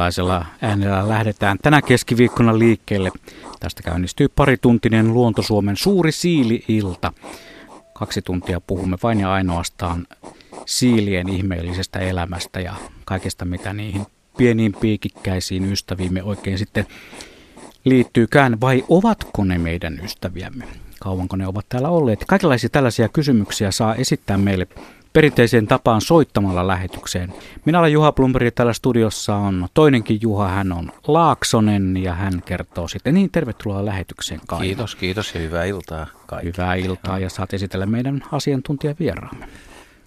Tällaisella äänellä lähdetään tänä keskiviikkona liikkeelle. Tästä käynnistyy parituntinen Luontosuomen suuri siili-ilta. Kaksi tuntia puhumme vain ja ainoastaan siilien ihmeellisestä elämästä ja kaikesta, mitä niihin pieniin piikikkäisiin ystäviimme oikein sitten liittyykään, vai ovatko ne meidän ystäviämme? Kauanko ne ovat täällä olleet? Kaikenlaisia tällaisia kysymyksiä saa esittää meille perinteiseen tapaan soittamalla lähetykseen. Minä olen Juha Plumberi, täällä studiossa on toinenkin Juha, hän on Laaksonen ja hän kertoo sitten. Niin, tervetuloa lähetykseen Kai. Kiitos, kiitos ja hyvää iltaa kaikille. Hyvää iltaa ja saat esitellä meidän asiantuntijavieraamme.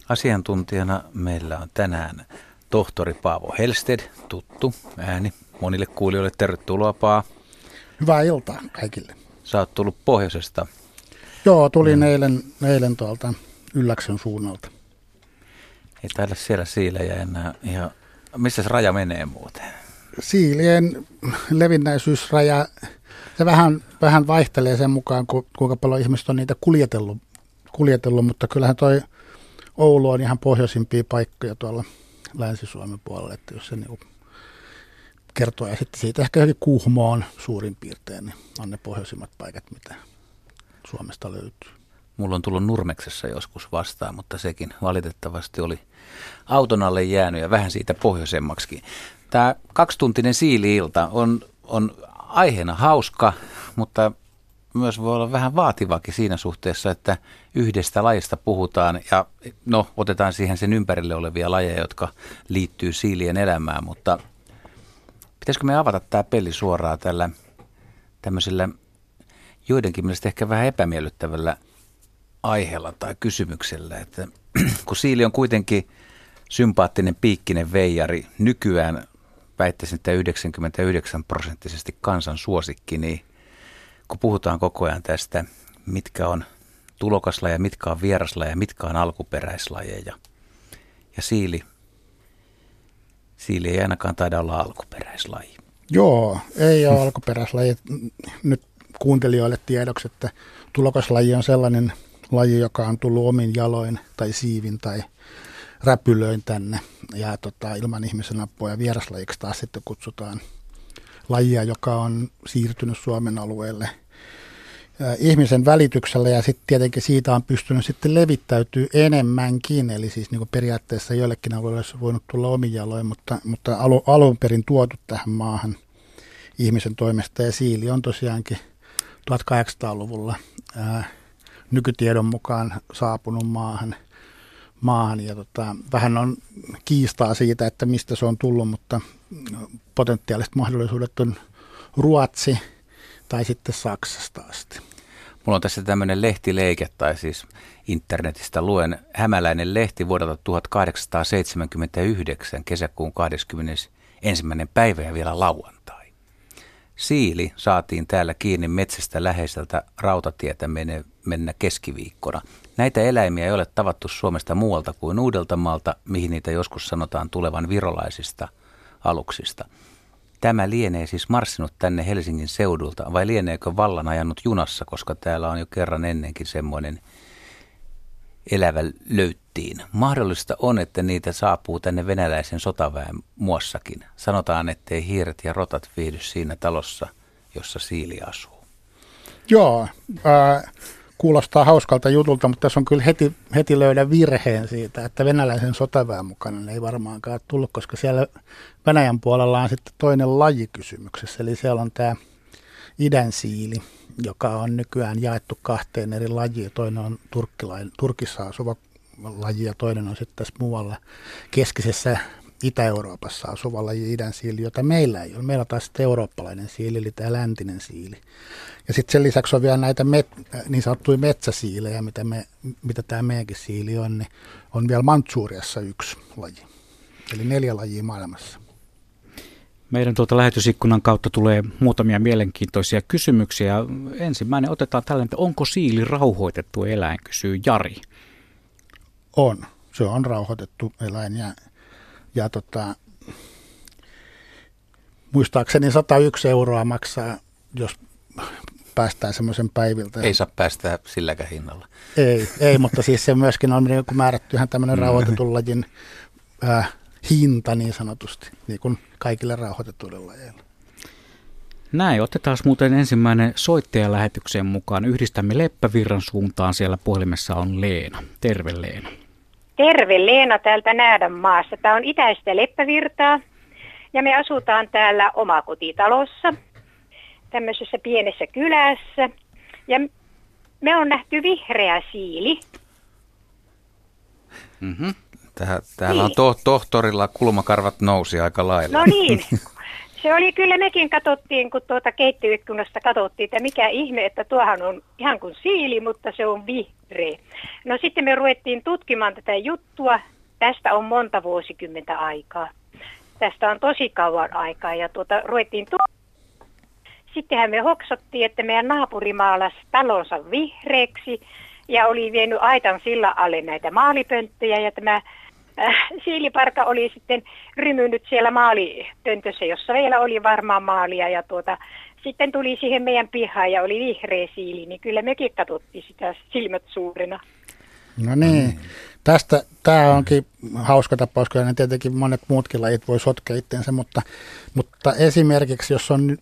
Asiantuntijana meillä on tänään tohtori Paavo Helsted, tuttu ääni monille kuulijoille. Tervetuloa Paa. Hyvää iltaa kaikille. Sä oot tullut pohjoisesta. Joo, tulin mm. eilen, eilen tuolta Ylläksen suunnalta. Ei taida siellä siilejä enää ihan... Missä se raja menee muuten? Siilien levinnäisyysraja, se vähän, vähän vaihtelee sen mukaan, ku, kuinka paljon ihmiset on niitä kuljetellut, kuljetellut, mutta kyllähän toi Oulu on ihan pohjoisimpia paikkoja tuolla Länsi-Suomen puolella, että jos se niin kertoo, ja sitten siitä ehkä johonkin Kuhmoon suurin piirtein, niin on ne pohjoisimmat paikat, mitä Suomesta löytyy. Mulla on tullut Nurmeksessa joskus vastaan, mutta sekin valitettavasti oli auton alle jäänyt ja vähän siitä pohjoisemmaksikin. Tämä kaksituntinen siili-ilta on, on aiheena hauska, mutta myös voi olla vähän vaativakin siinä suhteessa, että yhdestä lajista puhutaan ja no, otetaan siihen sen ympärille olevia lajeja, jotka liittyy siilien elämään, mutta pitäisikö me avata tämä peli suoraan tällä tämmöisellä joidenkin mielestä ehkä vähän epämiellyttävällä aiheella tai kysymyksellä, että kun siili on kuitenkin sympaattinen piikkinen veijari, nykyään väittäisin, että 99 prosenttisesti kansan suosikki, niin kun puhutaan koko ajan tästä, mitkä on tulokaslajeja, mitkä on vieraslajeja, mitkä on alkuperäislajeja, ja siili, siili ei ainakaan taida olla alkuperäislaji. Joo, ei ole alkuperäislaji. Nyt kuuntelijoille tiedoksi, että tulokaslaji on sellainen laji, joka on tullut omin jaloin tai siivin tai räpylöin tänne. Ja tota, ilman ihmisen apua ja vieraslajiksi taas sitten kutsutaan lajia, joka on siirtynyt Suomen alueelle ihmisen välityksellä. Ja sitten tietenkin siitä on pystynyt sitten levittäytyy enemmänkin, eli siis niin periaatteessa joillekin alueille olisi voinut tulla omin jaloin, mutta, mutta alu, alun perin tuotu tähän maahan ihmisen toimesta. Ja siili on tosiaankin 1800-luvulla ää, nykytiedon mukaan saapunut maahan, maahan ja tota, vähän on kiistaa siitä, että mistä se on tullut, mutta potentiaaliset mahdollisuudet on Ruotsi tai sitten Saksasta asti. Mulla on tässä tämmöinen lehtileike, tai siis internetistä luen Hämäläinen lehti vuodelta 1879, kesäkuun 21. päivä ja vielä lauantai. Siili saatiin täällä kiinni metsästä läheiseltä rautatietä mennä keskiviikkona. Näitä eläimiä ei ole tavattu Suomesta muualta kuin Uudeltamaalta, mihin niitä joskus sanotaan tulevan virolaisista aluksista. Tämä lienee siis marssinut tänne Helsingin seudulta, vai lieneekö vallan ajanut junassa, koska täällä on jo kerran ennenkin semmoinen elävä löyttiin. Mahdollista on, että niitä saapuu tänne venäläisen sotaväen muossakin. Sanotaan, ettei hiiret ja rotat viihdy siinä talossa, jossa siili asuu. Joo, äh, kuulostaa hauskalta jutulta, mutta tässä on kyllä heti, heti löydä virheen siitä, että venäläisen sotaväen mukana ei varmaankaan tullut, koska siellä Venäjän puolella on sitten toinen laji kysymyksessä, eli siellä on tämä idän siili, joka on nykyään jaettu kahteen eri lajiin. Toinen on turkkilain, Turkissa asuva laji ja toinen on sitten tässä muualla keskisessä Itä-Euroopassa asuva laji idän siili, jota meillä ei ole. Meillä on taas eurooppalainen siili, eli tämä läntinen siili. Ja sitten sen lisäksi on vielä näitä met, niin sanottuja metsäsiilejä, mitä, me, mitä tämä meidänkin siili on, niin on vielä Mantsuriassa yksi laji. Eli neljä lajia maailmassa. Meidän tuolta lähetysikkunan kautta tulee muutamia mielenkiintoisia kysymyksiä. Ensimmäinen otetaan tällainen, että onko siili rauhoitettu eläin, kysyy Jari. On. Se on rauhoitettu eläin ja, ja tota, muistaakseni 101 euroa maksaa, jos päästään semmoisen päiviltä. Ei saa päästä silläkään hinnalla. Ei, ei mutta siis se myöskin on niin määrätty ihan tämmöinen mm. rauhoitetun lajin äh, hinta niin sanotusti, niin kuin kaikille rauhoitetuille lajeille. Näin, otetaan muuten ensimmäinen soittaja lähetykseen mukaan. Yhdistämme Leppävirran suuntaan. Siellä puhelimessa on Leena. Terve Leena. Terve Leena täältä Näädän maassa. Tämä on itäistä Leppävirtaa ja me asutaan täällä omakotitalossa, tämmöisessä pienessä kylässä. Ja me on nähty vihreä siili. Mm-hmm. Tää, täällä niin. on to, tohtorilla kulmakarvat nousi aika lailla. No niin, se oli kyllä, mekin katsottiin, kun tuota keittiöikkunasta katsottiin, että mikä ihme, että tuohan on ihan kuin siili, mutta se on vihreä. No sitten me ruvettiin tutkimaan tätä juttua. Tästä on monta vuosikymmentä aikaa. Tästä on tosi kauan aikaa ja tuota, ruvettiin tu- Sittenhän me hoksottiin, että meidän naapuri maalasi talonsa vihreäksi ja oli vienyt aitan sillä alle näitä maalipönttöjä ja tämä äh, siiliparka oli sitten rymynyt siellä maalipöntössä, jossa vielä oli varmaan maalia. Ja tuota, sitten tuli siihen meidän pihaan ja oli vihreä siili, niin kyllä mekin katsottiin sitä silmät suurena. No niin, tästä tämä onkin hauska tapaus, kyllä ne tietenkin monet muutkin lajit voi sotkea itseensä, mutta, mutta esimerkiksi jos on,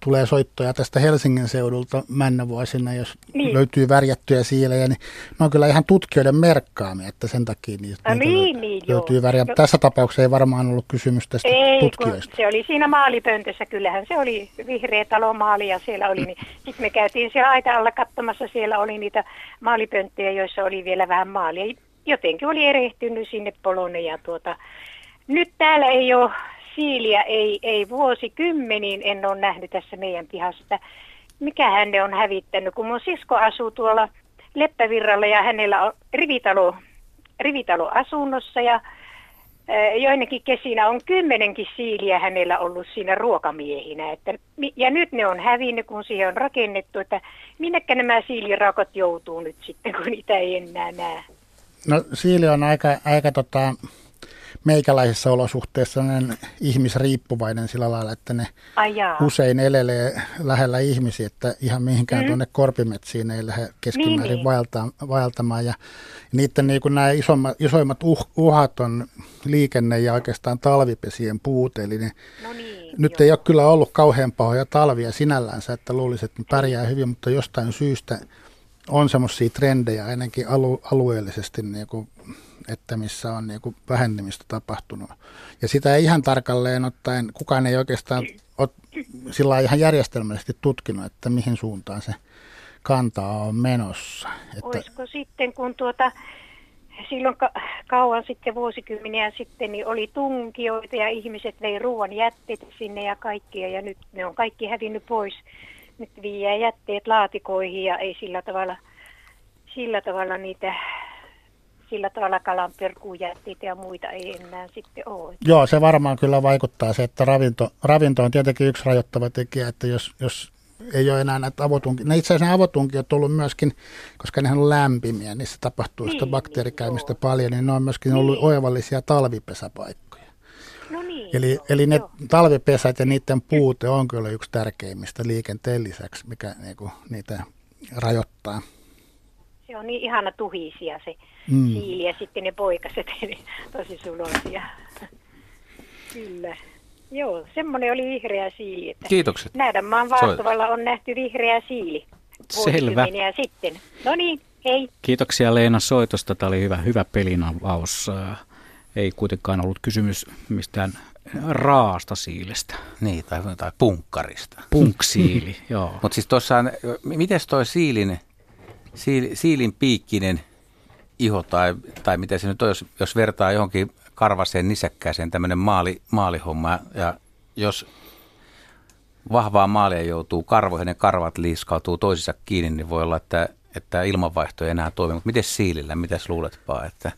tulee soittoja tästä Helsingin seudulta männävuosina, jos niin. löytyy värjättyjä siilejä, niin ne on kyllä ihan tutkijoiden merkkaamia, että sen takia niitä, no, niin, niin, löytyy väriä. No, Tässä tapauksessa ei varmaan ollut kysymys tästä ei, tutkijoista. se oli siinä maalipöntössä, kyllähän se oli vihreä talomaali ja siellä oli, niin sitten me käytiin siellä aita alla katsomassa, siellä oli niitä maalipönttöjä, joissa oli vielä vähän maalia jotenkin oli erehtynyt sinne polone ja tuota, nyt täällä ei ole siiliä, ei, ei vuosikymmeniin en ole nähnyt tässä meidän pihassa. Mikä ne on hävittänyt, kun mun sisko asuu tuolla Leppävirralla ja hänellä on rivitalo, rivitalo asunnossa ja joinakin kesinä on kymmenenkin siiliä hänellä ollut siinä ruokamiehinä. Että, ja nyt ne on hävinnyt, kun siihen on rakennettu, että minnekä nämä siiliraukot joutuu nyt sitten, kun niitä ei enää näe. No siili on aika, aika tota, meikäläisissä olosuhteissa ihmisriippuvainen sillä lailla, että ne usein elelee lähellä ihmisiä, että ihan mihinkään mm. tuonne korpimetsiin ei lähde keskimäärin niin, niin. vaelta, vaeltamaan. Ja niiden niin kuin nämä isommat, isoimmat uh, uhat on liikenne ja oikeastaan talvipesien puute. Eli ne, no niin, nyt jo. ei ole kyllä ollut kauhean pahoja talvia sinällänsä, että luulisin, että ne pärjää hyvin, mutta jostain syystä – on semmoisia trendejä ainakin alu, alueellisesti, niin kuin, että missä on niin kuin vähennemistä tapahtunut. Ja sitä ei ihan tarkalleen ottaen, kukaan ei oikeastaan ole sillä ihan järjestelmällisesti tutkinut, että mihin suuntaan se kantaa on menossa. Että... Olisiko sitten, kun tuota, silloin ka- kauan sitten, vuosikymmeniä sitten, niin oli tunkioita ja ihmiset vei ruoan jätteet sinne ja kaikkia ja nyt ne on kaikki hävinnyt pois nyt viiää jätteet laatikoihin ja ei sillä tavalla, sillä tavalla niitä sillä tavalla kalanperkuujätteitä ja muita ei enää sitten ole. Joo, se varmaan kyllä vaikuttaa se, että ravinto, ravinto on tietenkin yksi rajoittava tekijä, että jos, jos ei ole enää näitä avotunkia. No itse asiassa avotunkia on tullut myöskin, koska ne on lämpimiä, niissä tapahtuu niin, sitä bakteerikäymistä niin, paljon, niin ne on myöskin niin. ollut oivallisia talvipesäpaikkoja. Niin, eli, joo, eli ne joo. talvipesät ja niiden puute on kyllä yksi tärkeimmistä liikenteen lisäksi, mikä niinku, niitä rajoittaa. Se on niin ihana tuhisia se mm. siili ja sitten ne poikaset, eli tosi suloisia. kyllä. Joo, semmoinen oli vihreä siili. Että Kiitokset. maan Vaartuvalla on nähty vihreä siili. Selvä. sitten. No niin, hei. Kiitoksia Leena soitosta. Tämä oli hyvä, hyvä pelinavaus ei kuitenkaan ollut kysymys mistään raasta siilestä. Niin, tai, tai punkkarista. Punksiili, joo. Mutta siis tuossa, miten toi siilin, siil, siilin piikkinen iho, tai, tai miten se nyt on, jos, jos vertaa johonkin karvaseen nisäkkääseen tämmöinen maali, maalihomma, ja jos vahvaa maalia joutuu karvoihin ja karvat liiskautuu toisissa kiinni, niin voi olla, että, että ilmanvaihto ei enää toimi. Mutta miten siilillä, mitäs luuletpa, että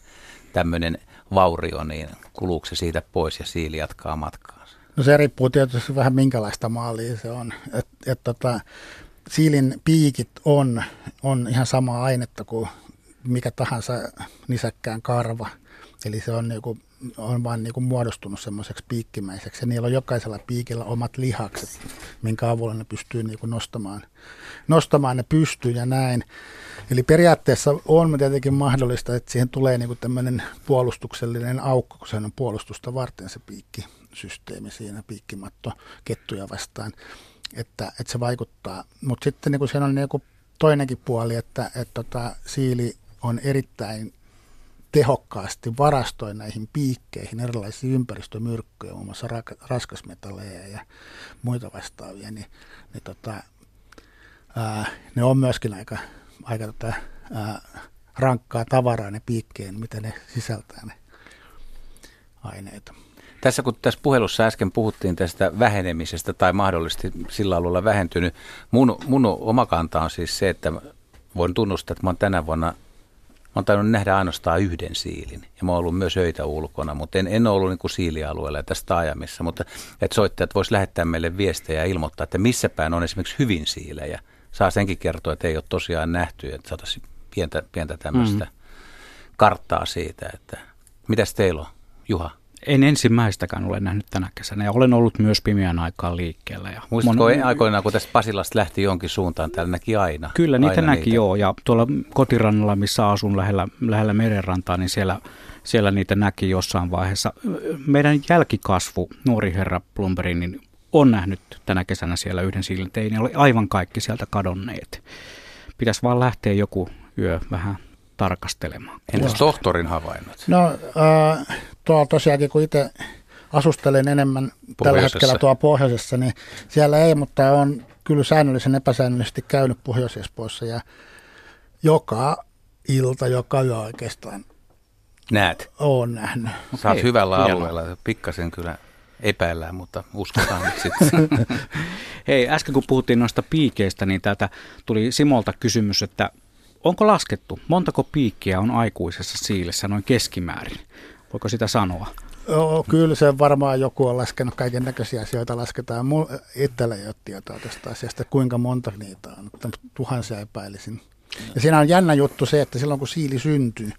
tämmöinen vaurio, niin kuluuko se siitä pois ja siili jatkaa matkaansa? No se riippuu tietysti vähän minkälaista maalia se on. Et, et tota, siilin piikit on, on ihan sama ainetta kuin mikä tahansa nisäkkään karva. Eli se on niinku on vaan niin kuin muodostunut semmoiseksi piikkimäiseksi. Ja niillä on jokaisella piikillä omat lihakset, minkä avulla ne pystyy niin kuin nostamaan, nostamaan ne pystyyn ja näin. Eli periaatteessa on tietenkin mahdollista, että siihen tulee niin kuin tämmöinen puolustuksellinen aukko, kun se on puolustusta varten se piikkisysteemi siinä, piikkimatto kettuja vastaan, että, että se vaikuttaa. Mutta sitten niin kuin siinä on niin kuin toinenkin puoli, että, että tota, siili on erittäin tehokkaasti varastoi näihin piikkeihin erilaisia ympäristömyrkkyjä, muun muassa raskasmetalleja ja muita vastaavia, niin, niin tota, ää, ne on myöskin aika, aika tota, ää, rankkaa tavaraa ne piikkeen, mitä ne sisältää ne aineita. Tässä kun tässä puhelussa äsken puhuttiin tästä vähenemisestä tai mahdollisesti sillä alueella vähentynyt, mun, mun oma kanta on siis se, että voin tunnustaa, että mä oon tänä vuonna oon tainnut nähdä ainoastaan yhden siilin ja mä oon ollut myös öitä ulkona, mutta en, en ole ollut niin kuin siilialueella ja tässä taajamissa. Mutta että soittajat vois lähettää meille viestejä ja ilmoittaa, että missä päin on esimerkiksi hyvin siilejä. Saa senkin kertoa, että ei ole tosiaan nähty, että saataisiin pientä, pientä tämmöistä mm. karttaa siitä, että mitäs teillä on, Juha? En ensimmäistäkään ole nähnyt tänä kesänä ja olen ollut myös pimeän aikaan liikkeellä. Ja Muistatko mon... aikoinaan, kun tästä Pasilasta lähti jonkin suuntaan, täällä näki aina? Kyllä, niitä aina näki niitä. joo. Ja tuolla kotirannalla, missä asun lähellä, lähellä merenrantaa, niin siellä, siellä niitä näki jossain vaiheessa. Meidän jälkikasvu, nuori herra Plumberi, niin on nähnyt tänä kesänä siellä yhden siltein. oli aivan kaikki sieltä kadonneet. Pitäisi vaan lähteä joku yö vähän tarkastelemaan. Entäs tohtorin havainnot? No äh, tuolla tosiaankin, kun itse asustelen enemmän tällä hetkellä tuolla pohjoisessa, niin siellä ei, mutta on kyllä säännöllisen epäsäännöllisesti käynyt Pohjois-Espoossa ja joka ilta, joka yö oikeastaan Näet? Olen nähnyt. Sä oot hyvällä hieno. alueella, pikkasen kyllä epäillään, mutta uskotaan nyt sitten. Hei, äsken kun puhuttiin noista piikeistä, niin täältä tuli Simolta kysymys, että onko laskettu, montako piikkiä on aikuisessa siilessä noin keskimäärin? Voiko sitä sanoa? Joo, kyllä se varmaan joku on laskenut kaiken näköisiä asioita. Lasketaan. Mulla itsellä ei ole tietoa tästä asiasta, kuinka monta niitä on. Mutta tuhansia epäilisin. Ja siinä on jännä juttu se, että silloin kun siili syntyy,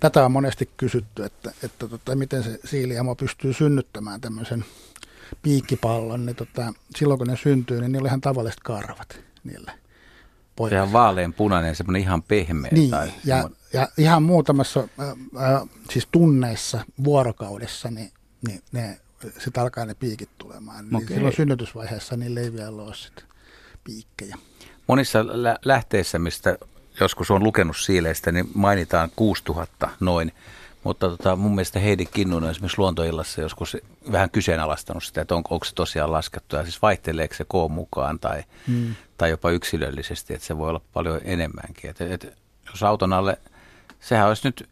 tätä on monesti kysytty, että, että tota, miten se siiliamo pystyy synnyttämään tämmöisen piikkipallon, niin tota, silloin kun ne syntyy, niin niillä on ihan tavalliset karvat niille pojille. Sehän vaalean punainen, semmoinen ihan pehmeä. Niin, tai ja, ja ihan muutamassa äh, äh, siis tunneissa vuorokaudessa, niin, niin ne, sitten alkaa ne piikit tulemaan. Niin okay. silloin synnytysvaiheessa niin ei vielä ole sit piikkejä. Monissa lä- lähteissä, mistä joskus on lukenut siileistä, niin mainitaan 6000 noin. Mutta tota, mun mielestä Heidi Kinnunen esimerkiksi luontoillassa joskus vähän kyseenalaistanut sitä, että onko, onko se tosiaan laskettu ja siis vaihteleeko se koon mukaan tai, hmm. tai jopa yksilöllisesti, että se voi olla paljon enemmänkin. Et, et, jos auton alle – sehän olisi nyt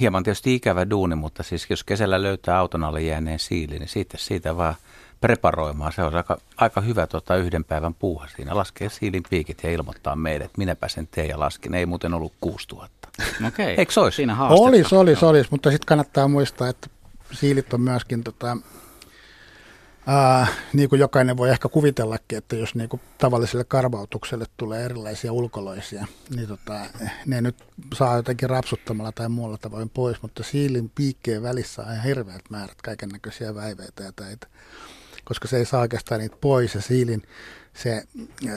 hieman tietysti ikävä duuni, mutta siis jos kesällä löytää auton alle jääneen siili, niin siitä, siitä vaan preparoimaan. Se on aika, aika hyvä tota, yhden päivän puuha siinä. Laskee siilin piikit ja ilmoittaa meille, että minäpä sen teen ja laskin. Ei muuten ollut 6000. Okei. Eikö se olisi? Siinä Olisi, olisi, olisi, mutta sitten kannattaa muistaa, että siilit on myöskin tota, Ää, niin kuin jokainen voi ehkä kuvitellakin, että jos niin kuin tavalliselle karvautukselle tulee erilaisia ulkoloisia, niin tota, ne nyt saa jotenkin rapsuttamalla tai muulla tavoin pois, mutta siilin piikkeen välissä on ihan hirveät määrät kaiken näköisiä väiveitä ja täitä, koska se ei saa oikeastaan niitä pois ja siilin se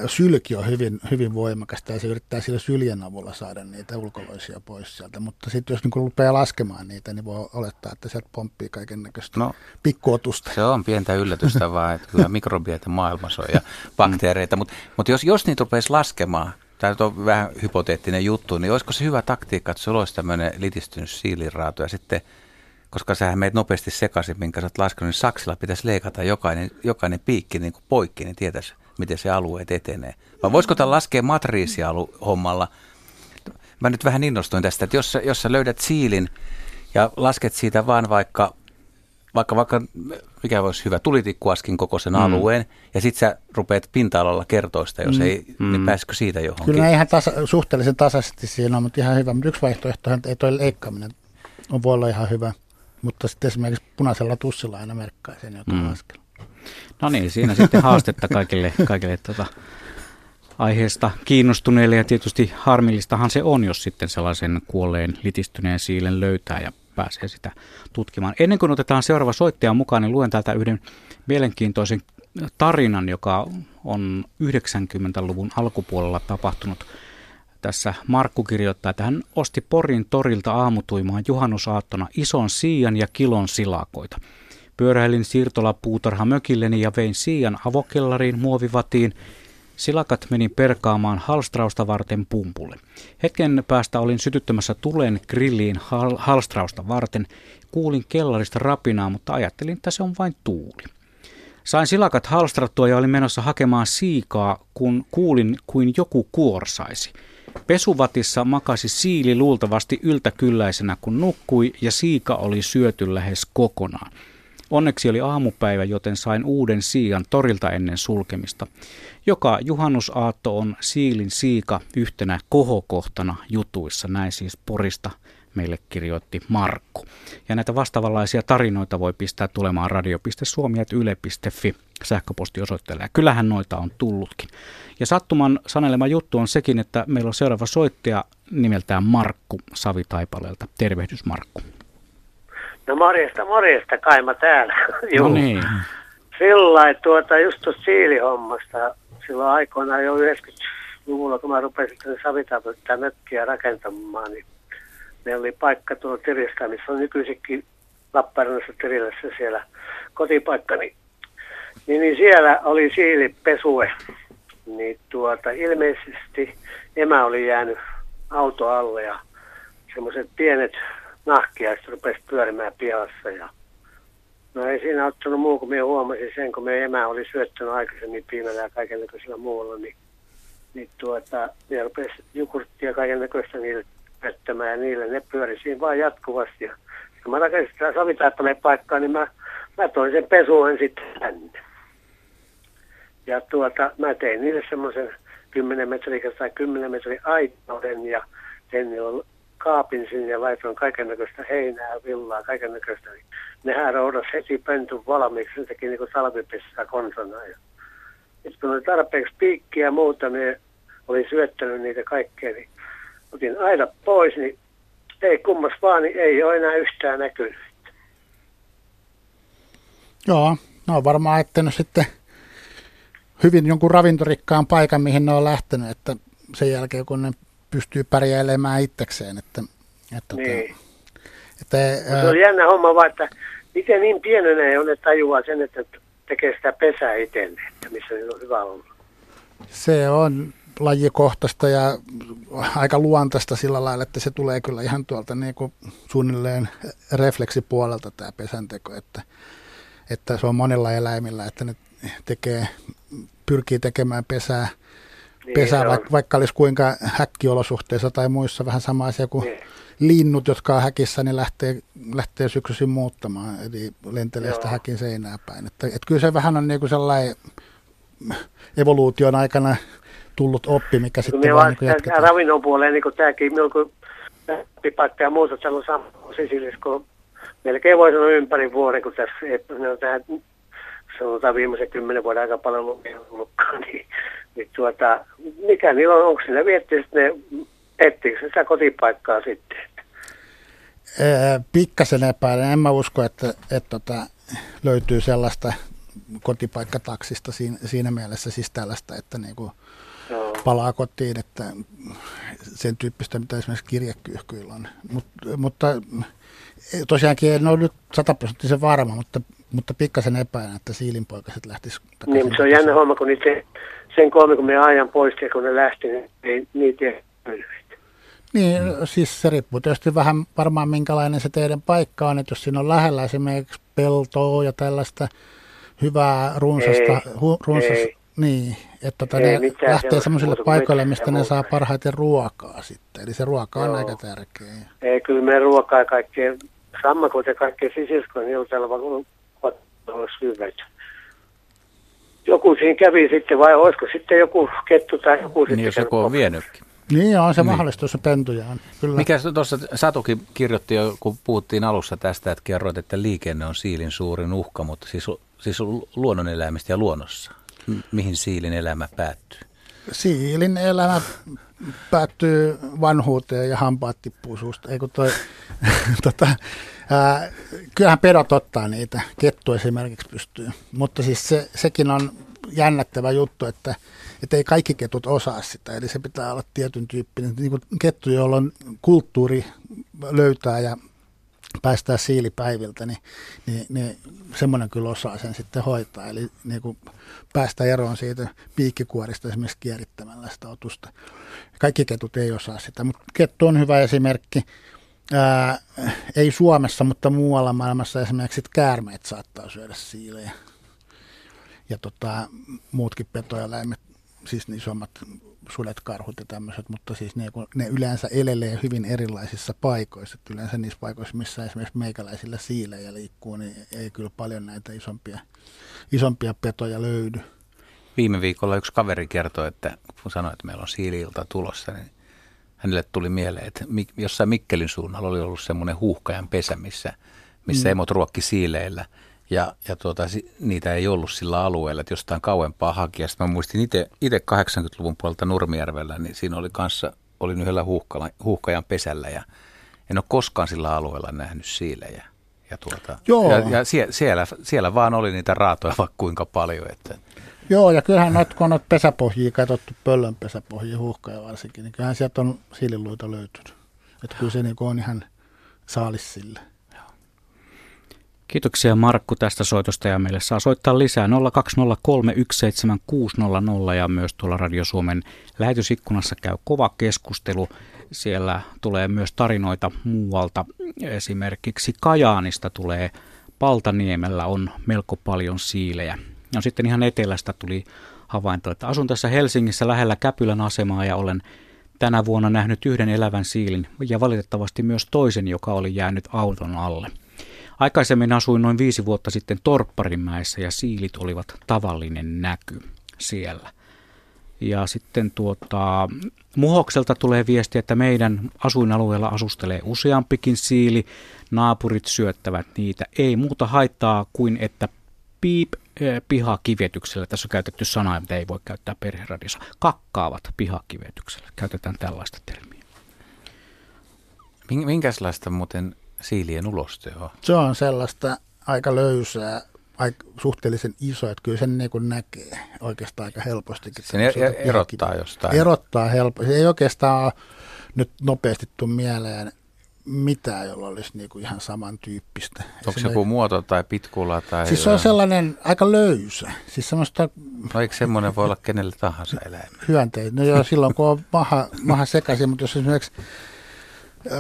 sylki on hyvin, hyvin voimakasta ja se yrittää sillä syljen avulla saada niitä ulkoloisia pois sieltä. Mutta sitten jos niin rupeaa laskemaan niitä, niin voi olettaa, että sieltä pomppii kaiken näköistä no, pikkuotusta. Se on pientä yllätystä vaan, että kyllä mikrobietä maailmassa on ja bakteereita. Mutta mut jos, jos niitä rupeaisi laskemaan, tämä on vähän hypoteettinen juttu, niin olisiko se hyvä taktiikka, että sulla olisi tämmöinen litistynyt siiliraatu ja sitten koska sähän meet nopeasti sekaisin, minkä sä oot laskenut, niin saksilla pitäisi leikata jokainen, jokainen piikki niin kuin poikki, niin tietäisi, miten se alueet etenee. Vai voisiko tämän laskea matriisihommalla? Mä nyt vähän innostuin tästä, että jos, jos sä löydät siilin ja lasket siitä vaan vaikka, vaikka, vaikka mikä voisi hyvä, tulitikkuaskin kokoisen mm. alueen, ja sitten sä rupeat pinta-alalla kertoista, jos mm. ei, niin mm. niin pääsikö siitä johonkin? Kyllä ihan tasa, suhteellisen tasaisesti siinä on, mutta ihan hyvä. Mutta yksi vaihtoehto, että ei toi leikkaaminen on, voi olla ihan hyvä. Mutta sitten esimerkiksi punaisella tussilla aina merkkaa sen joka mm. askel. No niin, siinä sitten haastetta kaikille, kaikille tuota, aiheesta kiinnostuneille ja tietysti harmillistahan se on, jos sitten sellaisen kuolleen litistyneen siilen löytää ja pääsee sitä tutkimaan. Ennen kuin otetaan seuraava soittaja mukaan, niin luen täältä yhden mielenkiintoisen tarinan, joka on 90-luvun alkupuolella tapahtunut. Tässä Markku kirjoittaa, että hän osti Porin torilta aamutuimaan juhannusaattona ison siian ja kilon silakoita. Pyöräilin siirtola puutarha mökilleni ja vein siian avokellariin muovivatiin. Silakat menin perkaamaan halstrausta varten pumpulle. Hetken päästä olin sytyttämässä tulen grilliin hal- halstrausta varten. Kuulin kellarista rapinaa, mutta ajattelin, että se on vain tuuli. Sain silakat halstrattua ja olin menossa hakemaan siikaa, kun kuulin kuin joku kuorsaisi. Pesuvatissa makasi siili luultavasti yltäkylläisenä, kun nukkui ja siika oli syöty lähes kokonaan. Onneksi oli aamupäivä, joten sain uuden siian torilta ennen sulkemista. Joka juhannusaatto on siilin siika yhtenä kohokohtana jutuissa, näin siis Porista meille kirjoitti Markku. Ja näitä vastaavanlaisia tarinoita voi pistää tulemaan radio.suomi.yle.fi sähköpostiosoitteelle. Ja kyllähän noita on tullutkin. Ja sattuman sanelema juttu on sekin, että meillä on seuraava soittaja nimeltään Markku Savitaipaleelta. Tervehdys Markku. No morjesta, morjesta, Kaima täällä. No niin. Sillä tuota, just tuosta siilihommasta, silloin aikoinaan jo 90-luvulla, kun mä rupesin tänne savitapelta mökkiä rakentamaan, niin meillä oli paikka tuolla Tiristä, missä on nykyisinkin Lappeenrannassa Tirillässä siellä kotipaikka, niin, niin, niin siellä oli siilipesue. Niin tuota, ilmeisesti emä oli jäänyt auto alle ja semmoiset pienet nahkiaiset rupesi pyörimään pihassa ja No ei siinä ottanut muu, kun minä huomasin sen, kun meidän emä oli syöttänyt aikaisemmin piimellä ja kaikenlaisella muulla, niin, niin tuota, ne rupesi jukurttia kaiken näköistä niille pettämään ja niille ne pyöri siinä vaan jatkuvasti. Ja kun mä rakensin sitä savitaippaleen paikkaa, niin mä, mä toin sen pesuen sitten tänne. Ja tuota, mä tein niille semmoisen 10 metriä tai 10 metriä aitouden ja sen kaapin sinne ja laitoin kaiken näköistä heinää, villaa, kaiken näköistä. Nehän roudas heti pentun valmiiksi, se teki niin kuin talvipissää konsona. Ja sitten kun oli tarpeeksi piikkiä ja muuta, niin oli syöttänyt niitä kaikkea, niin otin aina pois, niin ei kummas vaan, niin ei ole enää yhtään näkynyt. Joo, no varmaan ettänyt sitten hyvin jonkun ravintorikkaan paikan, mihin ne on lähtenyt, että sen jälkeen kun ne pystyy pärjäilemään itsekseen. Että, että, Niin. että, Se on jännä homma vaan, että miten niin pienenä on, ne tajuaa sen, että tekee sitä pesää itselleen, että missä niillä on hyvä olla. se on lajikohtaista ja aika luontaista sillä lailla, että se tulee kyllä ihan tuolta niin kuin suunnilleen refleksipuolelta tämä pesänteko, että, että se on monilla eläimillä, että ne tekee, pyrkii tekemään pesää, pesää on. vaikka, vaikka olisi kuinka häkkiolosuhteissa tai muissa vähän sama asia kuin Niin. linnut, jotka on häkissä, niin lähtee, lähtee syksyisin muuttamaan, eli lentelee sitä häkin seinää päin. Että, että kyllä se vähän on niin kuin sellainen evoluution aikana tullut oppi, mikä sitten minä vaan niin jatketaan. ravinnon puoleen, niin kuin tämäkin, minulla kun pipaikka ja muuta, on sama Sisilis, kun melkein voi sanoa ympäri vuoden, kun tässä on tähän, sanotaan viimeisen kymmenen vuoden aika paljon ollutkaan, niin, niin tuota, mikä niillä on, onko vietti, että ne etsiikö sitä kotipaikkaa sitten? Pikkasen epäilen. En mä usko, että, että tota, löytyy sellaista kotipaikkataksista siinä, siinä mielessä siis tällaista, että niinku Joo. palaa kotiin, että sen tyyppistä, mitä esimerkiksi kirjekyyhkyillä on. Mut, mutta tosiaankin en ole nyt sataprosenttisen varma, mutta, mutta pikkasen epäilen, että siilinpoikaset lähtis takaisin. Niin, se on jännä homma, kun niitä, sen kolme, kun me ajan pois kun ne lähti, niin niitä ei. Niin, siis se riippuu tietysti vähän varmaan minkälainen se teidän paikka on, että jos siinä on lähellä esimerkiksi peltoa ja tällaista hyvää runsasta, Ei, hu, runsas, ei. niin, että tota Ei ne lähtee kuin paikoille, mistä ne saa parhaiten ruokaa sitten. Eli se ruoka on Joo. aika tärkeä. Ei, kyllä me ruokaa kaikkea, sammakot ja kaikkea sisiskoja, niin on täällä vaan hyvät. Joku siinä kävi sitten, vai olisiko sitten joku kettu tai joku sitten Niin jos joku on vienytkin. Niin on se Niin. mahdollista, jos se pentuja on. Kyllä. Mikä tuossa Satukin kirjoitti jo, kun puhuttiin alussa tästä, että kerroit, että liikenne on siilin suurin uhka, mutta siis, siis luonnoneläimistä ja luonnossa. M- mihin siilin elämä päättyy? Siilin elämä päättyy vanhuuteen ja hampaat tippuu suusta. Ei kun toi, tota, ää, kyllähän pedot ottaa niitä, kettu esimerkiksi pystyy. Mutta siis se, sekin on jännättävä juttu, että, että ei kaikki ketut osaa sitä. Eli se pitää olla tietyn tyyppinen. Niin kettu, jolla on kulttuuri löytää ja päästää siilipäiviltä, niin, niin, niin semmoinen kyllä osaa sen sitten hoitaa. Eli niin kuin päästä eroon siitä piikkikuorista esimerkiksi kierittämällä sitä otusta. Kaikki ketut ei osaa sitä, mutta kettu on hyvä esimerkki. Ää, ei Suomessa, mutta muualla maailmassa esimerkiksi käärmeet saattaa syödä siilejä. Ja tota, muutkin petoeläimet, siis niin isommat sudet, karhut ja tämmöiset, mutta siis ne, ne yleensä elelee hyvin erilaisissa paikoissa. Että yleensä niissä paikoissa, missä esimerkiksi meikäläisillä siilejä liikkuu, niin ei kyllä paljon näitä isompia, isompia petoja löydy. Viime viikolla yksi kaveri kertoi, että kun sanoi, että meillä on siiliilta tulossa, niin hänelle tuli mieleen, että jossain Mikkelin suunnalla oli ollut semmoinen huuhkajan pesä, missä, missä mm. emot ruokki siileillä – ja, ja tuota, niitä ei ollut sillä alueella, että jostain kauempaa hakia. Sitten mä muistin itse 80-luvun puolelta Nurmijärvellä, niin siinä oli kanssa, olin yhdellä huuhkala, huuhkajan pesällä ja en ole koskaan sillä alueella nähnyt siilejä. Ja, tuota, Joo. ja, ja sie, siellä, siellä vaan oli niitä raatoja vaikka kuinka paljon. Että. Joo, ja kyllähän noit, kun on noita pesäpohjia katsottu, pöllön pesäpohjia, huuhkaja varsinkin, niin kyllähän sieltä on siililuita löytynyt. Että kyllä se niin on ihan saalis sille. Kiitoksia Markku tästä soitosta ja meille saa soittaa lisää 020317600 ja myös tuolla Radio Suomen lähetysikkunassa käy kova keskustelu. Siellä tulee myös tarinoita muualta. Esimerkiksi Kajaanista tulee Paltaniemellä on melko paljon siilejä. Ja sitten ihan etelästä tuli havainto, että asun tässä Helsingissä lähellä Käpylän asemaa ja olen tänä vuonna nähnyt yhden elävän siilin ja valitettavasti myös toisen, joka oli jäänyt auton alle. Aikaisemmin asuin noin viisi vuotta sitten Torpparinmäessä ja siilit olivat tavallinen näky siellä. Ja sitten tuota, Muhokselta tulee viesti, että meidän asuinalueella asustelee useampikin siili. Naapurit syöttävät niitä. Ei muuta haittaa kuin, että piip eh, pihakivetyksellä, tässä on käytetty sanaa, mitä ei voi käyttää perheradiossa, kakkaavat pihakivetyksellä. Käytetään tällaista termiä. Minkälaista muuten siilien ulostehoa? Se on sellaista aika löysää, aika, suhteellisen iso, että kyllä sen niin kuin näkee oikeastaan aika helpostikin. Sen er- erottaa jostain? Erottaa helposti. Ei oikeastaan ole nyt nopeasti tule mieleen mitään, jolla olisi niin kuin ihan samantyyppistä. Onko se joku muoto tai pitkula? Tai siis se on sellainen aika löysä. Siis semmoista... No eikö semmoinen voi olla kenelle tahansa eläin? Hyönteitä. No joo, silloin kun on maha, maha sekaisin, mutta jos esimerkiksi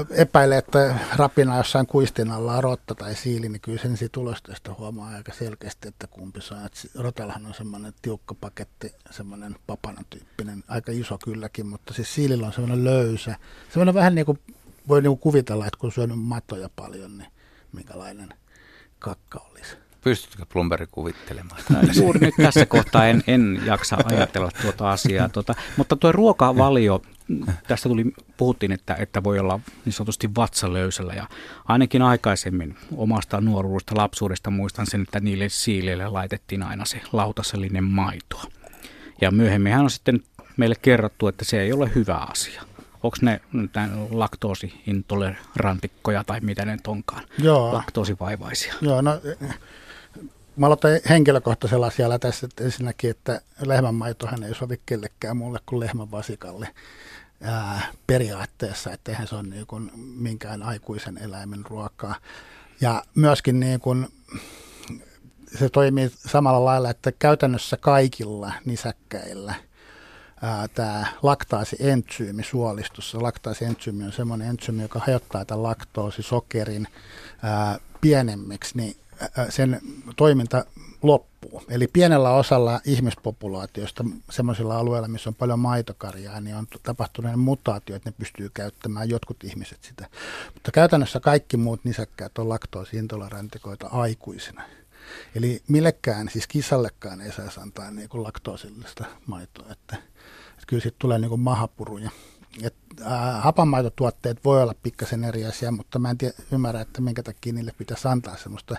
epäilee, että rapina jossain kuistin alla on rotta tai siili, niin kyllä sen siitä ulosteesta huomaa aika selkeästi, että kumpi se on. Että rotallahan on semmoinen tiukka paketti, semmoinen papanan tyyppinen, aika iso kylläkin, mutta siis siilillä on semmoinen löysä. Semmoinen vähän niin kuin voi niin kuin kuvitella, että kun syönyt matoja paljon, niin minkälainen kakka olisi. Pystytkö plumberi kuvittelemaan? Juuri nyt tässä kohtaa en, en jaksa ajatella tuota asiaa. Tuota, mutta tuo ruokavalio, tästä tuli, puhuttiin, että, että voi olla niin sanotusti vatsalöysellä ja ainakin aikaisemmin omasta nuoruudesta, lapsuudesta muistan sen, että niille siileille laitettiin aina se lautasellinen maitoa. Ja myöhemmin on sitten meille kerrottu, että se ei ole hyvä asia. Onko ne laktoosiintolerantikkoja tai mitä ne onkaan? Joo. Laktoosivaivaisia. Joo, no Mä aloitan henkilökohtaisella asialla tässä, että ensinnäkin, että lehmänmaitohan ei sovi kellekään mulle kuin lehmän vasikalle ää, periaatteessa, että eihän se ole niin kuin minkään aikuisen eläimen ruokaa. Ja myöskin niin kuin, se toimii samalla lailla, että käytännössä kaikilla nisäkkäillä tämä laktaasientsyymi suolistossa. Laktaasientsyymi on semmoinen entsyymi, joka hajottaa tämän laktoosisokerin ää, pienemmiksi, niin sen toiminta loppuu. Eli pienellä osalla ihmispopulaatiosta, semmoisilla alueilla, missä on paljon maitokarjaa, niin on tapahtunut mutaatio, että ne pystyy käyttämään jotkut ihmiset sitä. Mutta käytännössä kaikki muut nisäkkäät on laktoosiintolerantikoita aikuisina. Eli millekään, siis kissallekaan ei saa antaa niin kuin laktoosillista maitoa, että, että kyllä siitä tulee niin kuin mahapuruja. Et, äh, hapanmaitotuotteet voi olla pikkasen eri asia, mutta mä en tiedä, ymmärrä, että minkä takia niille pitäisi antaa sellaista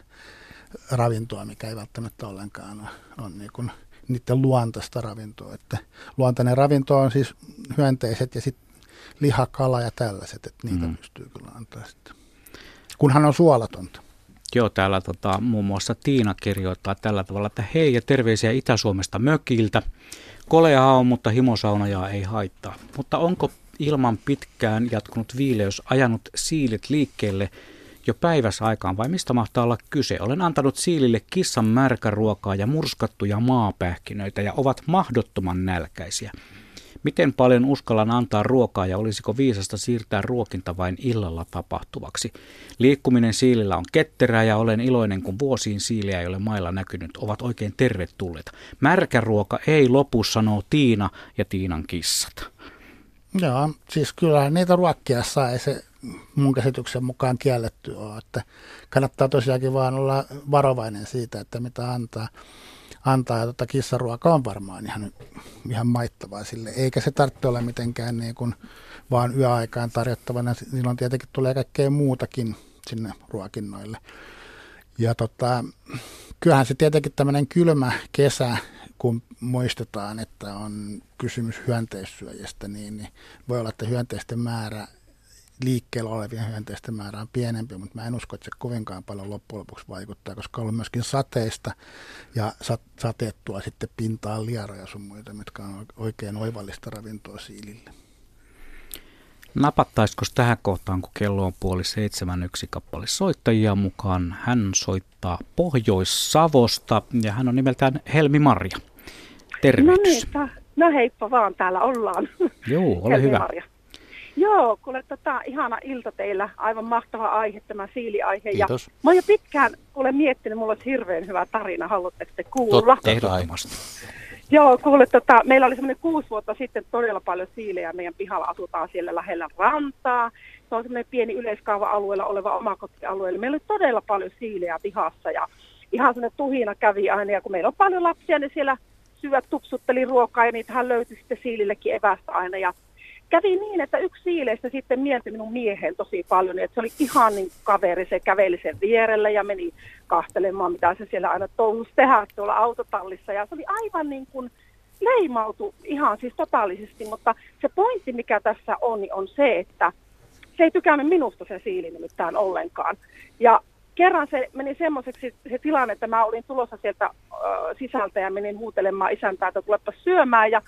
ravintoa, mikä ei välttämättä ollenkaan ole, on niin kuin niiden luontaista ravintoa. Että luontainen ravinto on siis hyönteiset ja sitten liha, kala ja tällaiset, että niitä mm. pystyy kyllä antaa sitten. Kunhan on suolatonta. Joo, täällä tota, muun muassa Tiina kirjoittaa tällä tavalla, että hei ja terveisiä Itä-Suomesta mökiltä. Koleaa on, mutta himosaunajaa ei haittaa. Mutta onko ilman pitkään jatkunut viileys ajanut siilit liikkeelle jo päiväsaikaan vai mistä mahtaa olla kyse? Olen antanut siilille kissan märkäruokaa ja murskattuja maapähkinöitä ja ovat mahdottoman nälkäisiä. Miten paljon uskallan antaa ruokaa ja olisiko viisasta siirtää ruokinta vain illalla tapahtuvaksi? Liikkuminen siilillä on ketterää ja olen iloinen, kun vuosiin siiliä ei ole mailla näkynyt. Ovat oikein tervetulleita. Märkä ruoka ei lopu, sanoo Tiina ja Tiinan kissat. Joo, siis kyllähän niitä ruokkia saa, ei se mun käsityksen mukaan kielletty ole. Että kannattaa tosiaankin vaan olla varovainen siitä, että mitä antaa antaa. Ja tota kissaruoka on varmaan ihan, ihan maittavaa sille. Eikä se tarvitse olla mitenkään niin kuin vaan yöaikaan tarjottavana. Silloin tietenkin tulee kaikkea muutakin sinne ruokinnoille. Ja tota, kyllähän se tietenkin tämmöinen kylmä kesä, kun muistetaan, että on kysymys hyönteissyöjistä, niin, niin voi olla, että hyönteisten määrä liikkeellä olevien hyönteisten määrä on pienempi, mutta mä en usko, että se kovinkaan paljon loppujen lopuksi vaikuttaa, koska on myöskin sateista ja sateet tuo sitten pintaan lieroja sun muita, mitkä on oikein oivallista ravintoa siilille. Napattaisiko tähän kohtaan, kun kello on puoli seitsemän yksi kappale soittajia mukaan? Hän soittaa Pohjois-Savosta ja hän on nimeltään Helmi Marja. Tervehdys. No niin, no heippa vaan, täällä ollaan. Joo, ole hyvä. Marja. Joo, kuule tota, ihana ilta teillä, aivan mahtava aihe, tämä siiliaihe. Kiitos. Ja mä oon jo pitkään kuule miettinyt, mulla olisi hirveän hyvä tarina, haluatteko te kuulla? Totta, ehdottomasti. Joo, kuule, tota, meillä oli semmoinen kuusi vuotta sitten todella paljon siilejä. Meidän pihalla asutaan siellä lähellä rantaa. Se on semmoinen pieni yleiskaava-alueella oleva omakotialue. Meillä oli todella paljon siilejä pihassa ja ihan semmoinen tuhina kävi aina. Ja kun meillä on paljon lapsia, niin siellä syöt tupsutteli ruokaa ja niitähän löytyi sitten siilillekin evästä aina. Ja kävi niin, että yksi siileistä sitten mielti minun miehen tosi paljon, että se oli ihan niin kaveri, se käveli sen vierellä ja meni kahtelemaan, mitä se siellä aina touhusi tehdä tuolla autotallissa. Ja se oli aivan niin kuin leimautu ihan siis totaalisesti, mutta se pointti, mikä tässä on, niin on se, että se ei tykännyt minusta se siili nimittäin ollenkaan. Ja kerran se meni semmoiseksi se tilanne, että mä olin tulossa sieltä ö, sisältä ja menin huutelemaan isäntää, että tulepa syömään ja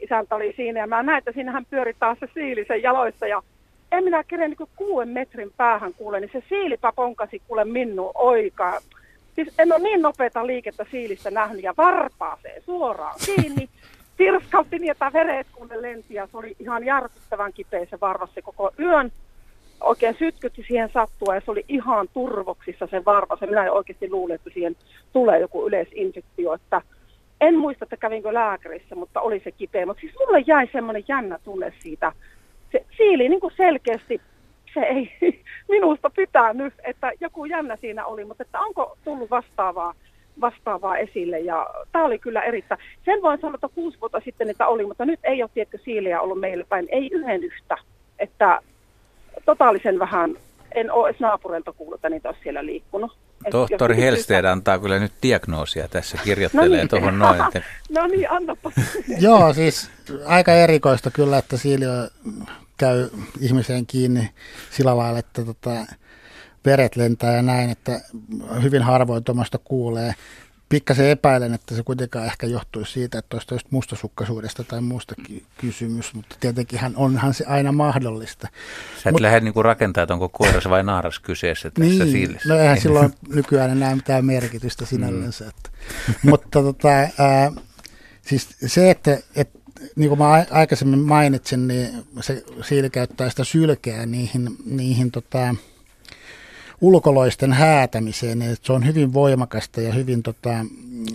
isäntä oli siinä ja mä näin, että siinähän pyöri taas se siili sen jaloissa ja en minä keren niin kuuden metrin päähän kuule, niin se siilipä ponkasi kuule minun oikaa. Siis en ole niin nopeata liikettä siilistä nähnyt ja varpaaseen suoraan kiinni. Tirskautti niin, että vereet kun ne lenti ja se oli ihan järkyttävän kipeä se varvas se koko yön. Oikein sytkytti siihen sattua ja se oli ihan turvoksissa se varvas. Ja minä oikeasti luulin, että siihen tulee joku yleisinfektio, että en muista, että kävinkö lääkärissä, mutta oli se kipeä. Mutta siis mulle jäi semmoinen jännä tunne siitä. Se siili niin kuin selkeästi, se ei minusta pitänyt, että joku jännä siinä oli, mutta että onko tullut vastaavaa, vastaavaa esille. Ja tämä oli kyllä erittäin, sen voin sanoa, että kuusi vuotta sitten että oli, mutta nyt ei ole tietty siiliä ollut meillä päin, ei yhden yhtä. Että totaalisen vähän, en ole edes naapureilta kuullut, että niitä olisi siellä liikkunut. Tohtori Helsted antaa kyllä nyt diagnoosia tässä, kirjoittelee no niin. tuohon noin. Että... no niin, annapa. Joo, siis aika erikoista kyllä, että siilio käy ihmiseen kiinni sillä lailla, että tota, veret lentää ja näin, että hyvin harvoin tuommoista kuulee pikkasen epäilen, että se kuitenkaan ehkä johtuisi siitä, että olisi mustasukkaisuudesta tai muusta kysymys, mutta tietenkin onhan se aina mahdollista. Sä et Mut, lähde niinku rakentaa, että onko koiras vai naaras kyseessä tässä niin, siilissä. No eihän silloin nykyään enää mitään merkitystä sinällänsä. Mm. Että. mutta tota, ää, siis se, että, että niin kuin mä aikaisemmin mainitsin, niin se siili käyttää sitä sylkeä niihin, niihin tota, ulkoloisten häätämiseen, että se on hyvin voimakasta ja hyvin tota,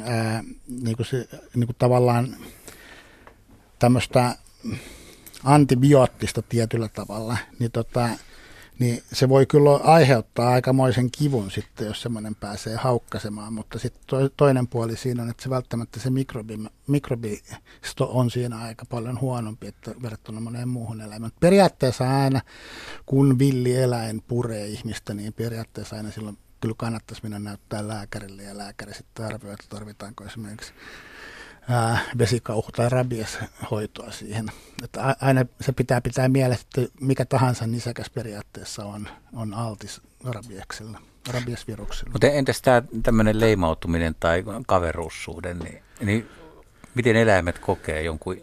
ää, niin kuin se, niin kuin tavallaan tämmöistä antibioottista tietyllä tavalla, niin tota, niin se voi kyllä aiheuttaa aikamoisen kivun sitten, jos semmoinen pääsee haukkasemaan, mutta sitten toinen puoli siinä on, että se välttämättä se mikrobi, mikrobisto on siinä aika paljon huonompi että verrattuna moneen muuhun eläimään. Periaatteessa aina, kun villi eläin puree ihmistä, niin periaatteessa aina silloin kyllä kannattaisi mennä näyttää lääkärille ja lääkäri sitten arvioi, että tarvitaanko esimerkiksi ää, vesikauhu- tai rabieshoitoa siihen. Että aina se pitää pitää mielessä, että mikä tahansa nisäkäs periaatteessa on, on altis rabiekselle, rabiesvirukselle. Mutta entäs tämä tämmöinen leimautuminen tai kaveruussuhde, niin, niin miten eläimet kokee jonkun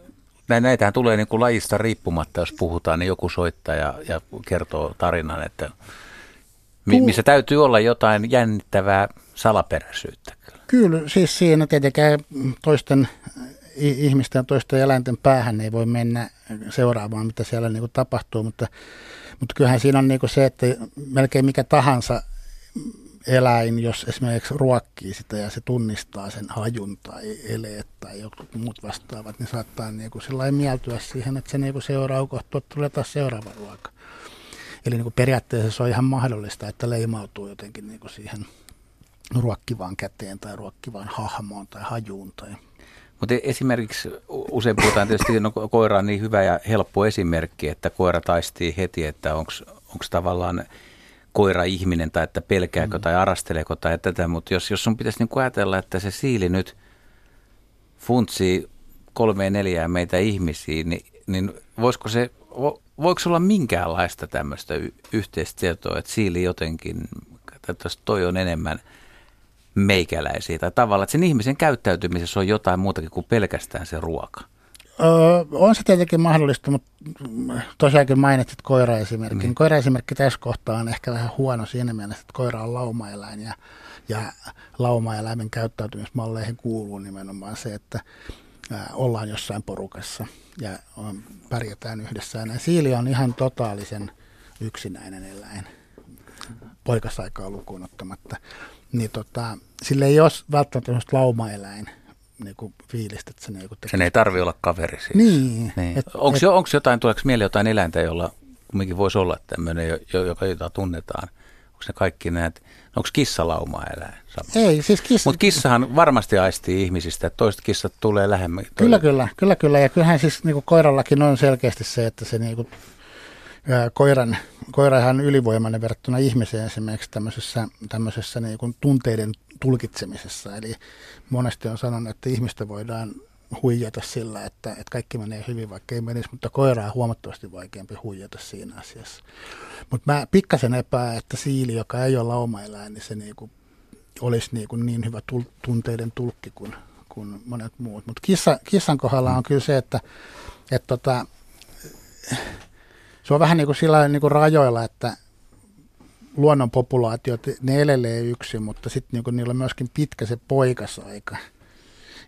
näitähän tulee niin kuin lajista riippumatta, jos puhutaan, niin joku soittaa ja, ja kertoo tarinan, että missä täytyy olla jotain jännittävää salaperäisyyttä. Kyllä, siis siinä tietenkään toisten ihmisten ja toisten eläinten päähän ei voi mennä seuraamaan, mitä siellä niin kuin tapahtuu, mutta, mutta kyllähän siinä on niin kuin se, että melkein mikä tahansa eläin, jos esimerkiksi ruokkii sitä ja se tunnistaa sen hajun tai eleet tai jotkut muut vastaavat, niin saattaa niin kuin mieltyä siihen, että se niin kuin seuraa kohta, tulee taas seuraava ruoka. Eli niin kuin periaatteessa se on ihan mahdollista, että leimautuu jotenkin niin kuin siihen ruokkivaan käteen tai ruokkivaan hahmoon tai hajuun. Tai. Mutta esimerkiksi usein puhutaan tietysti, no koira on niin hyvä ja helppo esimerkki, että koira taistii heti, että onko tavallaan koira-ihminen tai että pelkääkö mm. tai arasteleeko tai tätä, mutta jos, jos sun pitäisi niin ajatella, että se siili nyt funtsii kolmeen neljään meitä ihmisiä, niin, niin voisiko se, voiko olla minkäänlaista tämmöistä y- yhteistietoa, että siili jotenkin, että toi on enemmän meikäläisiä tai tavallaan, että sen ihmisen käyttäytymisessä on jotain muutakin kuin pelkästään se ruoka? Öö, on se tietenkin mahdollista, mutta tosiaankin mainitsit koiraesimerkin. Niin. Koiraesimerkki tässä kohtaa on ehkä vähän huono siinä mielessä, että koira on laumaeläin ja, ja laumaeläimen käyttäytymismalleihin kuuluu nimenomaan se, että ollaan jossain porukassa ja on, pärjätään yhdessä. Ja siili on ihan totaalisen yksinäinen eläin, poikasaikaa lukuun ottamatta. Niin tota, sille ei ole välttämättä laumaeläin niin kuin fiilistä. Että se niin. Sen ei tarvi olla kaveri siis. Niin. niin. Et, onko, et, jo, onko jotain, tuleeko mieleen jotain eläintä, jolla kumminkin voisi olla tämmöinen, joka jota tunnetaan? Onko ne kaikki näet, onko kissa lauma eläin? Ei, siis kissa. Mutta kissahan varmasti aistii ihmisistä, että toiset kissat tulee lähemmän. Kyllä, kyllä, kyllä, kyllä. Ja kyllähän siis niin kuin koirallakin on selkeästi se, että se niin kuin, koiran, koira ihan ylivoimainen verrattuna ihmiseen esimerkiksi tämmöisessä, tämmöisessä niin kuin tunteiden tulkitsemisessa. Eli monesti on sanonut, että ihmistä voidaan huijata sillä, että, että kaikki menee hyvin, vaikka ei menisi, mutta koiraa on huomattavasti vaikeampi huijata siinä asiassa. Mutta mä pikkasen epää, että siili, joka ei ole laumaeläin, niin se niinku olisi niinku niin hyvä tul- tunteiden tulkki kuin, kuin monet muut. Mutta kissa, kissan kohdalla on kyllä se, että, että tota, se on vähän niin kuin sillä niin kuin rajoilla, että luonnon populaatiot, ne elelee yksin, mutta sitten niin niillä on myöskin pitkä se poikasaika.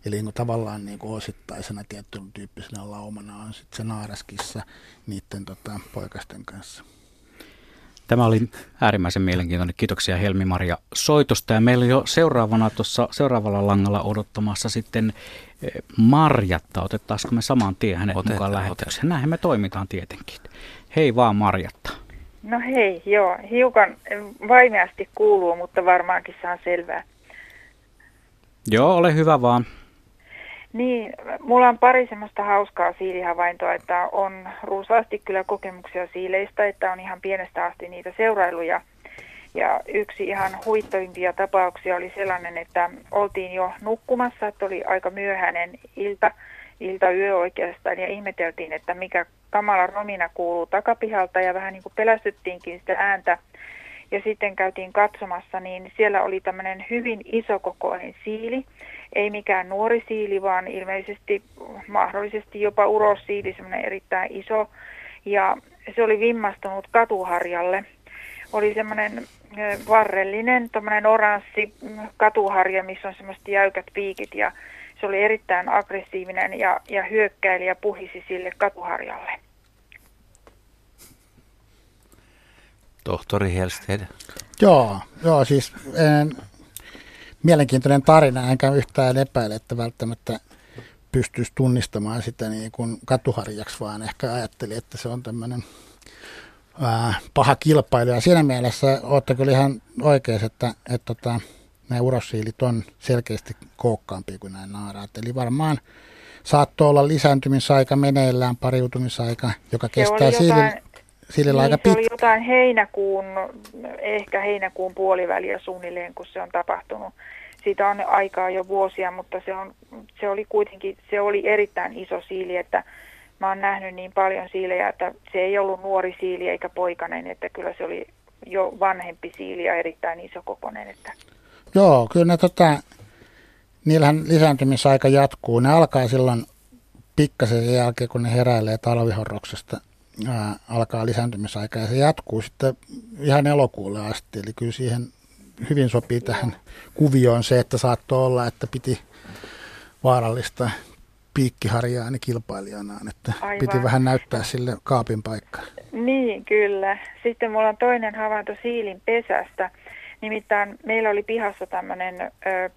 Eli niin kuin tavallaan niin kuin osittaisena tietyn tyyppisenä laumana on sitten se naaraskissa niiden tota, poikasten kanssa. Tämä oli äärimmäisen mielenkiintoinen. Kiitoksia Helmi-Maria soitosta. Ja meillä on jo seuraavana tuossa seuraavalla langalla odottamassa sitten eh, Marjatta. Otettaisiko me saman tien hänet Otetaan, mukaan lähetykseen? Näinhän me toimitaan tietenkin. Hei vaan Marjatta. No hei, joo. Hiukan vaimeasti kuuluu, mutta varmaankin saan selvää. Joo, ole hyvä vaan. Niin, mulla on pari semmoista hauskaa siilihavaintoa, että on runsaasti kyllä kokemuksia siileistä, että on ihan pienestä asti niitä seurailuja. Ja yksi ihan huittoimpia tapauksia oli sellainen, että oltiin jo nukkumassa, että oli aika myöhäinen ilta, ilta-yö oikeastaan, ja ihmeteltiin, että mikä kamala romina kuuluu takapihalta, ja vähän niin kuin pelästyttiinkin sitä ääntä. Ja sitten käytiin katsomassa, niin siellä oli tämmöinen hyvin isokokoinen siili, ei mikään nuori siili, vaan ilmeisesti mahdollisesti jopa urossiili, semmoinen erittäin iso. Ja se oli vimmastunut katuharjalle. Oli semmoinen varrellinen, tämmöinen oranssi katuharja, missä on semmoiset jäykät piikit ja se oli erittäin aggressiivinen ja, ja hyökkäili ja puhisi sille katuharjalle. Tohtori Helsted. Joo, joo siis en, mielenkiintoinen tarina, enkä yhtään epäile, että välttämättä pystyisi tunnistamaan sitä niin kuin katuharjaksi, vaan ehkä ajatteli, että se on tämmöinen ää, paha kilpailija. Siinä mielessä olette kyllä ihan oikeassa, että, että, että tota, nämä urosiilit on selkeästi kookkaampia kuin nämä naaraat. Eli varmaan saattoi olla lisääntymisaika meneillään, pariutumisaika, joka se kestää jotain, sillä niin, aika pitkä. Se oli jotain heinäkuun, ehkä heinäkuun puoliväliä suunnilleen, kun se on tapahtunut. siitä on aikaa jo vuosia, mutta se, on, se oli kuitenkin, se oli erittäin iso siili, että mä oon nähnyt niin paljon siilejä, että se ei ollut nuori siili eikä poikainen, että kyllä se oli jo vanhempi siili ja erittäin iso kokoinen. Että. Joo, kyllä ne tota, niillähän lisääntymisaika jatkuu. Ne alkaa silloin pikkasen sen jälkeen, kun ne heräilee talvihorroksesta, ää, alkaa lisääntymisaika ja se jatkuu sitten ihan elokuulle asti. Eli kyllä siihen hyvin sopii tähän kuvioon se, että saattoi olla, että piti vaarallista piikkiharjaani kilpailijanaan, että Aivan. piti vähän näyttää sille kaapin paikkaa. Niin, kyllä. Sitten mulla on toinen havainto siilin pesästä. Nimittäin meillä oli pihassa tämmöinen ö,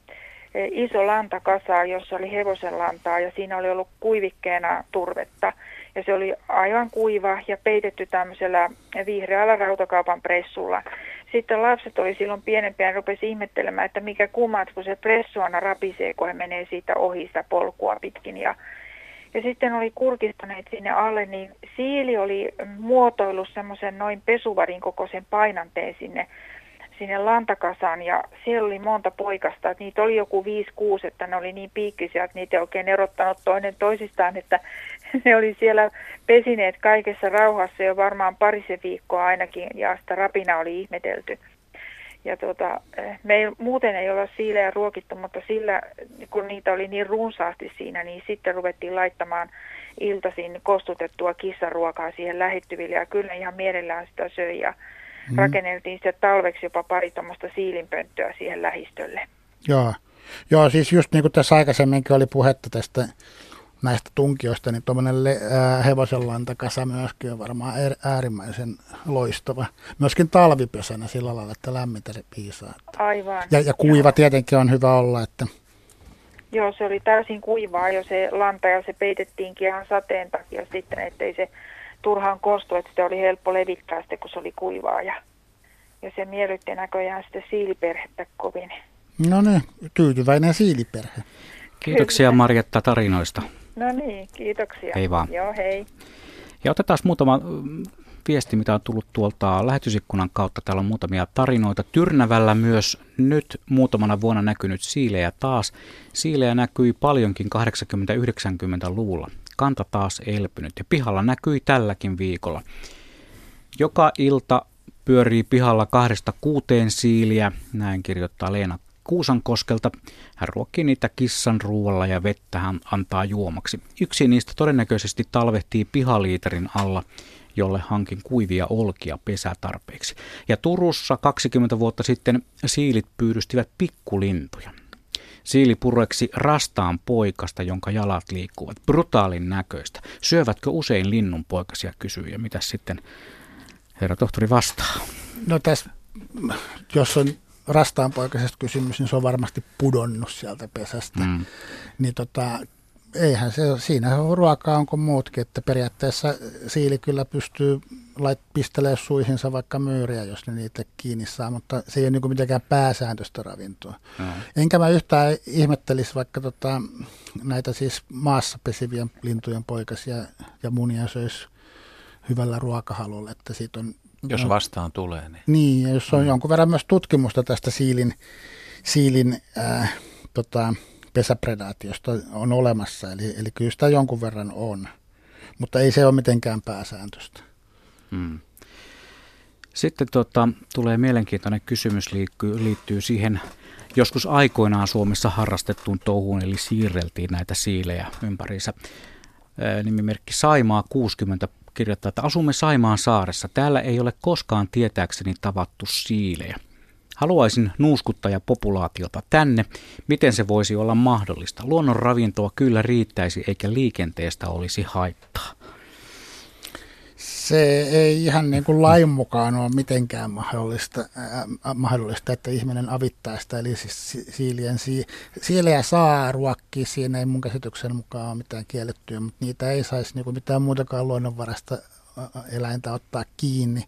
iso lantakasa, jossa oli hevosen lantaa ja siinä oli ollut kuivikkeena turvetta. Ja se oli aivan kuiva ja peitetty tämmöisellä vihreällä rautakaupan pressulla. Sitten lapset oli silloin pienempiä ja rupesi ihmettelemään, että mikä kummat, kun se pressu aina rapisee, kun he menee siitä ohi sitä polkua pitkin. Ja, ja sitten oli kurkistaneet sinne alle, niin siili oli muotoillut semmoisen noin pesuvarin kokoisen painanteen sinne sinne lantakasaan ja siellä oli monta poikasta, että niitä oli joku 5-6, että ne oli niin piikkisiä, että niitä ei oikein erottanut toinen toisistaan, että ne oli siellä pesineet kaikessa rauhassa jo varmaan parisen viikkoa ainakin ja sitä rapina oli ihmetelty. Ja tuota, me ei, muuten ei olla siilejä ruokittu, mutta sillä, kun niitä oli niin runsaasti siinä, niin sitten ruvettiin laittamaan iltaisin kostutettua kissaruokaa siihen lähettyville ja kyllä ihan mielellään sitä söi ja mm. rakenneltiin sitten talveksi jopa pari tuommoista siilinpönttöä siihen lähistölle. Joo. Joo, siis just niin kuin tässä aikaisemminkin oli puhetta tästä näistä tunkioista, niin tuommoinen hevosenlantakasa myöskin on varmaan äärimmäisen loistava. Myöskin talvipesänä sillä lailla, että lämmintä se piisaa. Aivan. Ja, ja kuiva Joo. tietenkin on hyvä olla, että Joo, se oli täysin kuivaa jo se lanta ja se peitettiinkin ihan sateen takia sitten, ettei se turhaan kostu, että sitä oli helppo levittää sitten, kun se oli kuivaa ja, ja se miellytti näköjään sitten siiliperhettä kovin. No niin, tyytyväinen siiliperhe. Kiitoksia Kyllä. Marjetta tarinoista. No niin, kiitoksia. Hei vaan. Joo, hei. Ja otetaan muutama mm, viesti, mitä on tullut tuolta lähetysikkunan kautta. Täällä on muutamia tarinoita. Tyrnävällä myös nyt muutamana vuonna näkynyt siilejä taas. Siilejä näkyi paljonkin 80-90-luvulla. Kanta taas elpynyt ja pihalla näkyi tälläkin viikolla. Joka ilta pyörii pihalla kahdesta kuuteen siiliä, näin kirjoittaa Leena Kuusankoskelta. Hän ruokkii niitä kissan ruoalla ja vettä hän antaa juomaksi. Yksi niistä todennäköisesti talvehtii pihaliiterin alla, jolle hankin kuivia olkia pesätarpeeksi. Ja Turussa 20 vuotta sitten siilit pyydystivät pikkulintuja. Siili pureksi rastaan poikasta, jonka jalat liikkuvat. Brutaalin näköistä. Syövätkö usein linnun poikasia, kysyy. Ja mitä sitten herra tohtori vastaa? No tässä, jos on rastaanpoikaisesta kysymys, niin se on varmasti pudonnut sieltä pesästä. Mm. Niin tota, eihän se, siinä on ruokaa onko muutkin, että periaatteessa siili kyllä pystyy lait, pistelee suihinsa vaikka myyriä, jos ne niitä kiinni saa, mutta se ei ole niin mitenkään pääsääntöistä ravintoa. Mm. Enkä mä yhtään ihmettelisi vaikka tota, näitä siis maassa pesivien lintujen poikasia ja munia söisi hyvällä ruokahalulla, että siitä on jos vastaan tulee. Niin, niin ja jos on mm. jonkun verran myös tutkimusta tästä siilin, siilin äh, tota, pesäpredaatiosta on olemassa, eli, eli kyllä sitä jonkun verran on, mutta ei se ole mitenkään pääsääntöstä. Hmm. Sitten tota, tulee mielenkiintoinen kysymys liittyy, liittyy siihen joskus aikoinaan Suomessa harrastettuun touhuun, eli siirreltiin näitä siilejä ympäriinsä. Nimimerkki Saimaa 60 kirjoittaa, että asumme Saimaan saaressa. Täällä ei ole koskaan tietääkseni tavattu siilejä. Haluaisin nuuskuttajapopulaatiota tänne. Miten se voisi olla mahdollista? Luonnon ravintoa kyllä riittäisi eikä liikenteestä olisi haittaa. Se ei ihan niin kuin lain mukaan ole mitenkään mahdollista, äh, mahdollista että ihminen avittaa sitä. Eli siis siilien, si, siilejä saa ruokkia, siinä ei mun käsityksen mukaan ole mitään kiellettyä, mutta niitä ei saisi niin kuin mitään muutakaan luonnonvarasta eläintä ottaa kiinni,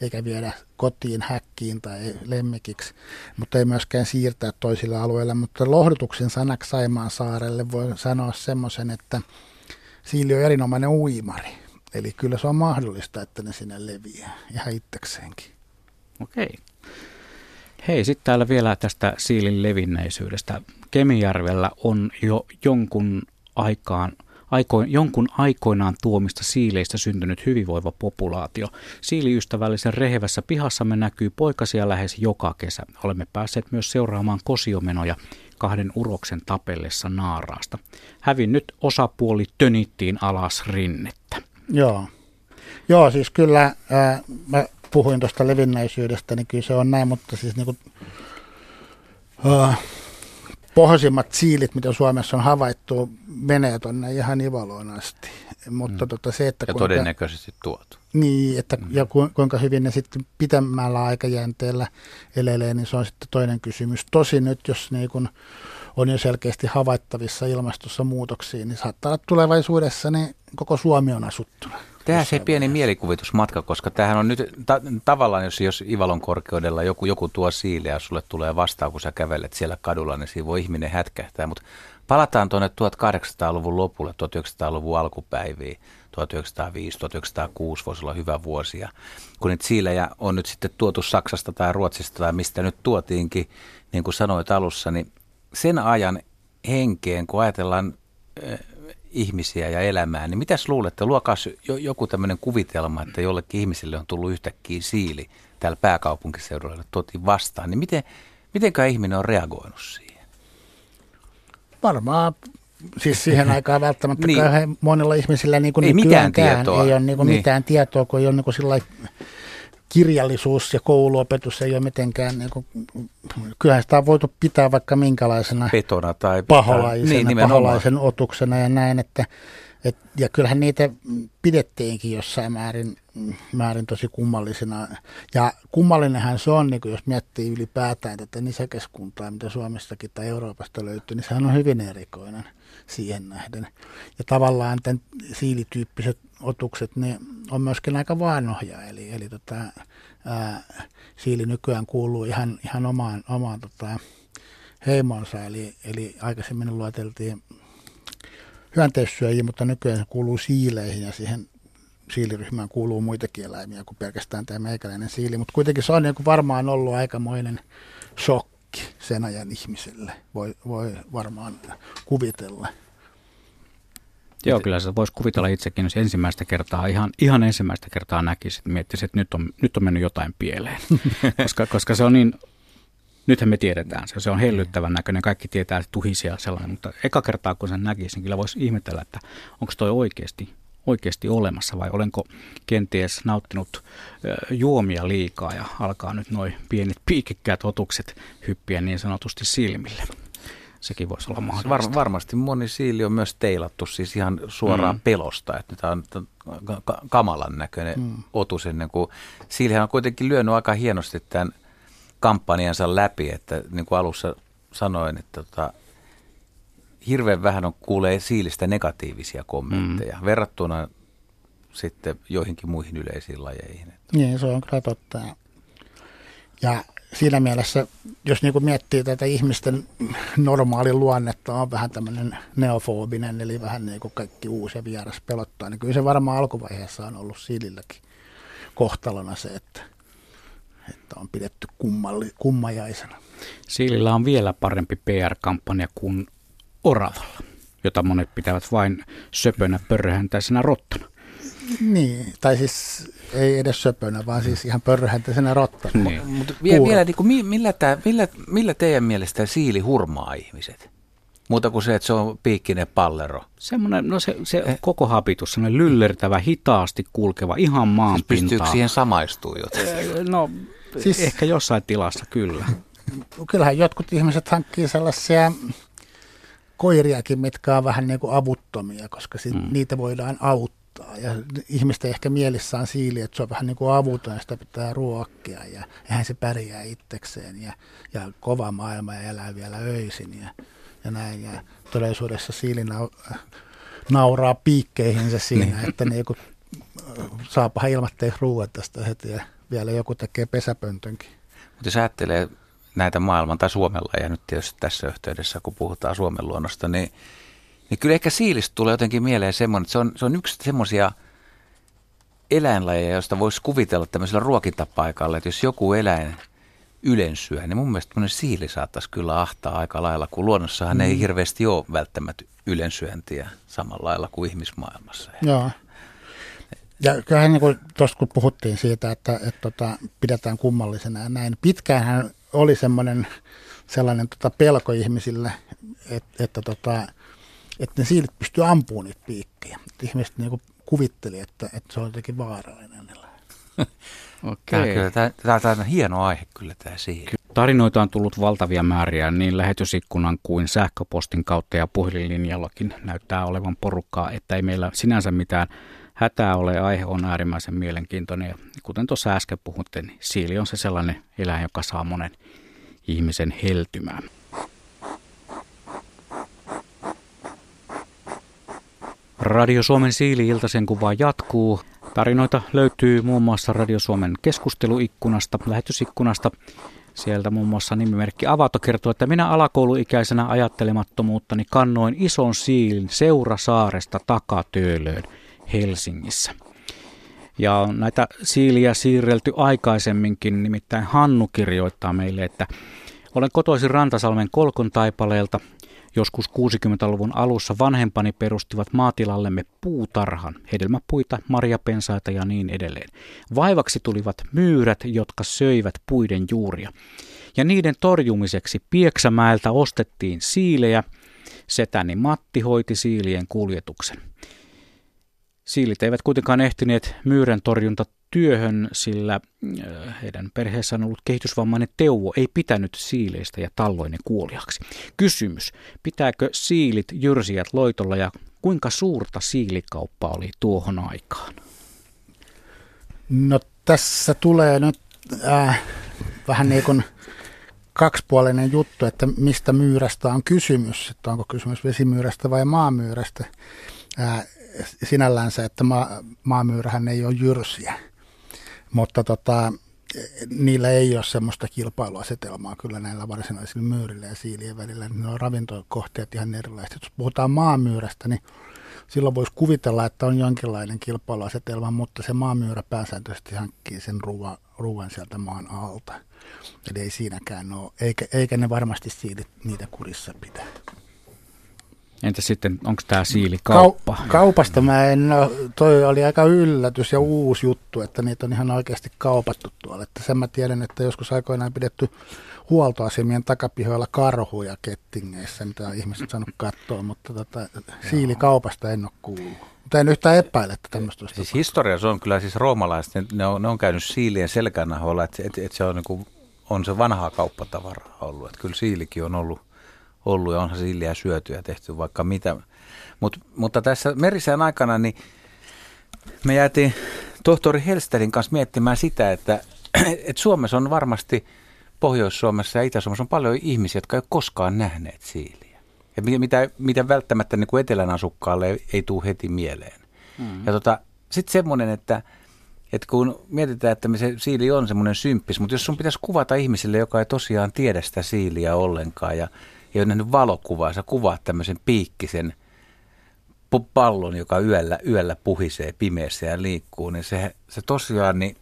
eikä viedä kotiin, häkkiin tai lemmikiksi, mutta ei myöskään siirtää toisille alueille. Mutta lohdutuksen sanaksi Saimaan saarelle voi sanoa semmoisen, että siili on erinomainen uimari. Eli kyllä se on mahdollista, että ne sinne leviää ihan itsekseenkin. Okei. Hei, sitten täällä vielä tästä siilin levinneisyydestä. Kemijärvellä on jo jonkun aikaan aikoin, jonkun aikoinaan tuomista siileistä syntynyt hyvinvoiva populaatio. Siiliystävällisen rehevässä pihassamme näkyy poikasia lähes joka kesä. Olemme päässeet myös seuraamaan kosiomenoja kahden uroksen tapellessa naaraasta. Hävinnyt osapuoli tönittiin alas rinnettä. Joo. Joo, siis kyllä, ää, mä puhuin tuosta levinnäisyydestä, niin kyllä se on näin, mutta siis niin kuin, ää, pohjoisimmat siilit, mitä Suomessa on havaittu, menee tuonne ihan Ivaloon asti. Mutta mm. tota se, että ja kuinka, todennäköisesti tuotu. Niin, että, mm. ja kuinka hyvin ne sitten pitemmällä aikajänteellä elelee, niin se on sitten toinen kysymys. Tosi nyt, jos niin kun on jo selkeästi havaittavissa ilmastossa muutoksia, niin saattaa olla tulevaisuudessa niin koko Suomi on asuttuna. Tehdään se pieni mielikuvitusmatka, koska tämähän on nyt ta- tavallaan, jos, jos Ivalon korkeudella joku, joku tuo siiliä ja sulle tulee vastaan, kun sä kävelet siellä kadulla, niin siinä voi ihminen hätkähtää. Mutta palataan tuonne 1800-luvun lopulle, 1900-luvun alkupäiviin. 1905, 1906 voisi olla hyvä vuosi. Ja kun niitä siilejä on nyt sitten tuotu Saksasta tai Ruotsista tai mistä nyt tuotiinkin, niin kuin sanoit alussa, niin sen ajan henkeen, kun ajatellaan ihmisiä ja elämää, niin mitäs luulette, luokas joku tämmöinen kuvitelma, että jollekin ihmiselle on tullut yhtäkkiä siili täällä pääkaupunkiseudulla tuotiin vastaan, niin miten, mitenkä ihminen on reagoinut siihen? Varmaan siis siihen aikaan välttämättä niin. monilla ihmisillä niin kuin ei mitään tietoa. ei ole niin kuin niin. mitään tietoa, kun ei ole niin kuin sillä kirjallisuus ja kouluopetus ei ole mitenkään, niin kuin, kyllähän sitä on voitu pitää vaikka minkälaisena Petona tai paholaisena, niin, paholaisen otuksena ja näin, että et, ja kyllähän niitä pidettiinkin jossain määrin, määrin tosi kummallisena. Ja kummallinenhan se on, niin jos miettii ylipäätään tätä nisäkeskuntaa, mitä Suomestakin tai Euroopasta löytyy, niin sehän on hyvin erikoinen siihen nähden. Ja tavallaan tämän siilityyppiset otukset, niin on myöskin aika vanhoja, eli, eli tota, ää, siili nykyään kuuluu ihan, ihan omaan, omaan tota, heimonsa, eli, eli aikaisemmin luoteltiin hyönteissyöjiä, mutta nykyään se kuuluu siileihin ja siihen siiliryhmään kuuluu muitakin eläimiä kuin pelkästään tämä meikäläinen siili, mutta kuitenkin se on niin kuin varmaan ollut aikamoinen shokki sen ajan ihmiselle, voi, voi varmaan kuvitella. Joo, kyllä se voisi kuvitella itsekin, jos ensimmäistä kertaa, ihan, ihan ensimmäistä kertaa näkisi, että miettisi, että nyt on, nyt on mennyt jotain pieleen. koska, koska se on niin, nythän me tiedetään se, se on hellyttävän näköinen, kaikki tietää, että tuhisia sellainen, mutta eka kertaa kun sen näkisi, niin kyllä voisi ihmetellä, että onko toi oikeasti, oikeasti olemassa vai olenko kenties nauttinut juomia liikaa ja alkaa nyt noin pienet piikikkäät otukset hyppiä niin sanotusti silmille sekin voisi olla mahdollista. Var, varmasti moni siili on myös teilattu siis ihan suoraan mm. pelosta, että tämä on kamalan näköinen mm. otus ennen kuin siilihän on kuitenkin lyönyt aika hienosti tämän kampanjansa läpi, että niin kuin alussa sanoin, että tota, hirveän vähän on kuulee siilistä negatiivisia kommentteja mm. verrattuna sitten joihinkin muihin yleisiin lajeihin. Niin, se on kyllä totta. Ja siinä mielessä, jos niin miettii tätä ihmisten normaali luonnetta, on vähän tämmöinen neofoobinen, eli vähän niin kuin kaikki uusi ja vieras pelottaa, niin kyllä se varmaan alkuvaiheessa on ollut Siililläkin kohtalona se, että, että on pidetty kummalli, kummajaisena. Siilillä on vielä parempi PR-kampanja kuin Oravalla, jota monet pitävät vain söpönä pörröhäntäisenä rottona. Niin, tai siis ei edes söpönä, vaan siis ihan pörröhäntäisenä rottana. Niin. Mutta vielä, vielä niin kuin, millä, tämä, millä, millä teidän mielestä siili hurmaa ihmiset? Muuta kuin se, että se on piikkinen pallero. Semmoinen, no se, se eh. koko hapitus, semmoinen lyllertävä, hitaasti kulkeva, ihan maan siis pystyykö siihen samaistumaan jotenkin? Eh, no, siis, ehkä jossain tilassa kyllä. Kyllähän jotkut ihmiset hankkii sellaisia koiriakin, mitkä on vähän niin kuin avuttomia, koska sit mm. niitä voidaan auttaa. Ja ihmisten ehkä mielessä on siili, että se on vähän niin kuin avuton ja sitä pitää ruokkia ja eihän se pärjää itsekseen ja, ja kova maailma ja elää vielä öisin ja, ja näin. Ja todellisuudessa siili nau, nauraa piikkeihinsä siinä, niin. että niin kuin, saapahan ilmatteeksi ruoat tästä heti ja vielä joku tekee pesäpöntönkin. Mutta jos ajattelee näitä maailman tai Suomella ja nyt tietysti tässä yhteydessä, kun puhutaan Suomen luonnosta, niin niin kyllä ehkä siilistä tulee jotenkin mieleen semmoinen, että se on, se on yksi semmoisia eläinlajeja, joista voisi kuvitella tämmöisellä ruokintapaikalla, että jos joku eläin ylensyö, niin mun mielestä siili saattaisi kyllä ahtaa aika lailla, kun luonnossahan mm. ei hirveästi ole välttämättä ylensyöntiä samalla lailla kuin ihmismaailmassa. Joo. Ja kyllähän niin kuin tuossa kun puhuttiin siitä, että, että, että tota, pidetään kummallisena ja näin, pitkäänhän oli semmoinen sellainen tota, pelko ihmisille, että, että, tota, että ne siilit pystyy ampumaan niitä piikkejä. Että ihmiset niin kuin kuvitteli, että, että se on jotenkin vaarallinen Okei. Tämä, tämä, tämä, tämä on hieno aihe kyllä tämä siihen. Tarinoita on tullut valtavia määriä niin lähetysikkunan kuin sähköpostin kautta ja puhelinlinjallakin näyttää olevan porukkaa, että ei meillä sinänsä mitään hätää ole. Aihe on äärimmäisen mielenkiintoinen ja kuten tuossa äsken puhutte, niin siili on se sellainen eläin, joka saa monen ihmisen heltymään. Radio Suomen siili-iltaisen kuva jatkuu. Tarinoita löytyy muun muassa Radio Suomen keskusteluikkunasta, lähetysikkunasta. Sieltä muun muassa nimimerkki Avato kertoo, että minä alakouluikäisenä ajattelemattomuuttani kannoin ison siilin Seurasaaresta takatöölöön Helsingissä. Ja näitä siiliä siirrelty aikaisemminkin, nimittäin Hannu kirjoittaa meille, että olen kotoisin Rantasalmen Kolkon taipaleelta Joskus 60-luvun alussa vanhempani perustivat maatilallemme puutarhan, hedelmäpuita, marjapensaita ja niin edelleen. Vaivaksi tulivat myyrät, jotka söivät puiden juuria. Ja niiden torjumiseksi Pieksämäeltä ostettiin siilejä. Setäni Matti hoiti siilien kuljetuksen. Siilit eivät kuitenkaan ehtineet myyrän torjunta työhön, sillä äh, heidän perheessään ollut kehitysvammainen Teuvo ei pitänyt siileistä ja talloinen kuoliaksi. Kysymys, pitääkö siilit jyrsijät loitolla ja kuinka suurta siilikauppa oli tuohon aikaan? No tässä tulee nyt äh, vähän niin kuin kaksipuolinen juttu, että mistä myyrästä on kysymys, että onko kysymys vesimyyrästä vai maamyyrästä. Äh, sinällänsä, että ma- maamyyrähän ei ole jyrsiä mutta tota, niillä ei ole semmoista kilpailuasetelmaa kyllä näillä varsinaisilla myyrillä ja siilien välillä. Ne on ravintokohteet ihan erilaiset. Jos puhutaan maamyyrästä, niin silloin voisi kuvitella, että on jonkinlainen kilpailuasetelma, mutta se maamyyrä pääsääntöisesti hankkii sen ruoan, ruoan sieltä maan alta. Eli ei siinäkään ole, eikä, eikä ne varmasti siilit niitä kurissa pitää. Entä sitten, onko tämä siilikauppa? Kau- kaupasta mä en, no, toi oli aika yllätys ja uusi juttu, että niitä on ihan oikeasti kaupattu tuolla. Että sen mä tiedän, että joskus aikoinaan pidetty huoltoasemien takapihoilla karhuja kettingeissä, mitä on ihmiset saanut katsoa, mutta tota, siilikaupasta en ole kuullut. Mutta en yhtään epäile, että tämmöistä Siis historiassa on kyllä siis roomalaiset, ne on, ne on käynyt siilien selkänahoilla, että, että, että se on, niin kuin, on se vanhaa kauppatavaraa ollut. Että kyllä siilikin on ollut ollut ja onhan silliä syöty ja tehty vaikka mitä. Mut, mutta tässä merisään aikana niin me jäätiin tohtori Helstelin kanssa miettimään sitä, että, että Suomessa on varmasti Pohjois-Suomessa ja Itä-Suomessa on paljon ihmisiä, jotka ei ole koskaan nähneet siiliä. Ja mitä, mitä välttämättä niin kuin etelän asukkaalle ei, ei tule heti mieleen. Mm. Ja tota, sitten semmoinen, että, että kun mietitään, että se siili on semmoinen symppis, mutta jos sun pitäisi kuvata ihmiselle, joka ei tosiaan tiedä sitä siiliä ollenkaan ja ei ole nähnyt valokuvaa, sä kuvaat tämmöisen piikkisen pallon, joka yöllä, yöllä puhisee pimeässä ja liikkuu, niin se, se tosiaan, niin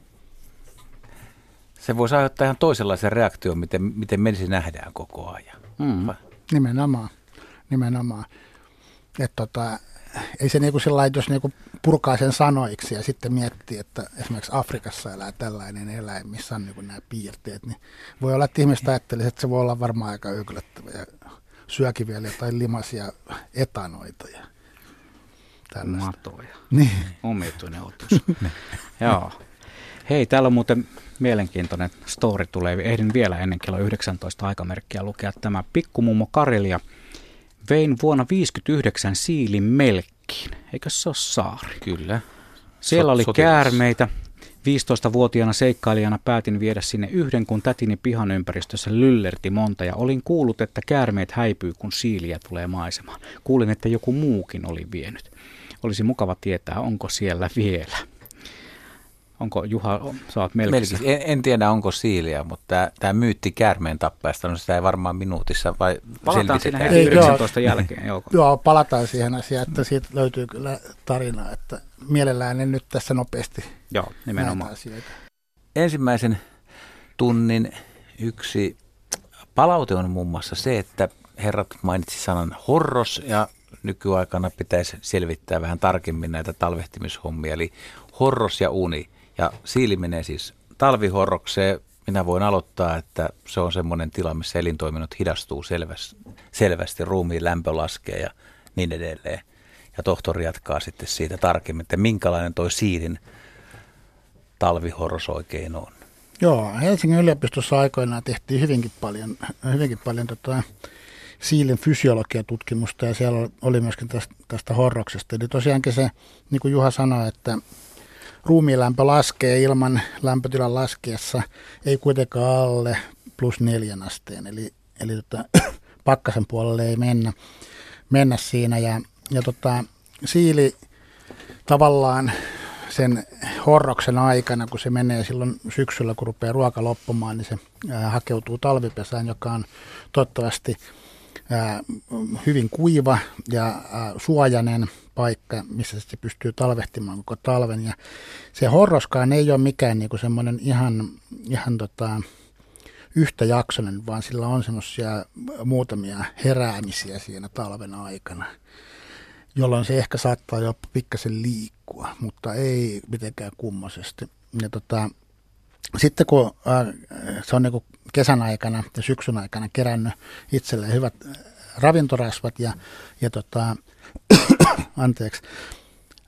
se voisi aiheuttaa ihan toisenlaisen reaktion, miten, miten menisi nähdään koko ajan. Mm. Nimenomaan, nimenomaan. Että tota, ei se niinku sillä jos niinku purkaa sen sanoiksi ja sitten miettii, että esimerkiksi Afrikassa elää tällainen eläin, missä on niinku nämä piirteet, niin voi olla, että ihmiset että se voi olla varmaan aika ykylöttävä ja syökin vielä jotain limasia etanoita ja tällaista. Matoja. Niin. Omituinen otus. Niin. Joo. Hei, täällä on muuten mielenkiintoinen story tulee. Ehdin vielä ennen kello 19 aikamerkkiä lukea tämä Pikkumummo Karelia vein vuonna 59 siilin melkkiin. Eikö se ole saari? Kyllä. Siellä oli käärmeitä. 15-vuotiaana seikkailijana päätin viedä sinne yhden, kun tätini pihan ympäristössä lyllerti monta ja olin kuullut, että käärmeet häipyy, kun siiliä tulee maisemaan. Kuulin, että joku muukin oli vienyt. Olisi mukava tietää, onko siellä vielä. Onko Juha, oot melkissä? En, en tiedä, onko siiliä, mutta tämä myytti käärmeen tappajasta, no sitä ei varmaan minuutissa vai Palataan siinä heti 19 jälkeen. Joo. joo, palataan siihen asiaan, että siitä löytyy kyllä tarina, että mielellään en nyt tässä nopeasti Joo, nimenomaan. Ensimmäisen tunnin yksi palaute on muun muassa se, että herrat mainitsi sanan horros ja nykyaikana pitäisi selvittää vähän tarkemmin näitä talvehtimishommia. Eli horros ja uni. Ja siili menee siis talvihorrokseen. Minä voin aloittaa, että se on semmoinen tila, missä elintoiminnot hidastuu selvästi, selvästi ruumiin lämpö laskee ja niin edelleen. Ja tohtori jatkaa sitten siitä tarkemmin, että minkälainen toi siilin talvihorros oikein on. Joo, Helsingin yliopistossa aikoinaan tehtiin hyvinkin paljon, hyvinkin paljon tota, siilin fysiologiatutkimusta ja siellä oli myöskin tästä, tästä horroksesta. Eli tosiaankin se, niin kuin Juha sanoi, että ruumiilämpö laskee ilman lämpötilan laskeessa, ei kuitenkaan alle plus neljän asteen, eli, eli tota, pakkasen puolelle ei mennä, mennä siinä. Ja, ja tota, siili tavallaan sen horroksen aikana, kun se menee silloin syksyllä, kun rupeaa ruoka loppumaan, niin se hakeutuu talvipesään, joka on toivottavasti hyvin kuiva ja suojainen paikka, missä se pystyy talvehtimaan koko talven. Ja se horroskaan ei ole mikään niinku semmoinen ihan, ihan tota, yhtäjaksoinen, vaan sillä on semmoisia muutamia heräämisiä siinä talven aikana jolloin se ehkä saattaa jopa pikkasen liikkua, mutta ei mitenkään kummoisesti. Ja tota, sitten kun äh, se on niin kesän aikana ja syksyn aikana kerännyt itselleen hyvät äh, ravintorasvat ja, ja tota, anteeksi,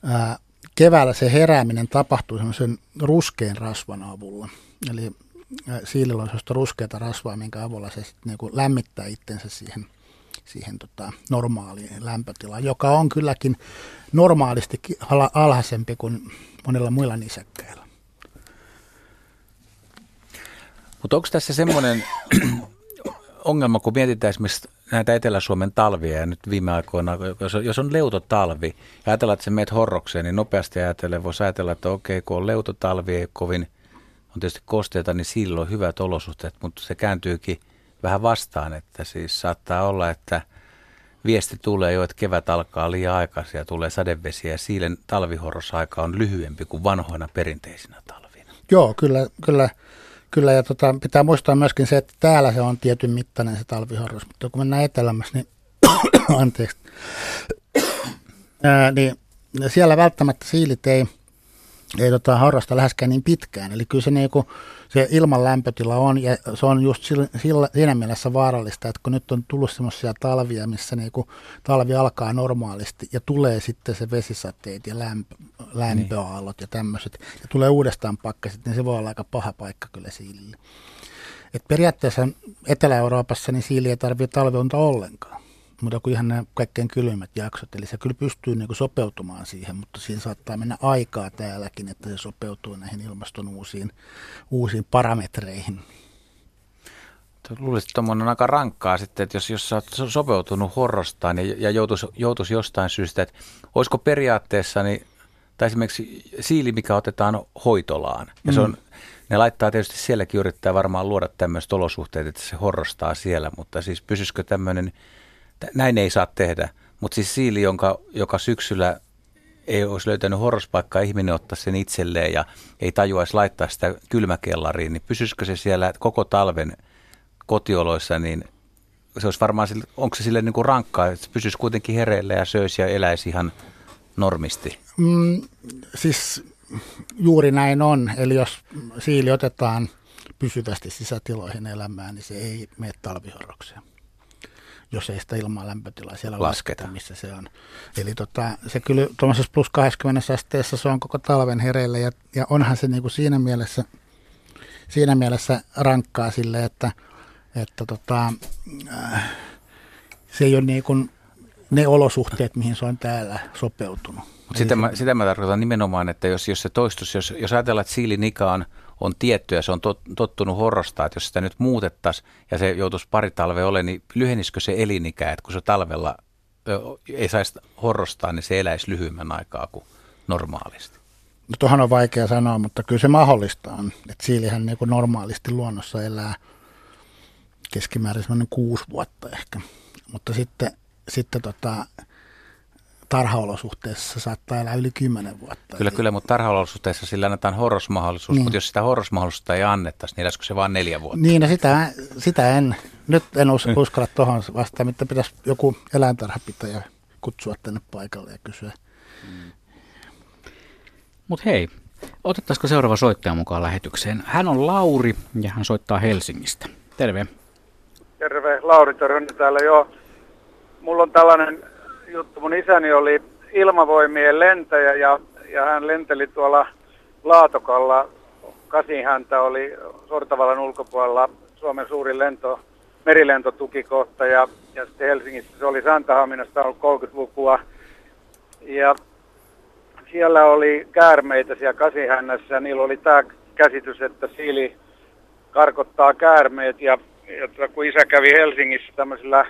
äh, keväällä se herääminen tapahtuu semmoisen ruskean rasvan avulla. Eli siilillä on sellaista ruskeata rasvaa, minkä avulla se sitten niin lämmittää itsensä siihen – siihen tota, normaaliin lämpötilaan, joka on kylläkin normaalisti alhaisempi kuin monilla muilla nisäkkäillä. Mutta onko tässä semmoinen ongelma, kun mietitään esimerkiksi näitä Etelä-Suomen talvia ja nyt viime aikoina, jos on, jos on leutotalvi ja ajatellaan, että se meet horrokseen, niin nopeasti ajatellen voisi ajatella, että okei, kun on leutotalvi, ei kovin, on tietysti kosteita, niin silloin hyvät olosuhteet, mutta se kääntyykin – vähän vastaan, että siis saattaa olla, että viesti tulee jo, että kevät alkaa liian aikaisin ja tulee sadevesiä ja siilen talvihorrosaika on lyhyempi kuin vanhoina perinteisinä talvina. Joo, kyllä, kyllä, kyllä ja tota, pitää muistaa myöskin se, että täällä se on tietyn mittainen se talvihorros, mutta kun mennään etelämässä, niin anteeksi, Ää, niin siellä välttämättä siilit ei, ei tota, harrasta läheskään niin pitkään. Eli kyllä se niinku, se ilman lämpötila on, ja se on just sillä, sillä, siinä mielessä vaarallista, että kun nyt on tullut semmoisia talvia, missä niinku talvi alkaa normaalisti, ja tulee sitten se vesisateet ja lämpö, lämpöaallot niin. ja tämmöiset, ja tulee uudestaan pakkaset, niin se voi olla aika paha paikka kyllä siilille. Et periaatteessa Etelä-Euroopassa niin siili ei tarvitse talveunta ollenkaan mutta kuin ihan nämä kaikkein kylmimmät jaksot. Eli se kyllä pystyy niin kuin sopeutumaan siihen, mutta siinä saattaa mennä aikaa täälläkin, että se sopeutuu näihin ilmaston uusiin, uusiin parametreihin. Luulisin, että tuommoinen on aika rankkaa sitten, että jos, jos sä oot sopeutunut horrostaan ja, ja joutuisi, joutuisi jostain syystä, että olisiko periaatteessa, niin, tai esimerkiksi siili, mikä otetaan hoitolaan, ja se on, mm. ne laittaa tietysti sielläkin yrittää varmaan luoda tämmöiset olosuhteet, että se horrostaa siellä, mutta siis pysyisikö tämmöinen näin ei saa tehdä. Mutta siis siili, jonka, joka syksyllä ei olisi löytänyt horrospaikkaa, ihminen ottaa sen itselleen ja ei tajuaisi laittaa sitä kylmäkellariin, niin pysyisikö se siellä koko talven kotioloissa, niin se olisi varmaan, onko se sille niin kuin rankkaa, että pysyisi kuitenkin hereillä ja söisi ja eläisi ihan normisti? Mm, siis juuri näin on. Eli jos siili otetaan pysyvästi sisätiloihin elämään, niin se ei mene talvihorrokseen jos ei sitä ilmaa lämpötilaa siellä lasketa, lasketa missä se on. Eli tota, se kyllä tuollaisessa plus 20 asteessa se on koko talven hereillä ja, ja onhan se niin kuin siinä, mielessä, siinä mielessä rankkaa sille, että, että tota, äh, se ei ole niin kuin ne olosuhteet, mihin se on täällä sopeutunut. sitä, mä, sitä mä tarkoitan nimenomaan, että jos, jos se toistus, jos, jos ajatellaan, että siilinika on on tietty ja se on tot, tottunut horrostaa, että jos sitä nyt muutettaisiin ja se joutuisi pari talvea ole, niin lyhenisikö se elinikä, että kun se talvella ei saisi horrostaa, niin se eläisi lyhyemmän aikaa kuin normaalisti? No tuohon on vaikea sanoa, mutta kyllä se mahdollista on. Että siilihän niin kuin normaalisti luonnossa elää keskimäärin semmoinen kuusi vuotta ehkä. Mutta sitten, sitten tota, tarhaolosuhteessa saattaa elää yli 10 vuotta. Kyllä, kyllä, mutta tarhaolosuhteessa sillä annetaan horrosmahdollisuus, niin. mutta jos sitä horrosmahdollisuutta ei annettaisi, niin eläisikö se vain neljä vuotta? Niin, no sitä, sitä en, nyt en us, mm. uskalla tuohon vastaan, mitä pitäisi joku eläintarhapitäjä kutsua tänne paikalle ja kysyä. Mm. Mutta hei, otettaisiko seuraava soittaja mukaan lähetykseen? Hän on Lauri ja hän soittaa Helsingistä. Terve. Terve, Lauri Törhönen täällä jo. Mulla on tällainen juttu. Mun isäni oli ilmavoimien lentäjä ja, ja hän lenteli tuolla Laatokalla. Kasin häntä oli Sortavalan ulkopuolella Suomen suurin lento, merilentotukikohta ja, ja sitten Helsingissä se oli Santahaminasta ollut 30-lukua. Ja siellä oli käärmeitä siellä kasihännässä ja niillä oli tämä käsitys, että siili karkottaa käärmeet ja, ja kun isä kävi Helsingissä tämmöisillä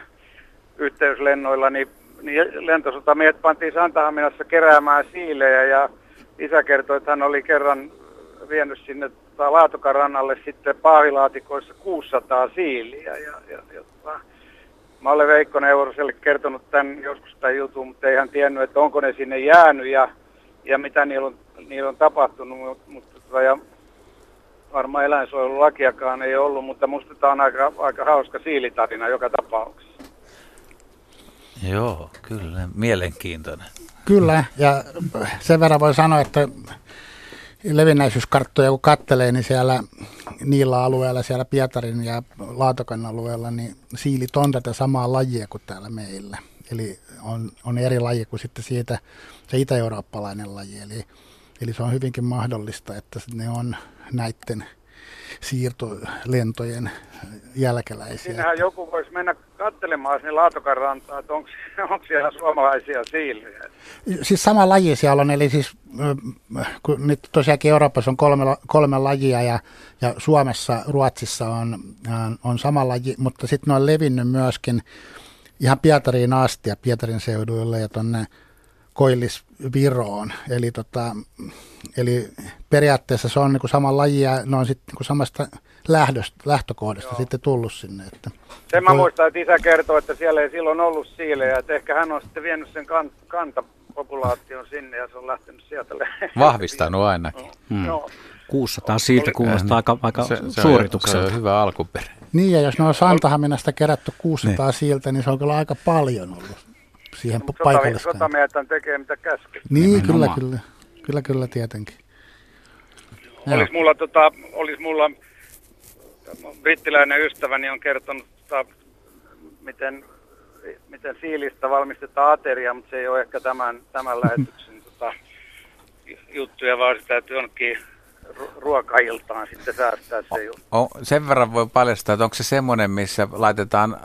yhteyslennoilla, niin, niin lentosotamiehet pantiin Santahaminassa keräämään siilejä ja isä kertoi, että hän oli kerran vienyt sinne Laatokan rannalle sitten paavilaatikoissa 600 siiliä. Ja, ja, ja, tota, mä olen Veikko Neuroselle kertonut tämän joskus tämän jutun, mutta ei hän tiennyt, että onko ne sinne jäänyt ja, ja mitä niillä on, niillä on tapahtunut. Mutta, mutta tota, ja varmaan eläinsuojelulakiakaan ei ollut, mutta musta tämä on aika, aika hauska siilitarina joka tapauksessa. Joo, kyllä. Mielenkiintoinen. Kyllä, ja sen verran voi sanoa, että levinnäisyyskarttoja kun kattelee, niin siellä niillä alueilla, siellä Pietarin ja Laatokan alueella, niin siilit on tätä samaa lajia kuin täällä meillä. Eli on, on eri laji kuin sitten siitä se itä-eurooppalainen laji. Eli, eli se on hyvinkin mahdollista, että ne on näiden siirtolentojen jälkeläisiä. Siinähän joku voisi mennä katselemaan sinne Laatokan rantaan, että onko, onko siellä suomalaisia siilejä. Siis sama laji siellä on, eli siis kun nyt tosiaankin Euroopassa on kolme, kolme lajia ja, ja Suomessa, Ruotsissa on, on sama laji, mutta sitten ne on levinnyt myöskin ihan Pietariin asti ja Pietarin seuduille ja tuonne Koillis-Viroon. Eli, tota, eli periaatteessa se on niin kuin sama laji ja ne on sitten niin samasta lähdöstä, lähtökohdasta Joo. sitten tullut sinne. Että sen mä muistan, että isä kertoo, että siellä ei silloin ollut siilejä, että ehkä hän on sitten vienyt sen kan, kantapopulaation sinne ja se on lähtenyt sieltä. Vahvistanut ainakin. Hmm. Joo. 600 siitä kuulostaa aika, aika se, se suoritukselta. Se on hyvä alkuperä. Niin, ja jos ne on Santahaminasta kerätty 600 niin. sieltä, niin se on kyllä aika paljon ollut siihen Mutta paikalliskaan. Sotamiehethän tekee mitä käskee. Niin, kyllä, kyllä. Kyllä, kyllä, tietenkin. Olisi mulla, tota, olisi mulla brittiläinen ystäväni on kertonut, tota, miten, miten siilistä valmistetaan ateria, mutta se ei ole ehkä tämän, tämän lähetyksen tota, juttuja, vaan se täytyy jonnekin ruokailtaan sitten säästää se juttu. O, sen verran voi paljastaa, että onko se semmoinen, missä laitetaan äh,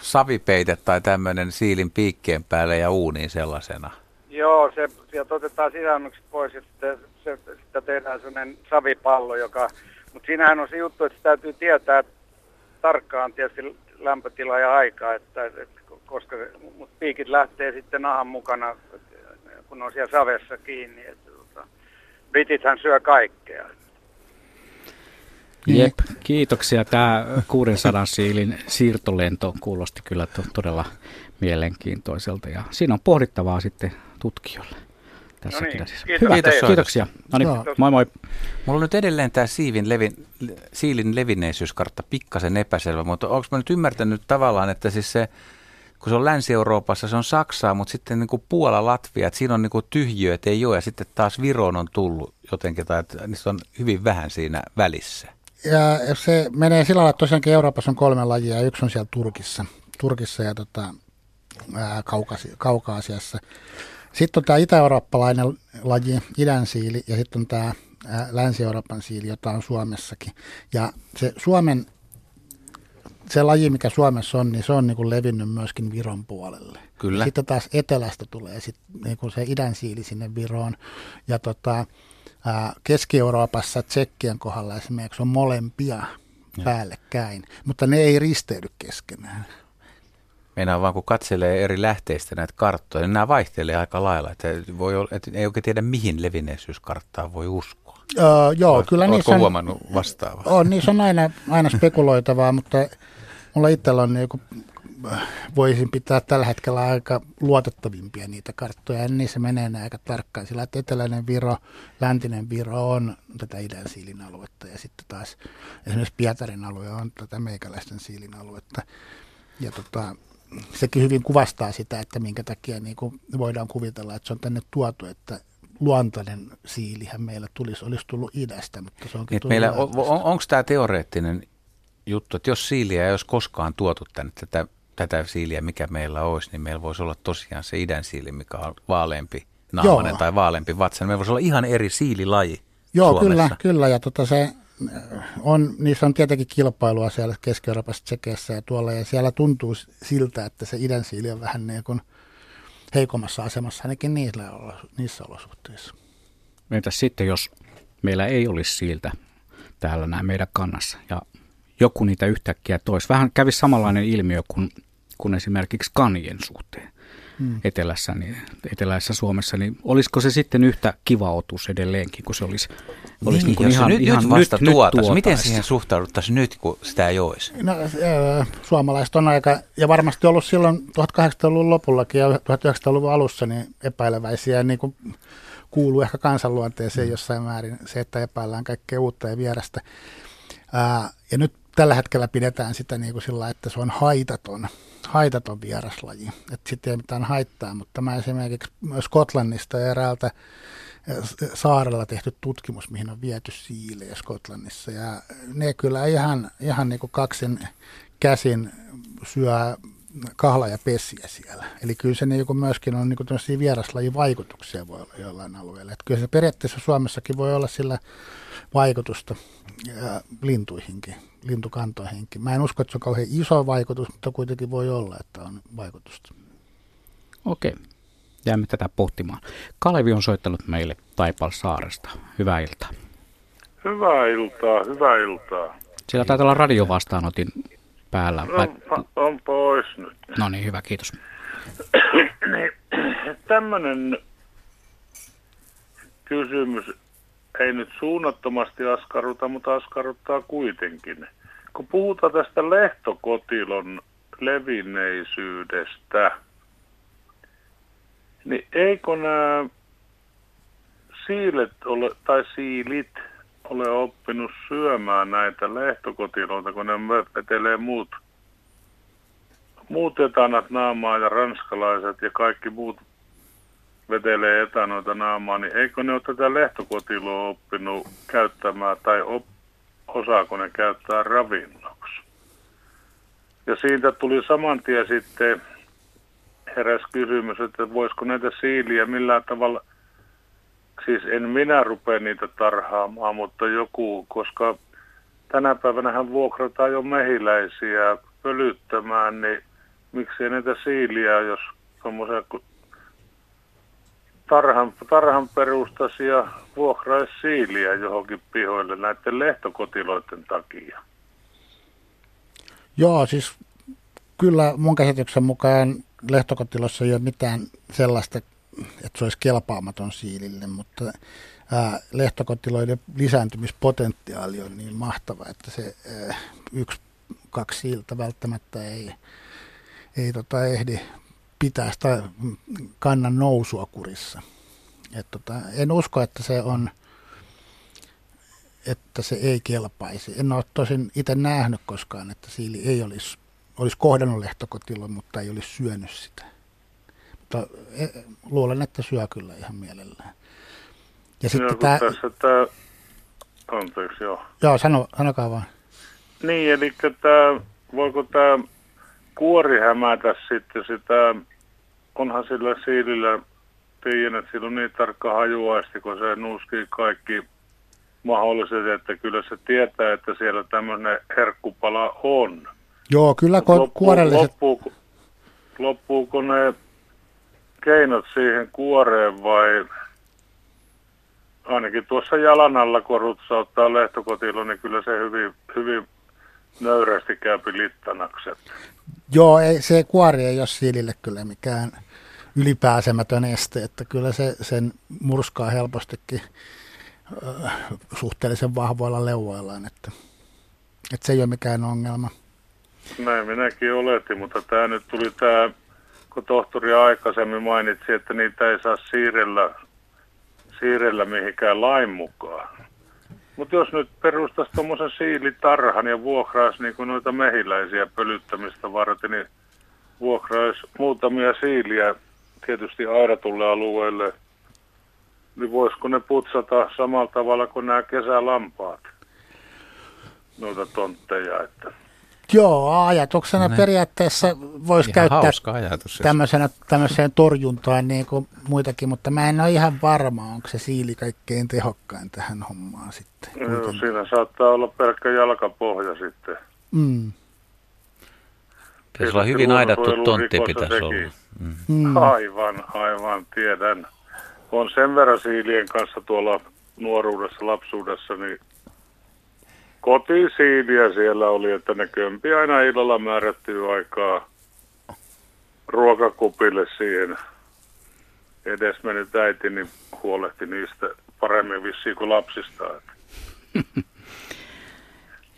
savipeite tai tämmöinen siilin piikkeen päälle ja uuniin sellaisena? Joo, se, sieltä otetaan sisälmykset pois ja sitten se, sitä tehdään sellainen savipallo, joka, mutta siinähän on se juttu, että täytyy tietää tarkkaan tietysti lämpötila ja aika, että, että koska mutta piikit lähtee sitten nahan mukana, kun on siellä savessa kiinni. Että, tota, britithän syö kaikkea. Jep, kiitoksia. Tämä 600 siilin siirtolento kuulosti kyllä to- todella mielenkiintoiselta ja siinä on pohdittavaa sitten tutkijoille. Tässä no niin, kiitos Hyvä, kiitos, kiitoksia. No niin, moi moi. Mulla on nyt edelleen tämä siivin levin, siilin levinneisyyskartta pikkasen epäselvä, mutta onko mä nyt ymmärtänyt tavallaan, että siis se, kun se on Länsi-Euroopassa, se on Saksaa, mutta sitten niin kuin Puola, Latvia, että siinä on niin kuin ei ole, ja sitten taas Viroon on tullut jotenkin, tai että niistä on hyvin vähän siinä välissä. Ja se menee sillä lailla, että tosiaankin Euroopassa on kolme lajia, ja yksi on siellä Turkissa, Turkissa ja tota, ää, Kaukasi, Kaukaasiassa. Sitten on tämä itä-eurooppalainen laji, idän siili, ja sitten on tämä Länsi-Euroopan siili, jota on Suomessakin. Ja se Suomen, se laji, mikä Suomessa on, niin se on niin kuin levinnyt myöskin Viron puolelle. Kyllä. Sitten taas etelästä tulee sit, niin kuin se idän siili sinne Viroon. Ja tota, Keski-Euroopassa Tsekkien kohdalla esimerkiksi on molempia päällekkäin, mutta ne ei risteydy keskenään. Meinaa vaan kun katselee eri lähteistä näitä karttoja, niin nämä vaihtelee aika lailla. Että voi olla, että ei oikein tiedä, mihin levinneisyyskarttaa voi uskoa. Öö, joo, Oot, kyllä niissä on, huomannut vastaavaa? On, niissä on aina, aina spekuloitavaa, mutta mulla itsellä on niin voisin pitää tällä hetkellä aika luotettavimpia niitä karttoja. Ja niissä menee ne aika tarkkaan, sillä että eteläinen Viro, läntinen Viro on tätä idän siilin aluetta ja sitten taas esimerkiksi Pietarin alue on tätä meikäläisten siilin aluetta. Ja tota, sekin hyvin kuvastaa sitä, että minkä takia niin kuin voidaan kuvitella, että se on tänne tuotu, että luontainen siilihän meillä tulisi, olisi tullut idästä, mutta se onkin niin, meillä, on, on, Onko tämä teoreettinen juttu, että jos siiliä ei olisi koskaan tuotu tänne, tätä, tätä siiliä, mikä meillä olisi, niin meillä voisi olla tosiaan se idän siili, mikä on vaaleampi naamainen tai vaaleampi vatsa. Meillä voisi olla ihan eri siililaji Joo, Suomessa. kyllä, kyllä. Ja tota se on, niissä on tietenkin kilpailua siellä Keski-Euroopassa, Tsekeissä ja tuolla, ja siellä tuntuu siltä, että se idän siili on vähän niin kuin heikommassa asemassa ainakin niissä, niissä olosuhteissa. Entäs sitten, jos meillä ei olisi siiltä täällä näin meidän kannassa ja joku niitä yhtäkkiä toisi. Vähän kävi samanlainen ilmiö kuin, kuin esimerkiksi kanien suhteen hmm. etelässä, niin, eteläisessä Suomessa, niin olisiko se sitten yhtä kiva otus edelleenkin, kun se olisi, olisi niin, niin ihan, nyt, ihan nyt vasta nyt, Miten siihen suhtauduttaisiin nyt, kun sitä ei olisi? No, suomalaiset on aika, ja varmasti ollut silloin 1800-luvun lopullakin ja 1900-luvun alussa niin epäileväisiä, niin kuin kuuluu ehkä kansanluonteeseen hmm. jossain määrin se, että epäillään kaikkea uutta ja vierästä. Ää, ja nyt tällä hetkellä pidetään sitä niin kuin sillä, että se on haitaton, haitaton vieraslaji, että sitten ei mitään haittaa, mutta mä esimerkiksi Skotlannista ja eräältä saarella tehty tutkimus, mihin on viety siilejä Skotlannissa ja ne kyllä ihan, ihan niin kuin kaksin käsin syö kahla ja pesiä siellä. Eli kyllä se niin myöskin on niin vieraslajin vaikutuksia voi olla jollain alueella. Että kyllä se periaatteessa Suomessakin voi olla sillä vaikutusta ja lintuihinkin, lintukantoihinkin. Mä en usko, että se on kauhean iso vaikutus, mutta kuitenkin voi olla, että on vaikutusta. Okei, jäämme tätä pohtimaan. Kalevi on soittanut meille Taipalsaaresta. Hyvää iltaa. Hyvää iltaa, hyvää iltaa. Siellä taitaa olla radiovastaanotin päällä. No, vai... on pois nyt. No niin, hyvä, kiitos. niin, tämmöinen kysymys ei nyt suunnattomasti askarruta, mutta askarruttaa kuitenkin. Kun puhutaan tästä lehtokotilon levinneisyydestä, niin eikö nämä siilet ole, tai siilit ole oppinut syömään näitä lehtokotiloita, kun ne vetelee muut, muut etanat naamaa ja ranskalaiset ja kaikki muut vetelee etanoita naamaa, niin eikö ne ole tätä lehtokotiloa oppinut käyttämään tai op, osaako ne käyttää ravinnoksi? Ja siitä tuli saman tien sitten heräs kysymys, että voisiko näitä siiliä millään tavalla, siis en minä rupea niitä tarhaamaan, mutta joku, koska tänä päivänä hän vuokrataan jo mehiläisiä pölyttämään, niin miksi näitä siiliä, jos tuommoisia tarhan, tarhan perustaisi ja vuokraisi siiliä johonkin pihoille näiden lehtokotiloiden takia. Joo, siis kyllä mun käsityksen mukaan lehtokotilossa ei ole mitään sellaista, että se olisi kelpaamaton siilille, mutta ää, lehtokotiloiden lisääntymispotentiaali on niin mahtava, että se ää, yksi, kaksi siiltä välttämättä ei, ei tota ehdi pitää sitä kannan nousua kurissa. Et tota, en usko, että se on, että se ei kelpaisi. En ole tosin itse nähnyt koskaan, että siili ei olisi, olisi kohdannut lehtokotilla, mutta ei olisi syönyt sitä. Mutta e, luulen, että syö kyllä ihan mielellään. Ja sitten tämä... Tässä tämä... Anteeksi, joo. Joo, sano, sanokaa vaan. Niin, eli tämä, voiko tämä kuori hämätä sitten sitä, onhan sillä siilillä, tiedän, että sillä on niin tarkka hajuaisti, kun se nuuskii kaikki mahdolliset, että kyllä se tietää, että siellä tämmöinen herkkupala on. Joo, kyllä ko- loppuu, kuorelliset... Loppuuko, loppuuko ne keinot siihen kuoreen vai ainakin tuossa jalan alla, kun rutsauttaa lehtokotilo, niin kyllä se hyvin, hyvin nöyrästi käypi littanakset. Joo, ei, se kuori ei ole siilille kyllä mikään ylipääsemätön este, että kyllä se sen murskaa helpostikin äh, suhteellisen vahvoilla leuvoillaan, että, että se ei ole mikään ongelma. Näin minäkin oletin, mutta tämä nyt tuli tämä, kun tohtori aikaisemmin mainitsi, että niitä ei saa siirrellä, siirrellä mihinkään lain mukaan. Mutta jos nyt perustaisi tuommoisen siilitarhan ja vuokraisi niin noita mehiläisiä pölyttämistä varten, niin vuokraisi muutamia siiliä tietysti aidatulle alueelle, niin voisiko ne putsata samalla tavalla kuin nämä kesälampaat, noita tontteja, että Joo, ajatuksena ne. periaatteessa voisi käyttää ajatus, tämmöisenä, tämmöiseen torjuntaan niin kuin muitakin, mutta mä en ole ihan varma, onko se siili kaikkein tehokkain tähän hommaan sitten. Joo, siinä saattaa olla pelkkä jalkapohja sitten. Mm. Pitäisi olla hyvin aidattu tontti pitäisi olla. Mm. Aivan, aivan, tiedän. On sen verran siilien kanssa tuolla nuoruudessa, lapsuudessa, niin kotisiiliä siellä oli, että ne kömpi aina illalla määrättyy aikaa ruokakupille siihen. Edesmennyt äiti niin huolehti niistä paremmin vissiin kuin lapsista.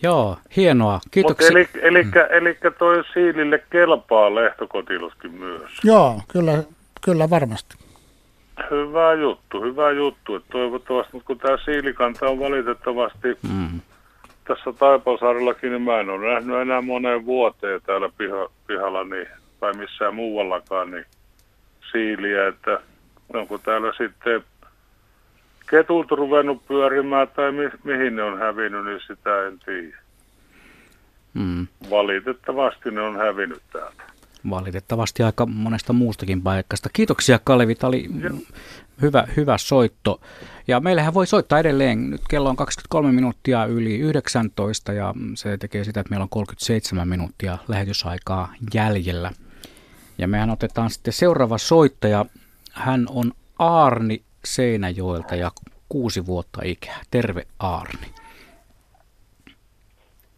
Joo, hienoa. Kiitoksia. eli, eli, mm. eli toi siilille kelpaa lehtokotiluskin myös. Joo, kyllä, kyllä varmasti. Hyvä juttu, hyvä juttu. Että toivottavasti, mutta kun tämä siilikanta on valitettavasti mm tässä Taipalsaarellakin, niin mä en ole nähnyt enää moneen vuoteen täällä piha, pihalla niin, tai missään muuallakaan niin siiliä, että onko täällä sitten ketut ruvennut pyörimään tai mi, mihin ne on hävinnyt, niin sitä en tiedä. Mm. Valitettavasti ne on hävinnyt täältä. Valitettavasti aika monesta muustakin paikasta. Kiitoksia Kalevi, tämä oli hyvä, hyvä soitto. Ja meillähän voi soittaa edelleen. Nyt kello on 23 minuuttia yli 19 ja se tekee sitä, että meillä on 37 minuuttia lähetysaikaa jäljellä. Ja mehän otetaan sitten seuraava soittaja. Hän on Aarni Seinäjoelta ja kuusi vuotta ikää. Terve Aarni.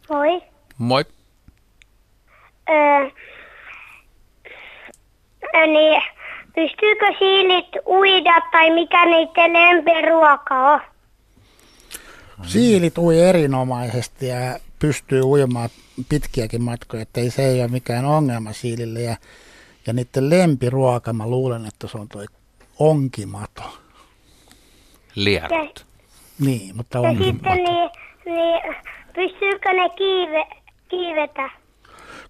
Moi. Moi. Öö, niin, pystyykö siilit uida tai mikä niiden lempiruoka on? Siilit ui erinomaisesti ja pystyy uimaan pitkiäkin matkoja, että ei, se ei ole mikään ongelma siilille. Ja, ja niiden lempiruoka, mä luulen, että se on toi onkimato. Lierot. Niin, mutta onkimato. Ja sitten niin, niin pystyykö ne kiive, kiivetä?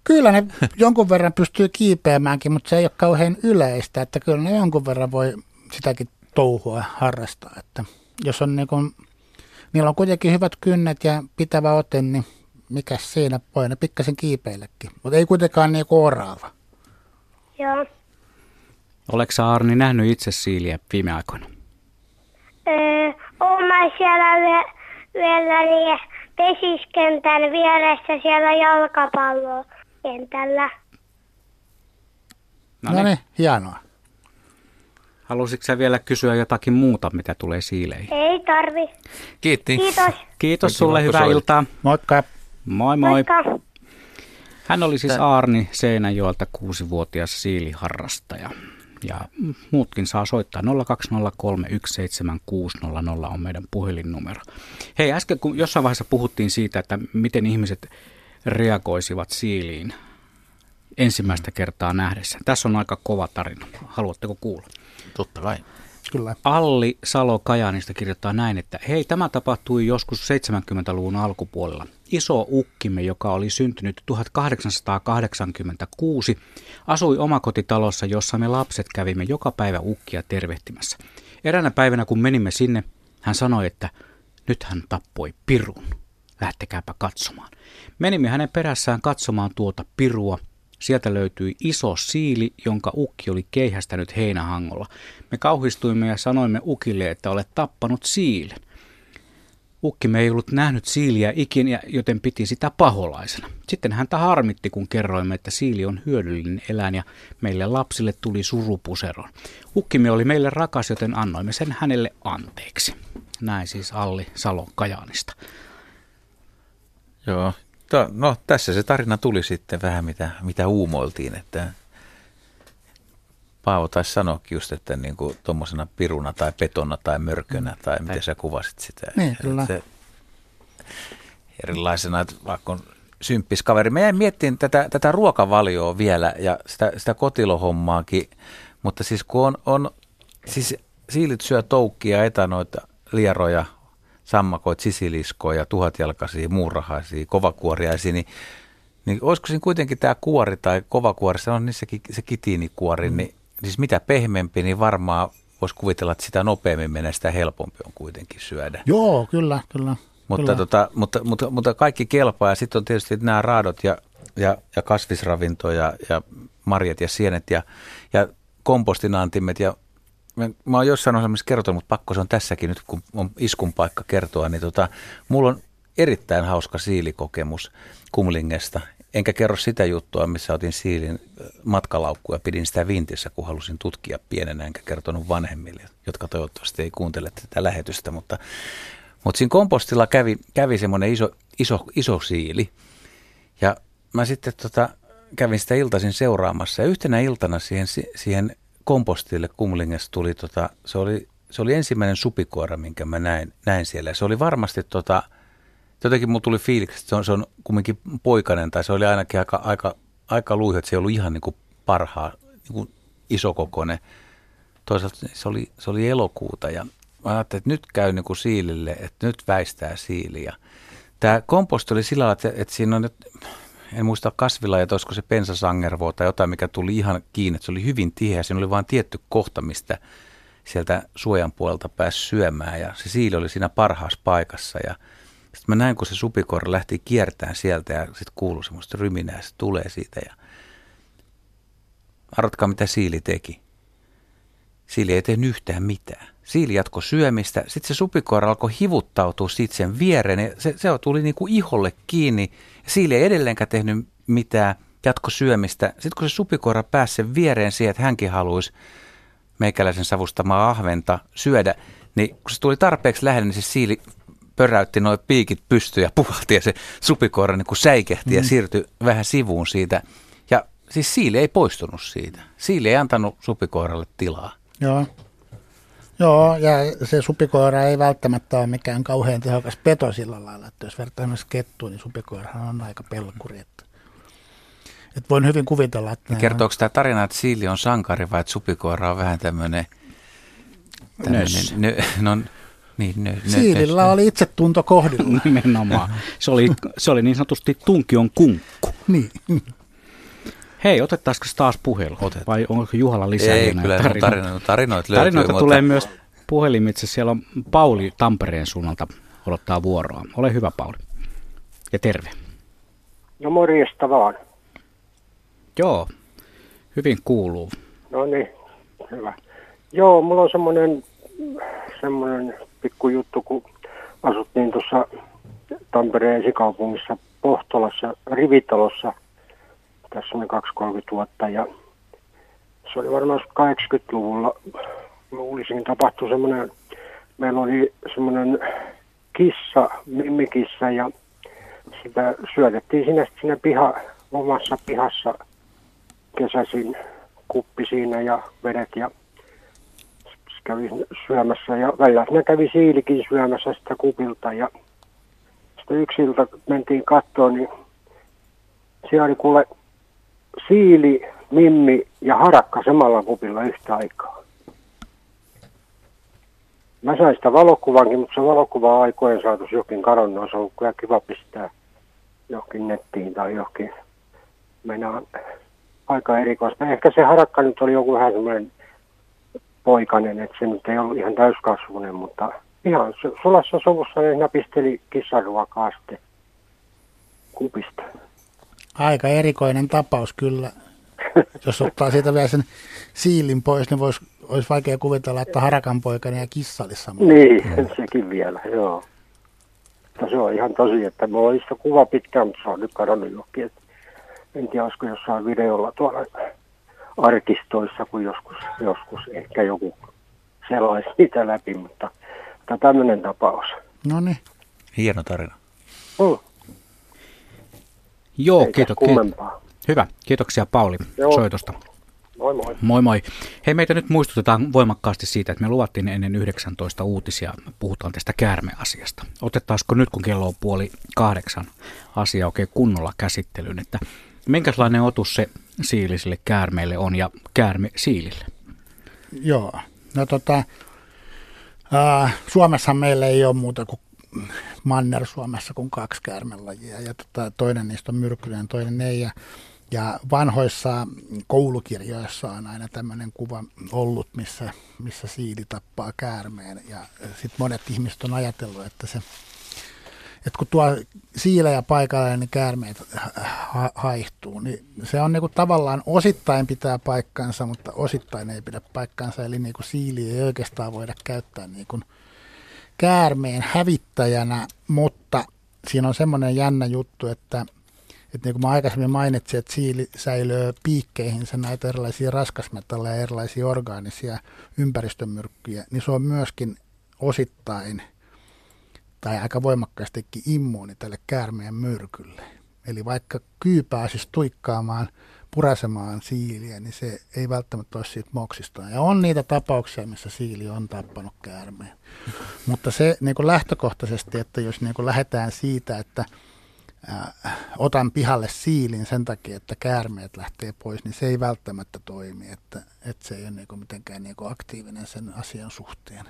Kyllä ne jonkun verran pystyy kiipeämäänkin, mutta se ei ole kauhean yleistä, että kyllä ne jonkun verran voi sitäkin touhua harrastaa. Että jos on niin kuin, niillä on kuitenkin hyvät kynnet ja pitävä ote, niin mikä siinä voi ne pikkasen kiipeillekin, mutta ei kuitenkaan niin kuin oraava. Joo. Oletko Arni nähnyt itse siiliä viime aikoina? Öö, olen siellä vielä niin pesiskentän vieressä siellä jalkapalloa kentällä. No niin, no hienoa. Halusitko sä vielä kysyä jotakin muuta, mitä tulee siileihin? Ei tarvi. Kiitti. Kiitos. Kiitos sulle, hyvää iltaa. Moikka. Moi moi. Moikka. Hän oli siis Aarni Seinäjoelta kuusivuotias siiliharrastaja. Ja muutkin saa soittaa 020317600 on meidän puhelinnumero. Hei, äsken kun jossain vaiheessa puhuttiin siitä, että miten ihmiset reagoisivat siiliin ensimmäistä kertaa nähdessä. Tässä on aika kova tarina. Haluatteko kuulla? Totta kai. Kyllä. Alli Salo Kajanista kirjoittaa näin, että hei, tämä tapahtui joskus 70-luvun alkupuolella. Iso ukkimme, joka oli syntynyt 1886, asui omakotitalossa, jossa me lapset kävimme joka päivä ukkia tervehtimässä. Eräänä päivänä, kun menimme sinne, hän sanoi, että nyt hän tappoi pirun lähtekääpä katsomaan. Menimme hänen perässään katsomaan tuota pirua. Sieltä löytyi iso siili, jonka ukki oli keihästänyt heinähangolla. Me kauhistuimme ja sanoimme ukille, että olet tappanut siilen. Ukkimme ei ollut nähnyt siiliä ikinä, joten piti sitä paholaisena. Sitten häntä harmitti, kun kerroimme, että siili on hyödyllinen eläin ja meille lapsille tuli surupuseron. Ukkimme oli meille rakas, joten annoimme sen hänelle anteeksi. Näin siis Alli Salo Kajaanista. Joo, to, no tässä se tarina tuli sitten vähän mitä, mitä uumoiltiin, että Paavo taisi sanoakin just, että niin kuin tuommoisena piruna tai petona tai mörkönä mm. tai miten sä kuvasit sitä. Niin, kyllä. Se, erilaisena, että vaikka on symppis kaveri. Mä jäin miettimään tätä, tätä ruokavalioa vielä ja sitä, sitä kotilohommaakin, mutta siis kun on, on siis siilit syö toukkia, etanoita, lieroja, sammakoit, sisiliskoja, tuhatjalkaisia, muurahaisia, kovakuoriaisia, niin, niin olisiko siinä kuitenkin tämä kuori tai kovakuori, se on niissäkin se kitiinikuori, mm. niin siis mitä pehmeämpi, niin varmaan voisi kuvitella, että sitä nopeammin menee, sitä helpompi on kuitenkin syödä. Joo, kyllä, kyllä. Mutta, kyllä. tota, mutta, mutta, mutta kaikki kelpaa ja sitten on tietysti nämä raadot ja, ja, ja kasvisravinto ja, ja marjat ja sienet ja, ja kompostinantimet ja mä, mä oon jossain ohjelmassa kertonut, mutta pakko se on tässäkin nyt, kun on iskun paikka kertoa, niin tota, mulla on erittäin hauska siilikokemus Kumlingesta. Enkä kerro sitä juttua, missä otin siilin matkalaukku ja pidin sitä vintissä, kun halusin tutkia pienenä, enkä kertonut vanhemmille, jotka toivottavasti ei kuuntele tätä lähetystä. Mutta, mutta siinä kompostilla kävi, kävi semmoinen iso, iso, iso siili. Ja mä sitten tota, kävin sitä iltaisin seuraamassa. Ja yhtenä iltana siihen, siihen kompostille Kumlingessa tuli, tota, se, oli, se oli ensimmäinen supikoira, minkä mä näin, näin siellä. Se oli varmasti, tota, jotenkin mulla tuli fiiliksi, että se on, se on kumminkin poikainen, tai se oli ainakin aika, aika, aika luihu, että se ei ollut ihan niin kuin parhaa, niin kuin isokokoinen. Toisaalta se oli, se oli elokuuta ja mä ajattelin, että nyt käy niin kuin siilille, että nyt väistää siiliä. Tämä komposti oli sillä lailla, että, että siinä on nyt en muista kasvilla, että olisiko se pensasangervo tai jotain, mikä tuli ihan kiinni. Se oli hyvin tiheä, siinä oli vain tietty kohta, mistä sieltä suojan puolelta pääsi syömään ja se siili oli siinä parhaassa paikassa ja sitten mä näin, kun se supikoira lähti kiertämään sieltä ja sitten kuului semmoista ryminää, se tulee siitä ja arvatkaa mitä siili teki. Siili ei tehnyt yhtään mitään. Siili jatko syömistä, sitten se supikoira alkoi hivuttautua siitä sen viereen ja se, se tuli niin kuin iholle kiinni Siili ei edelleenkään tehnyt mitään jatkosyömistä. Sitten kun se supikoira pääsi sen viereen siihen, että hänkin haluaisi meikäläisen savustamaa ahventa syödä, niin kun se tuli tarpeeksi lähelle, niin se siili pöräytti noin piikit pystyyn ja puhalti ja se supikoira niin kuin säikehti mm. ja siirtyi vähän sivuun siitä. Ja siis siili ei poistunut siitä. Siili ei antanut supikoiralle tilaa. Joo. Joo, ja se supikoira ei välttämättä ole mikään kauhean tehokas peto sillä lailla, että jos vertaa myös kettuun, niin supikoirahan on aika pelkuri. Että, että voin hyvin kuvitella, että... Kertooko on... tämä tarina, että Siili on sankari vai että supikoira on vähän tämmöinen... Nö, no, niin, nö, nö, Siilillä nö, oli itsetunto kohdilla. Nimenomaan. Se oli, se oli niin sanotusti tunkion kunkku. Niin. Hei, otettaisiko taas puhelu? Otet. Vai onko Juhalla lisää Ei, kyllä tarinoita, tarinoita, tarinoita löytyy. Tarinoita mutta... tulee myös puhelimitse. Siellä on Pauli Tampereen suunnalta odottaa vuoroa. Ole hyvä, Pauli. Ja terve. No morjesta vaan. Joo, hyvin kuuluu. No niin, hyvä. Joo, mulla on semmoinen semmoinen pikkujuttu, kun asuttiin tuossa Tampereen esikaupungissa Pohtolassa rivitalossa – tässä on 2-30 vuotta ja se oli varmaan 80-luvulla, luulisin, tapahtui semmoinen, meillä oli semmoinen kissa, mimmikissa ja sitä syötettiin sinne, sinne piha, omassa pihassa kesäisin kuppi siinä ja vedet ja kävi syömässä ja välillä siinä kävi siilikin syömässä sitä kupilta ja sitten yksi ilta mentiin kattoon, niin siellä oli kuule siili, mimmi ja harakka samalla kupilla yhtä aikaa. Mä sain sitä valokuvankin, mutta se valokuva aikojen saatu jokin kadonnut. On kyllä kiva pistää johonkin nettiin tai johonkin. Meinaan aika erikoista. Ehkä se harakka nyt oli joku vähän semmoinen poikainen, että se nyt ei ollut ihan täyskasvunen, mutta ihan sulassa sovussa ne napisteli kissaruokaa sitten kupista. Aika erikoinen tapaus kyllä. Jos ottaa siitä vielä sen siilin pois, niin vois, olisi vaikea kuvitella, että harakan poikani ja kissa olisi samalla. Niin, sekin vielä, joo. Mutta se on ihan tosi, että mulla oli sitä kuva pitkään, mutta se on nyt kadonnut johonkin. En tiedä, olisiko jossain videolla tuolla arkistoissa, kun joskus, joskus ehkä joku sellaisi sitä läpi, mutta, mutta tämmöinen tapaus. No niin. Hieno tarina. Mm. Joo, kiitos. Hyvä. Kiitoksia Pauli Joo. soitosta. Moi moi. Moi moi. Hei, meitä nyt muistutetaan voimakkaasti siitä, että me luvattiin ennen 19 uutisia, puhutaan tästä käärmeasiasta. Otettaisiko nyt, kun kello on puoli kahdeksan, asia oikein kunnolla käsittelyyn, että minkälainen otus se siilisille käärmeille on ja käärme siilille? Joo, no tota, äh, Suomessa meillä ei ole muuta kuin Manner-Suomessa kuin kaksi käärmelajia ja tota, toinen niistä on myrkyllinen, toinen ei ja ja vanhoissa koulukirjoissa on aina tämmöinen kuva ollut, missä, missä siili tappaa käärmeen. Ja sitten monet ihmiset on ajatellut, että se että kun tuo siilejä paikalle, niin käärmeet ha- haihtuu. Niin se on niinku tavallaan osittain pitää paikkansa, mutta osittain ei pidä paikkansa. Eli niinku siili ei oikeastaan voida käyttää niinku käärmeen hävittäjänä, mutta siinä on semmoinen jännä juttu, että että niin kuin mä aikaisemmin mainitsin, että siili säilyy piikkeihinsä näitä erilaisia raskasmetalleja ja erilaisia orgaanisia ympäristömyrkkyjä, niin se on myöskin osittain tai aika voimakkaastikin immuuni tälle käärmeen myrkylle. Eli vaikka kyy pääsisi tuikkaamaan, purasemaan siiliä, niin se ei välttämättä ole siitä moksistaan. Ja on niitä tapauksia, missä siili on tappanut käärmeen. Mutta se niin kuin lähtökohtaisesti, että jos niin kuin lähdetään siitä, että äh, otan pihalle siilin sen takia, että käärmeet lähtee pois, niin se ei välttämättä toimi, että, että se ei ole niin kuin mitenkään niin kuin aktiivinen sen asian suhteen.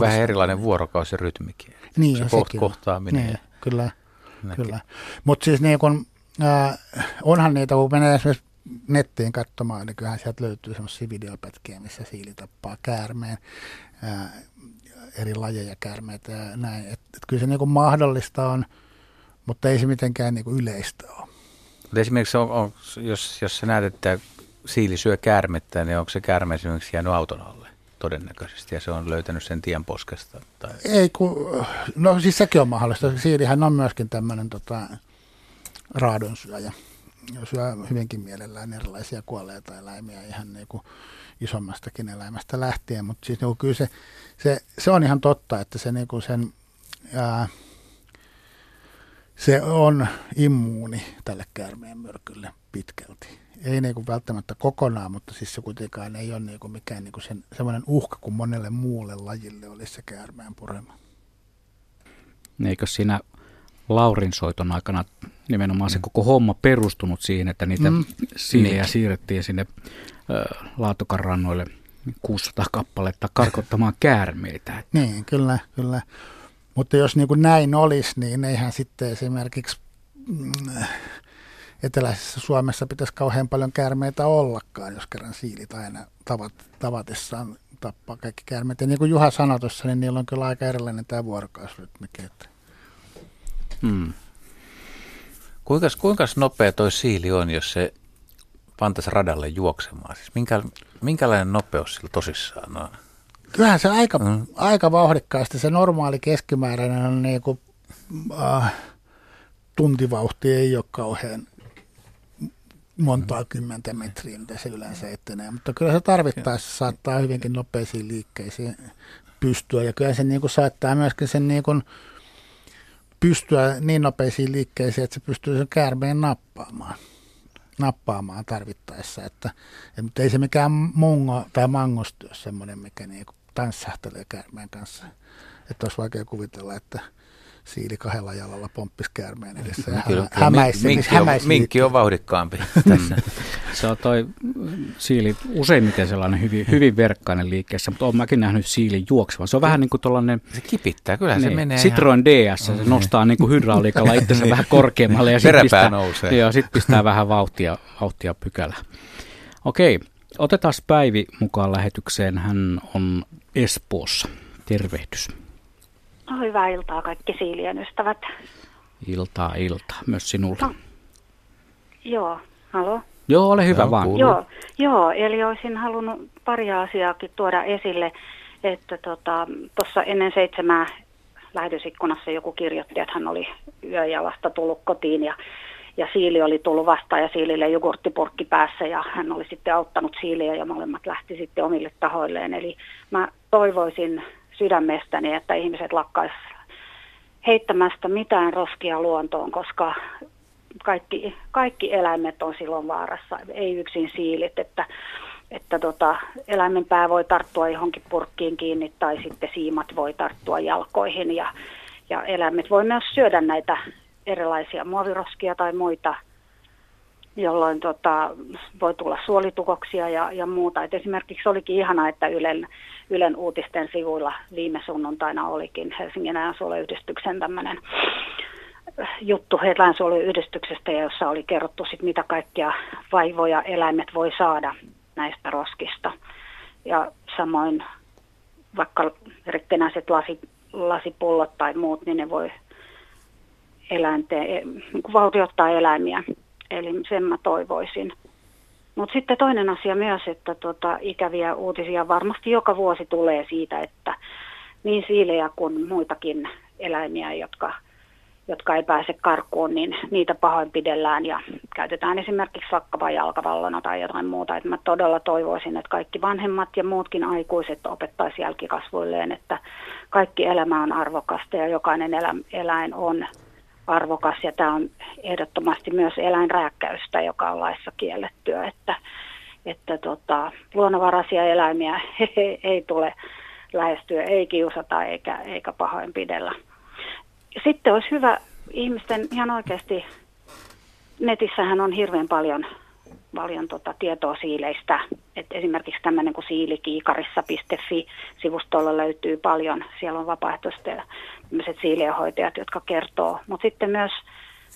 Vähän erilainen vuorokausirytmikin. Niin, se koht, kohtaaminen. Niin, kyllä, kyllä. Mutta siis niin kun, äh, onhan niitä, kun menee esimerkiksi nettiin katsomaan, niin kyllähän sieltä löytyy semmoisia videopätkiä, missä siili tappaa käärmeen, äh, eri lajeja käärmeitä ja näin. Et, et kyllä se niin mahdollista on, mutta ei se mitenkään niin yleistä ole. Mutta esimerkiksi on, on, jos, jos sä näet, että siili syö käärmettä, niin onko se käärme esimerkiksi jäänyt auton alle todennäköisesti ja se on löytänyt sen tien poskesta? Tai... Ei, kun, no siis sekin on mahdollista. Siilihän on myöskin tämmöinen tota, raadonsyöjä. Syö hyvinkin mielellään erilaisia kuolleita eläimiä ihan niin kuin isommastakin eläimästä lähtien, mutta siis niin kyllä se, se, se, on ihan totta, että se niin kuin sen, ää, se on immuuni tälle käärmeen myrkylle pitkälti. Ei niin kuin välttämättä kokonaan, mutta siis se kuitenkaan ei ole niin kuin mikään niin kuin sen, semmoinen uhka kuin monelle muulle lajille olisi se käärmeen purema. Eikö siinä Laurin soiton aikana nimenomaan se mm. koko homma perustunut siihen, että niitä mm. siilejä niin. siirrettiin sinne äh, Laatokan rannoille 600 kappaletta karkottamaan käärmeitä. Niin, kyllä, kyllä. Mutta jos niin kuin näin olisi, niin eihän sitten esimerkiksi mm, eteläisessä Suomessa pitäisi kauhean paljon käärmeitä ollakaan, jos kerran siilit aina tavat, tavatessaan tappaa kaikki käärmeet. Ja niin kuin Juha sanoi tuossa, niin niillä on kyllä aika erilainen tämä vuorokausrytmikin. Että... Hmm. Kuinka, kuinka nopea toi siili on, jos se pantaisi radalle juoksemaan? Siis minkä, minkälainen nopeus sillä tosissaan on? Kyllähän se aika, mm. aika vauhdikkaasti. Se normaali keskimääräinen on niin kuin, äh, tuntivauhti ei ole kauhean montaa kymmentä metriä, mitä se yleensä etenee. Mutta kyllä se tarvittaessa saattaa hyvinkin nopeisiin liikkeisiin pystyä. Ja kyllä se niin kuin saattaa myöskin sen niin kuin pystyä niin nopeisiin liikkeisiin, että se pystyy sen käärmeen nappaamaan nappaamaan tarvittaessa. Että, että ei se mikään mungo tai mangosti ole semmoinen, mikä niin tanssahtelee käärmeen kanssa. Että olisi vaikea kuvitella, että siili kahdella jalalla pomppisi käärmeen edessä ja kyllä, hämäisi. Minkki, hämäisi on, minkki on vauhdikkaampi tässä. se on toi siili useimmiten sellainen hyvin, hyvin verkkainen liikkeessä, mutta olen mäkin nähnyt siilin juoksevan. Se on vähän niin kuin tuollainen... Se kipittää, kyllä niin, se menee Citroen ihan... DS, se mm. nostaa niin kuin hydrauliikalla itsensä vähän korkeammalle ja sitten pistää, nousee. Joo, sit pistää vähän vauhtia, vauhtia pykälä. Okei, otetaan Päivi mukaan lähetykseen. Hän on Espoossa. Tervehdys. No, hyvää iltaa kaikki siilien ystävät. Iltaa, iltaa. Myös sinulle. No. Joo, halo. Joo, ole hyvä joo, vaan. Joo, joo, eli olisin halunnut pari asiaakin tuoda esille, että tuossa tota, ennen seitsemää lähetysikkunassa joku kirjoitti, että hän oli yöjalasta tullut kotiin ja, ja Siili oli tullut vastaan ja Siilille jogurttipurkki päässä ja hän oli sitten auttanut Siiliä ja molemmat lähti sitten omille tahoilleen. Eli mä toivoisin sydämestäni, että ihmiset lakkais heittämästä mitään roskia luontoon, koska kaikki, kaikki eläimet on silloin vaarassa, ei yksin siilit, että että tota, eläimen pää voi tarttua johonkin purkkiin kiinni tai sitten siimat voi tarttua jalkoihin. Ja, ja eläimet voi myös syödä näitä erilaisia muoviroskia tai muita, jolloin tota, voi tulla suolitukoksia ja, ja muuta. Et esimerkiksi olikin ihana, että Ylen, Ylen uutisten sivuilla viime sunnuntaina olikin Helsingin eläinsuojeluyhdistyksen tämmöinen juttu eläinsuojeluyhdistyksestä, jossa oli kerrottu sit, mitä kaikkia vaivoja eläimet voi saada näistä roskista. Ja samoin vaikka rikkinäiset lasi, lasipullot tai muut, niin ne voi eläinten, niin valtiottaa eläimiä. Eli sen mä toivoisin. Mutta sitten toinen asia myös, että tota, ikäviä uutisia varmasti joka vuosi tulee siitä, että niin siilejä kuin muitakin eläimiä, jotka jotka ei pääse karkuun, niin niitä pahoinpidellään ja käytetään esimerkiksi vaikkapa jalkavallona tai jotain muuta. Että mä todella toivoisin, että kaikki vanhemmat ja muutkin aikuiset opettaisi jälkikasvuilleen, että kaikki elämä on arvokasta ja jokainen eläin on arvokas ja tämä on ehdottomasti myös eläinrääkkäystä, joka on laissa kiellettyä, että, että tota, luonnonvaraisia eläimiä ei tule lähestyä, ei kiusata eikä, eikä pahoinpidellä sitten olisi hyvä ihmisten ihan oikeasti, netissähän on hirveän paljon, paljon tota tietoa siileistä. Et esimerkiksi tämmöinen kuin siilikiikarissa.fi-sivustolla löytyy paljon. Siellä on vapaaehtoiset siilienhoitajat, jotka kertoo. Mutta sitten myös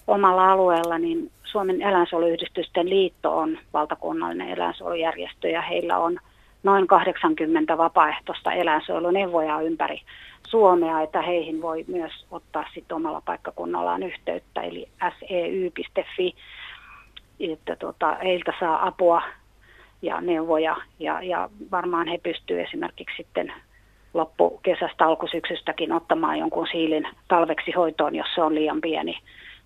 omalla alueella niin Suomen eläinsuojeluyhdistysten liitto on valtakunnallinen eläinsuojelujärjestö ja heillä on noin 80 vapaaehtoista eläinsuojeluneuvojaa ympäri Suomea, että heihin voi myös ottaa sitten omalla paikkakunnallaan yhteyttä, eli seu.fi, että tota, heiltä saa apua ja neuvoja, ja, ja varmaan he pystyvät esimerkiksi sitten loppukesästä alkusyksystäkin ottamaan jonkun siilin talveksi hoitoon, jos se on liian pieni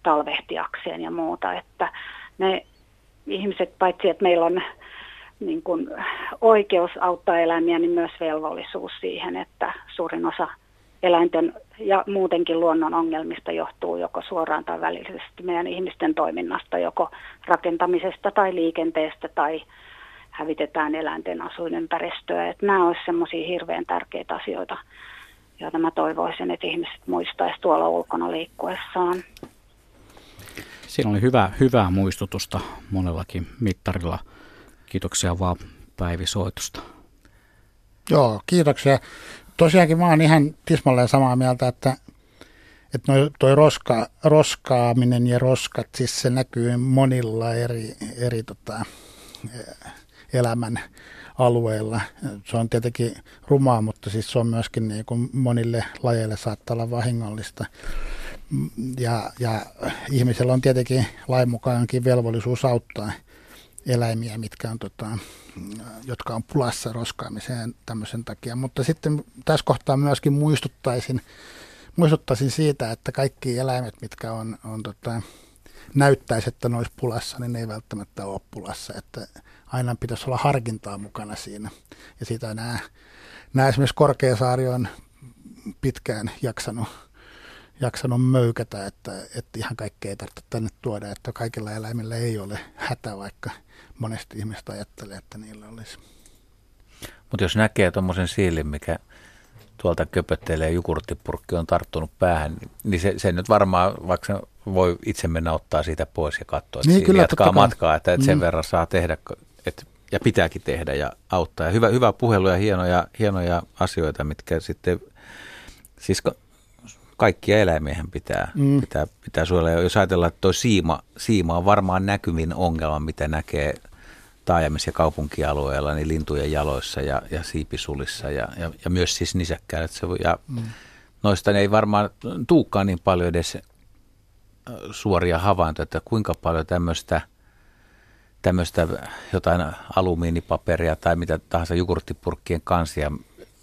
talvehtiakseen ja muuta, että ne ihmiset, paitsi että meillä on niin kuin oikeus auttaa eläimiä, niin myös velvollisuus siihen, että suurin osa eläinten ja muutenkin luonnon ongelmista johtuu joko suoraan tai välillisesti meidän ihmisten toiminnasta, joko rakentamisesta tai liikenteestä tai hävitetään eläinten asuinympäristöä. Että nämä olisivat semmoisia hirveän tärkeitä asioita, joita mä toivoisin, että ihmiset muistaisivat tuolla ulkona liikkuessaan. Siinä oli hyvä, hyvää muistutusta monellakin mittarilla. Kiitoksia vaan Päivi soitusta. Joo, kiitoksia tosiaankin mä oon ihan tismalleen samaa mieltä, että, että noi, toi roska, roskaaminen ja roskat, siis se näkyy monilla eri, eri tota, elämän alueilla. Se on tietenkin rumaa, mutta siis se on myöskin niin kuin monille lajeille saattaa olla vahingollista. Ja, ja ihmisellä on tietenkin lain mukaankin velvollisuus auttaa eläimiä, mitkä on tota, jotka on pulassa roskaamiseen tämmöisen takia. Mutta sitten tässä kohtaa myöskin muistuttaisin, muistuttaisin siitä, että kaikki eläimet, mitkä on, on tota, näyttäisi, että ne olisi pulassa, niin ne ei välttämättä ole pulassa. Että aina pitäisi olla harkintaa mukana siinä. Ja siitä nämä, nämä esimerkiksi Korkeasaari on pitkään jaksanut, jaksanut möykätä, että, että ihan kaikkea ei tarvitse tänne tuoda, että kaikilla eläimillä ei ole hätä, vaikka – monesti ihmiset ajattelee, että niillä olisi. Mutta jos näkee tuommoisen siilin, mikä tuolta köpöttelee jukurttipurkki on tarttunut päähän, niin se, se nyt varmaan, vaikka se voi itse mennä ottaa siitä pois ja katsoa, että niin, kyllä, jatkaa matkaa, että, että sen mm. verran saa tehdä että, ja pitääkin tehdä ja auttaa. Ja hyvä, hyvä puhelu ja hienoja, hienoja asioita, mitkä sitten, siis kaikkia eläimiähän pitää, mm. pitää, pitää suojella. Ja jos ajatellaan, että tuo siima, siima on varmaan näkyvin ongelma, mitä näkee taajamissa ja kaupunkialueella, niin lintujen jaloissa ja, ja siipisulissa ja, ja, ja myös siis nisäkkäillä. Se, ja mm. Noista ei varmaan tuukkaan niin paljon edes suoria havaintoja, että kuinka paljon tämmöistä tämmöistä jotain alumiinipaperia tai mitä tahansa jogurttipurkkien kansia,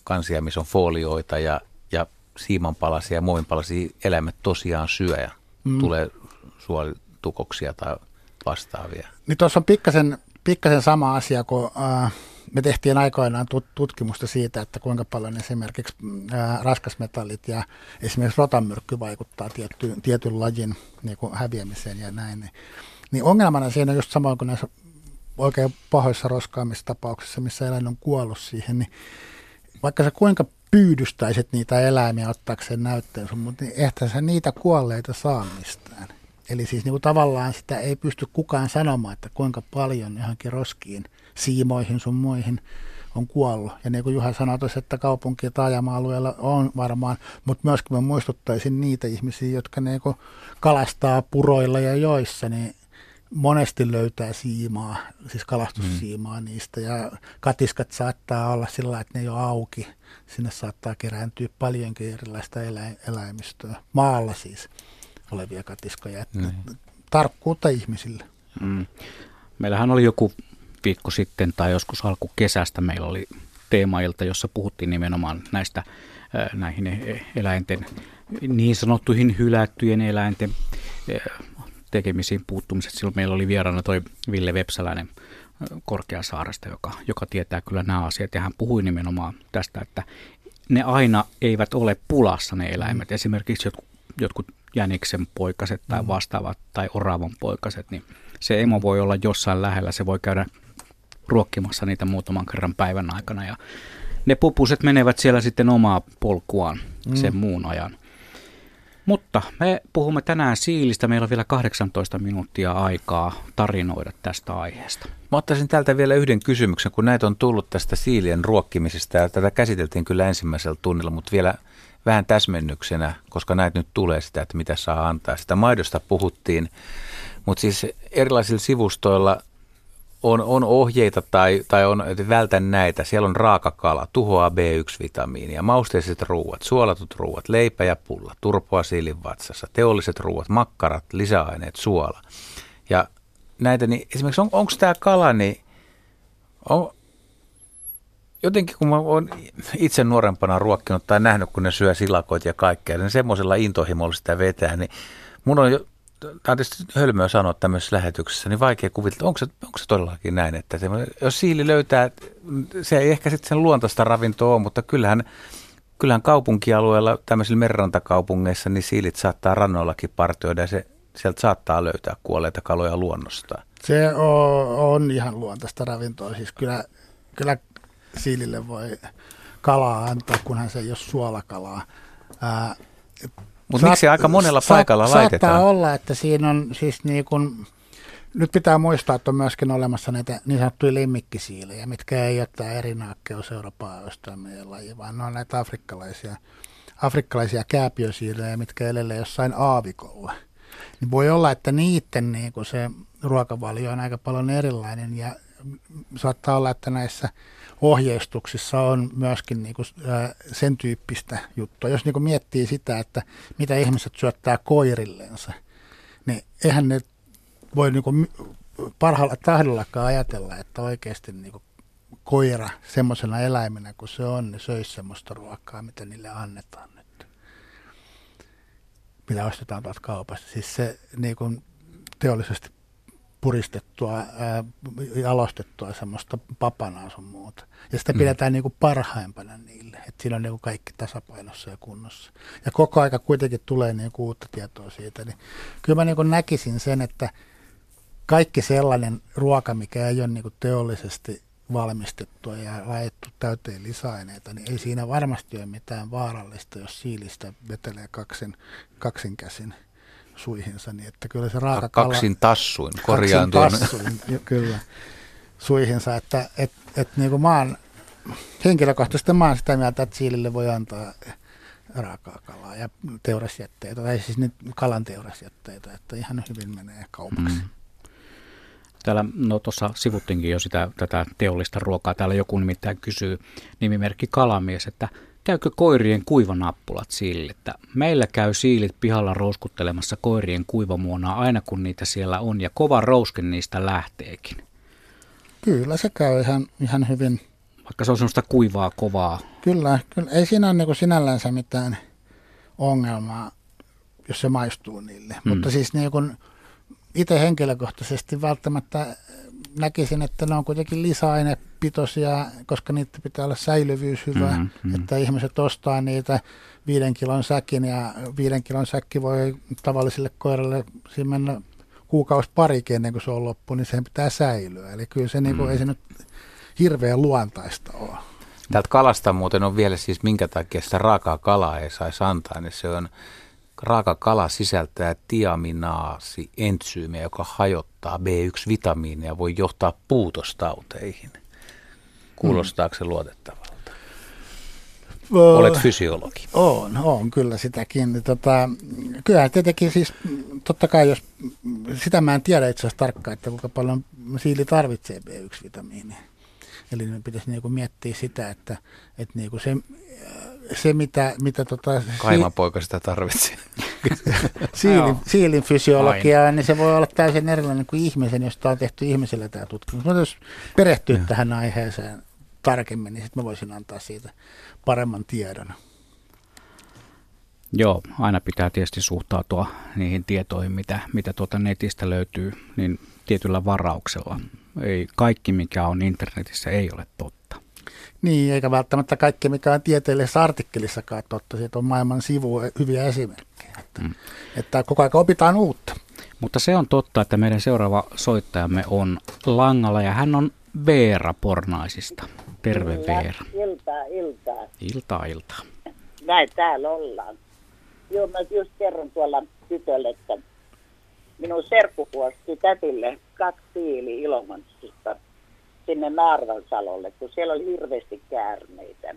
kansia, missä on folioita ja, ja siimanpalasia ja muovinpalasia eläimet tosiaan syö ja mm. tulee suolitukoksia tai vastaavia. Niin tuossa on pikkasen pikkasen sama asia, kun äh, me tehtiin aikoinaan tutkimusta siitä, että kuinka paljon esimerkiksi äh, raskasmetallit ja esimerkiksi rotanmyrkky vaikuttaa tietty, tietyn lajin niin kuin häviämiseen ja näin. Niin, niin ongelmana siinä on just samoin kuin näissä oikein pahoissa roskaamistapauksissa, missä eläin on kuollut siihen, niin vaikka sä kuinka pyydystäisit niitä eläimiä ottaakseen näytteen sun, mutta niin ehkä sä niitä kuolleita saa mistään. Eli siis niin kuin tavallaan sitä ei pysty kukaan sanomaan, että kuinka paljon johonkin roskiin, siimoihin sun muihin on kuollut. Ja niin kuin Juha sanoi tuossa, että kaupunki- ja taajama-alueella on varmaan, mutta myöskin mä muistuttaisin niitä ihmisiä, jotka niin kuin kalastaa puroilla ja joissa, niin monesti löytää siimaa, siis kalastussiimaa mm. niistä. Ja katiskat saattaa olla sillä että ne ei ole auki. Sinne saattaa kerääntyä paljonkin erilaista elä- eläimistöä. Maalla siis olevia katiskoja. Mm. Tarkkuutta ihmisille. Mm. Meillähän oli joku viikko sitten tai joskus alku kesästä meillä oli teemailta, jossa puhuttiin nimenomaan näistä näihin e-, eläinten, niin sanottuihin hylättyjen eläinten tekemisiin puuttumiset. Silloin meillä oli vieraana toi Ville Vepsäläinen Korkeasaaresta, joka, joka tietää kyllä nämä asiat. Ja hän puhui nimenomaan tästä, että ne aina eivät ole pulassa ne eläimet. Esimerkiksi jotkut, jotkut jäniksen poikaset tai mm. vastaavat tai oravan poikaset, niin se emo voi olla jossain lähellä. Se voi käydä ruokkimassa niitä muutaman kerran päivän aikana ja ne pupuset menevät siellä sitten omaa polkuaan mm. sen muun ajan. Mutta me puhumme tänään siilistä. Meillä on vielä 18 minuuttia aikaa tarinoida tästä aiheesta. Mä ottaisin täältä vielä yhden kysymyksen, kun näitä on tullut tästä siilien ruokkimisesta. Ja tätä käsiteltiin kyllä ensimmäisellä tunnilla, mutta vielä vähän täsmennyksenä, koska näitä nyt tulee sitä, että mitä saa antaa. Sitä maidosta puhuttiin, mutta siis erilaisilla sivustoilla on, on ohjeita tai, tai on, että vältän näitä. Siellä on raakakala, tuhoaa B1-vitamiinia, mausteiset ruuat, suolatut ruuat, leipä ja pulla, turpoa siilin vatsassa, teolliset ruuat, makkarat, lisäaineet, suola. Ja näitä, niin esimerkiksi on, onko tämä kala, niin on, jotenkin kun mä oon itse nuorempana ruokkinut tai nähnyt, kun ne syö silakoita ja kaikkea, niin semmoisella intohimolla sitä vetää, niin mun on tämä on tietysti hölmöä sanoa tämmöisessä lähetyksessä, niin vaikea kuvitella, onko se, onko se todellakin näin, että jos siili löytää, se ei ehkä sitten sen luontaista ravintoa ole, mutta kyllähän, kyllähän kaupunkialueella, tämmöisillä merenrantakaupungeissa, niin siilit saattaa rannoillakin partioida ja se, sieltä saattaa löytää kuolleita kaloja luonnosta. Se on, on ihan luontaista ravintoa, siis kyllä, kyllä siilille voi kalaa antaa, kunhan se ei ole suolakalaa. Ää, mutta miksi aika monella paikalla saattaa laitetaan? Saattaa olla, että siinä on siis niin kuin, nyt pitää muistaa, että on myöskin olemassa näitä niin sanottuja lemmikkisiilejä, mitkä ei ole tämä erinäkkeys Euroopan laji, vaan ne on näitä afrikkalaisia, afrikkalaisia kääpiösiilejä, mitkä elelee jossain aavikolla. Niin voi olla, että niiden niin kuin se ruokavalio on aika paljon erilainen ja saattaa olla, että näissä ohjeistuksissa on myöskin niin kuin, sen tyyppistä juttua. Jos niin kuin miettii sitä, että mitä ihmiset syöttää koirillensa, niin eihän ne voi niin kuin parhaalla tahdollakaan ajatella, että oikeasti niin kuin koira semmoisena eläimenä kuin se on, niin söisi semmoista ruokaa, mitä niille annetaan nyt. Mitä ostetaan tuolta kaupasta. Siis se niin kuin teollisesti puristettua, ää, jalostettua semmoista papanaa sun muuta. Ja sitä mm. pidetään niin kuin parhaimpana niille, että siinä on niin kuin kaikki tasapainossa ja kunnossa. Ja koko aika kuitenkin tulee niin kuin uutta tietoa siitä. Niin kyllä mä niin kuin näkisin sen, että kaikki sellainen ruoka, mikä ei ole niin kuin teollisesti valmistettua ja laitettu täyteen lisäaineita, niin ei siinä varmasti ole mitään vaarallista, jos siilistä vetelee kaksin, kaksin käsin suihinsa, niin että kyllä se raakakala... Kaksin tassuin, korjaan tuon. tassuin, kyllä, suihinsa, että et, et niin kuin mä oon, henkilökohtaisesti mä oon sitä mieltä, että siilille voi antaa raakaa kalaa ja teurasjätteitä, tai siis nyt kalan teurasjätteitä, että ihan hyvin menee kaupaksi. Mm. Täällä, no tuossa sivuttiinkin jo sitä, tätä teollista ruokaa. Täällä joku nimittäin kysyy nimimerkki Kalamies, että Käykö koirien kuivanappulat sille, että meillä käy siilit pihalla rouskuttelemassa koirien kuivamuonaa aina kun niitä siellä on ja kova rouske niistä lähteekin? Kyllä se käy ihan, ihan hyvin. Vaikka se on semmoista kuivaa, kovaa. Kyllä, kyllä. ei siinä ole niin sinällänsä mitään ongelmaa, jos se maistuu niille. Mm. Mutta siis niin kuin itse henkilökohtaisesti välttämättä näkisin, että ne on kuitenkin lisäainepitoisia, koska niitä pitää olla säilyvyys hyvä, mm-hmm, mm-hmm. että ihmiset ostaa niitä viiden kilon säkin ja viiden kilon säkki voi tavalliselle koiralle siinä mennä kuukausi parikin ennen kuin se on loppu, niin sen pitää säilyä. Eli kyllä se, niin kuin, mm. ei se nyt hirveän luontaista ole. Täältä kalasta muuten on vielä siis minkä takia sitä raakaa kalaa ei saisi antaa, niin se on raaka kala sisältää tiaminaasi entsyymiä, joka hajottaa B1-vitamiinia ja voi johtaa puutostauteihin. Kuulostaako se luotettavalta? Olet fysiologi. On, on kyllä sitäkin. Tota, kyllä tietenkin siis, totta kai jos, sitä mä en tiedä itse asiassa tarkkaan, että kuinka paljon siili tarvitsee B1-vitamiinia. Eli me pitäisi niinku miettiä sitä, että, että niinku se, se, mitä... mitä tota, Kaimapoika sitä tarvitsee. siilin, siilin fysiologiaa, niin se voi olla täysin erilainen kuin ihmisen, josta on tehty ihmisellä tämä tutkimus. Mutta jos perehtyy tähän aiheeseen tarkemmin, niin sitten mä voisin antaa siitä paremman tiedon. Joo, aina pitää tietysti suhtautua niihin tietoihin, mitä, mitä tuota netistä löytyy, niin tietyllä varauksella. Ei, kaikki, mikä on internetissä, ei ole totta. Niin, eikä välttämättä kaikki, mikä on tieteellisessä artikkelissakaan totta. Siitä on maailman sivu hyviä esimerkkejä. Että, mm. että koko ajan opitaan uutta. Mutta se on totta, että meidän seuraava soittajamme on Langalla ja hän on Veera Pornaisista. Terve Kyllä, Veera. Iltaa, iltaa. Iltaa, iltaa. Näin täällä ollaan. Joo, mä just kerron tuolla tytölle, että minun serkku kuosti tätille kaksi tiili Ilomantsista sinne Naarvansalolle, kun siellä oli hirveästi käärmeitä.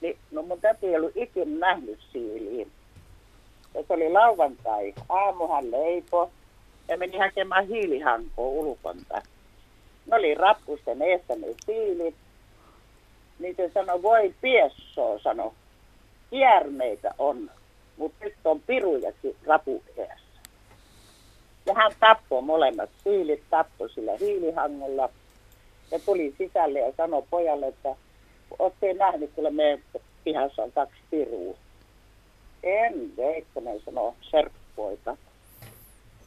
Niin, no mun täti ei ollut ikinä nähnyt siiliin. Ja se oli lauantai. Aamuhan leipo ja meni hakemaan hiilihankoa ulkonta. Ne oli rappusten eessä ne siilit. Niin se sanoi, voi piessoo, sano. Kiermeitä on, mutta nyt on pirujakin rapu eessä. Ja hän tappoi molemmat siilit, tappoi sillä hiilihangolla. Ja tuli sisälle ja sanoi pojalle, että olette nähnyt, kyllä meidän pihassa on kaksi pirua. En, Veikkonen sanoi serkkupoika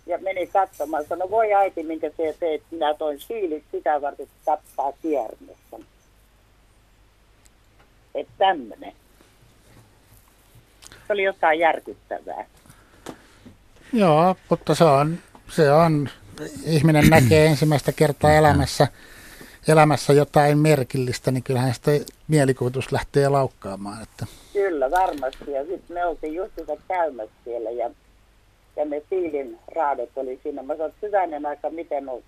ja meni katsomaan. Sanoi, voi äiti, minkä se teet, minä toin siilit sitä varten, että tappaa kiermessä. Että tämmöinen. Se oli jotain järkyttävää. Joo, mutta se on, se on, ihminen näkee ensimmäistä kertaa elämässä, elämässä jotain merkillistä, niin kyllähän sitä mielikuvitus lähtee laukkaamaan. Että. Kyllä, varmasti. Ja sitten me oltiin just sitä käymässä siellä ja ja ne siilin raadot oli siinä. Mä sanoin, että hyvänen aika, miten on,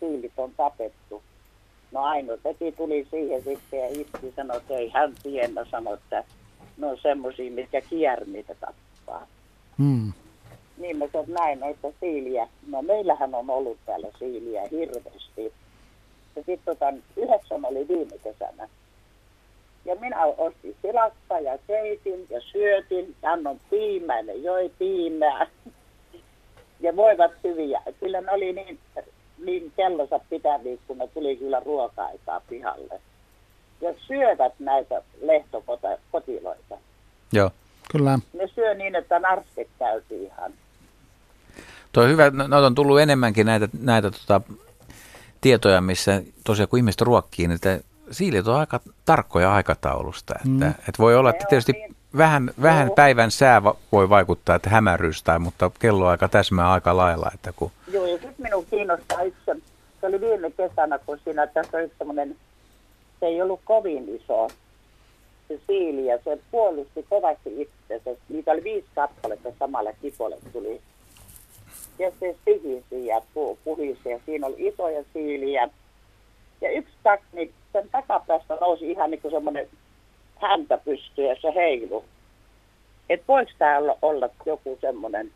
siilit on tapettu. No ainoa teki tuli siihen sitten ja itse sanoi, että ei hän tiedä, sanoi, että ne on semmoisia, mitkä kierniitä tappaa. Hmm. Niin mä sanoin, näin, että siiliä. No meillähän on ollut täällä siiliä hirveästi. Ja sitten tota, yhdeksän oli viime kesänä. Ja minä ostin silakka ja keitin ja syötin. Hän on piimäinen, joi piimää ja voivat hyviä. Kyllä ne oli niin, niin kellonsa pitäviä, kun ne tuli kyllä ruoka-aikaa pihalle. Ja syövät näitä lehtokotiloita. Joo. Kyllä. Ne syö niin, että narsket käytiin ihan. Tuo on hyvä, no, on tullut enemmänkin näitä, näitä tota, tietoja, missä tosiaan kun ihmiset ruokkii, niin siilit on aika tarkkoja aikataulusta. Että, mm. että voi olla, että tietysti niin vähän, vähän päivän sää voi vaikuttaa, että hämäryys tai, mutta kelloaika täsmää aika lailla. Että kun... Joo, ja sitten minun kiinnostaa itse, se oli viime kesänä, kun siinä tässä oli semmoinen, se ei ollut kovin iso, se siili, ja se puolusti kovasti itsensä. Niitä oli viisi kappaletta samalla kipolle tuli. Ja se sihisi ja puhisi, ja siinä oli isoja siiliä. Ja yksi tak, niin sen takapäästä nousi ihan niin kuin semmoinen häntä pystyy ja se heilu. Että voiko täällä olla joku semmoinen,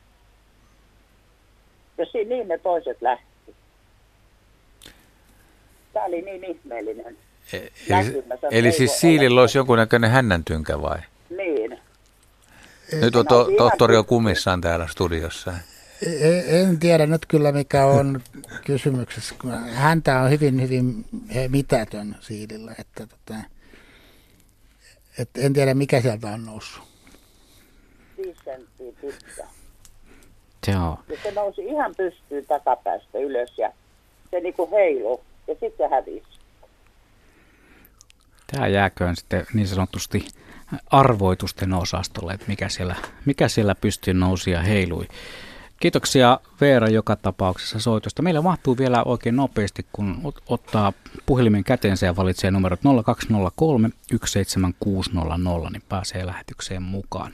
ja siinä niin ne toiset lähti. Tämä oli niin ihmeellinen. E- eli, eli siis siilillä olisi näköinen hännäntynkä vai? Niin. Nyt on to, tohtori on kumissaan täällä studiossa. En tiedä nyt kyllä mikä on kysymyksessä. Häntä on hyvin, hyvin mitätön siilillä. Että tota, et en tiedä, mikä sieltä on noussut. Viisi senttiä pitkä. Joo. Ja se nousi ihan pystyyn takapäästä ylös ja se niinku heilu ja sitten se hävisi. Tämä jääköön sitten niin sanotusti arvoitusten osastolle, että mikä siellä, mikä siellä pystyyn nousi ja heilui. Kiitoksia Veera joka tapauksessa soitosta. Meillä mahtuu vielä oikein nopeasti, kun ottaa puhelimen käteensä ja valitsee numerot 0203 17600, niin pääsee lähetykseen mukaan.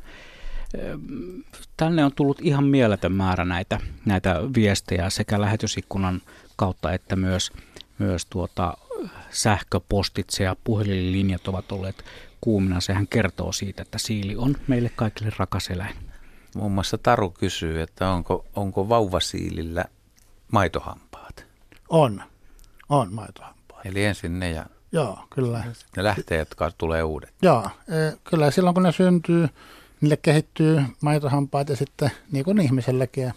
Tänne on tullut ihan mieletön määrä näitä, näitä viestejä sekä lähetysikkunan kautta että myös, myös tuota, sähköpostitse ja puhelinlinjat ovat olleet kuumina. Sehän kertoo siitä, että siili on meille kaikille rakas eläin. Muun muassa Taru kysyy, että onko, onko vauvasiilillä maitohampaat? On, on maitohampaat. Eli ensin ne ja Joo, kyllä. ne lähtee, jotka tulee uudet. Joo, e, kyllä silloin kun ne syntyy, niille kehittyy maitohampaat ja sitten niin kuin ihmiselläkin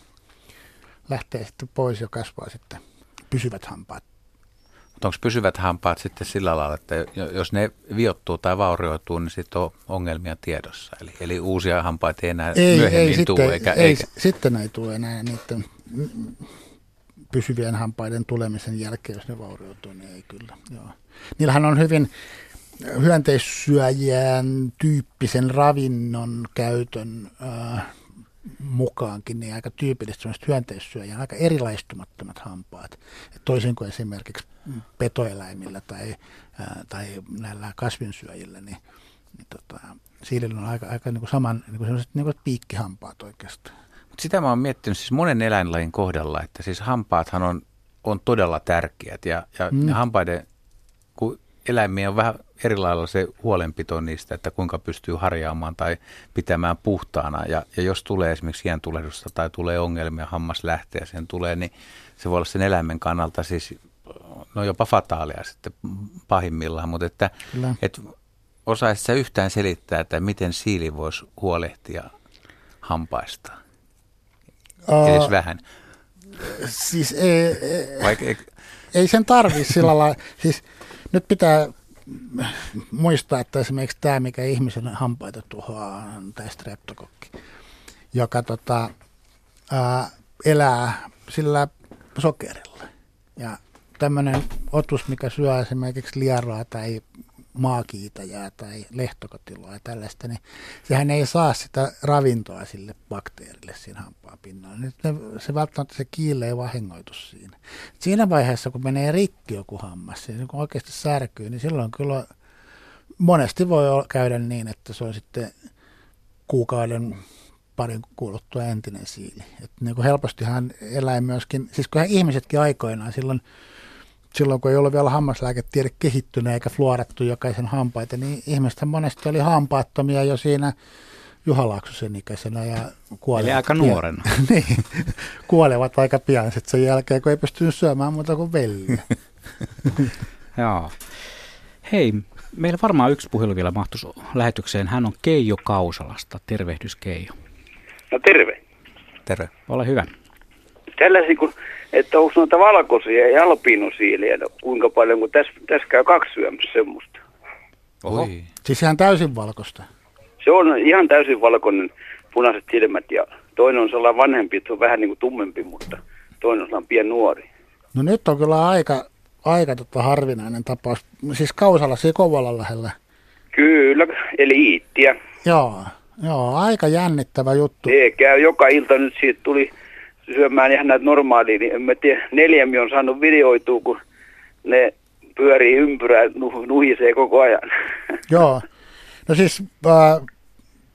lähtee sitten pois ja kasvaa sitten pysyvät hampaat. Mutta onko pysyvät hampaat sitten sillä lailla, että jos ne viottuu tai vaurioituu, niin sitten on ongelmia tiedossa? Eli, eli uusia hampaita ei enää ei, myöhemmin ei, tule? Sitten, eikä, ei, eikä... sitten ei tule enää niiden pysyvien hampaiden tulemisen jälkeen, jos ne vaurioituu, niin ei kyllä. Joo. Niillähän on hyvin hyönteissyöjien tyyppisen ravinnon käytön äh, mukaankin niin aika tyypillistä semmoiset hyönteissyöjien aika erilaistumattomat hampaat. Et toisin kuin esimerkiksi petoeläimillä tai, ää, tai näillä kasvinsyöjillä, niin, niin tota, siilillä on aika, aika niin kuin saman niin kuin sellaiset niin kuin piikkihampaat oikeastaan. Mut sitä mä oon miettinyt siis monen eläinlajin kohdalla, että siis hampaathan on, on todella tärkeät ja, ja mm. hampaiden, eläimiä on vähän eri lailla se huolenpito niistä, että kuinka pystyy harjaamaan tai pitämään puhtaana. Ja, ja jos tulee esimerkiksi tulehdusta tai tulee ongelmia, hammas lähtee ja sen tulee, niin se voi olla sen eläimen kannalta siis no jopa fataalia sitten pahimmillaan, mutta että, että osaisi sä yhtään selittää, että miten siili voisi huolehtia hampaista? Uh, Edes vähän. Siis ei, ei, Vaik, ei, ei sen tarvi sillä lailla. Siis nyt pitää muistaa, että esimerkiksi tämä, mikä ihmisen hampaita tuhoaa, on tämä streptokokki, joka tota, ää, elää sillä sokerilla. Ja tämmöinen otus, mikä syö esimerkiksi lieroa tai maakiitäjää tai lehtokotiloa ja tällaista, niin sehän ei saa sitä ravintoa sille bakteerille siinä hampaan pinnalla. Nyt ne, se välttämättä se kiille ei vahingoitu siinä. Siinä vaiheessa, kun menee rikki joku hammas, niin kun oikeasti särkyy, niin silloin kyllä monesti voi käydä niin, että se on sitten kuukauden parin kuuluttua entinen siili. Et niin kuin helpostihan eläin myöskin, siis kun ihmisetkin aikoinaan silloin silloin kun ei ollut vielä hammaslääketiede kehittynyt eikä fluorattu jokaisen hampaita, niin ihmiset monesti oli hampaattomia jo siinä Juha Laaksosen ikäisenä ja kuolevat. Eli aika nuorena. niin, kuolevat aika pian sitten sen jälkeen, kun ei pystynyt syömään muuta kuin velliä. Joo. Hei, meillä varmaan yksi puhelu vielä mahtuisi lähetykseen. Hän on Keijo Kausalasta. Tervehdys Keijo. No terve. Terve. Ole hyvä. Tällaisia kun että onko noita valkoisia ja alpiinosiiliä, no, kuinka paljon, kun tässä, tässä käy kaksi syömässä semmoista. Oho. Siis ihan täysin valkoista? Se on ihan täysin valkoinen, punaiset silmät ja toinen on sellainen vanhempi, että se on vähän niin kuin tummempi, mutta toinen on sellainen pieni nuori. No nyt on kyllä aika, aika tota harvinainen tapaus. Siis Kausala siinä Kovalan lähellä. Kyllä, eli Iittiä. Joo, joo, aika jännittävä juttu. Se käy joka ilta nyt siitä tuli syömään ihan näitä normaalia, niin en mä tiedä, neljämi on saanut videoitua, kun ne pyörii ympyrää, nuhisee koko ajan. Joo, no siis äh,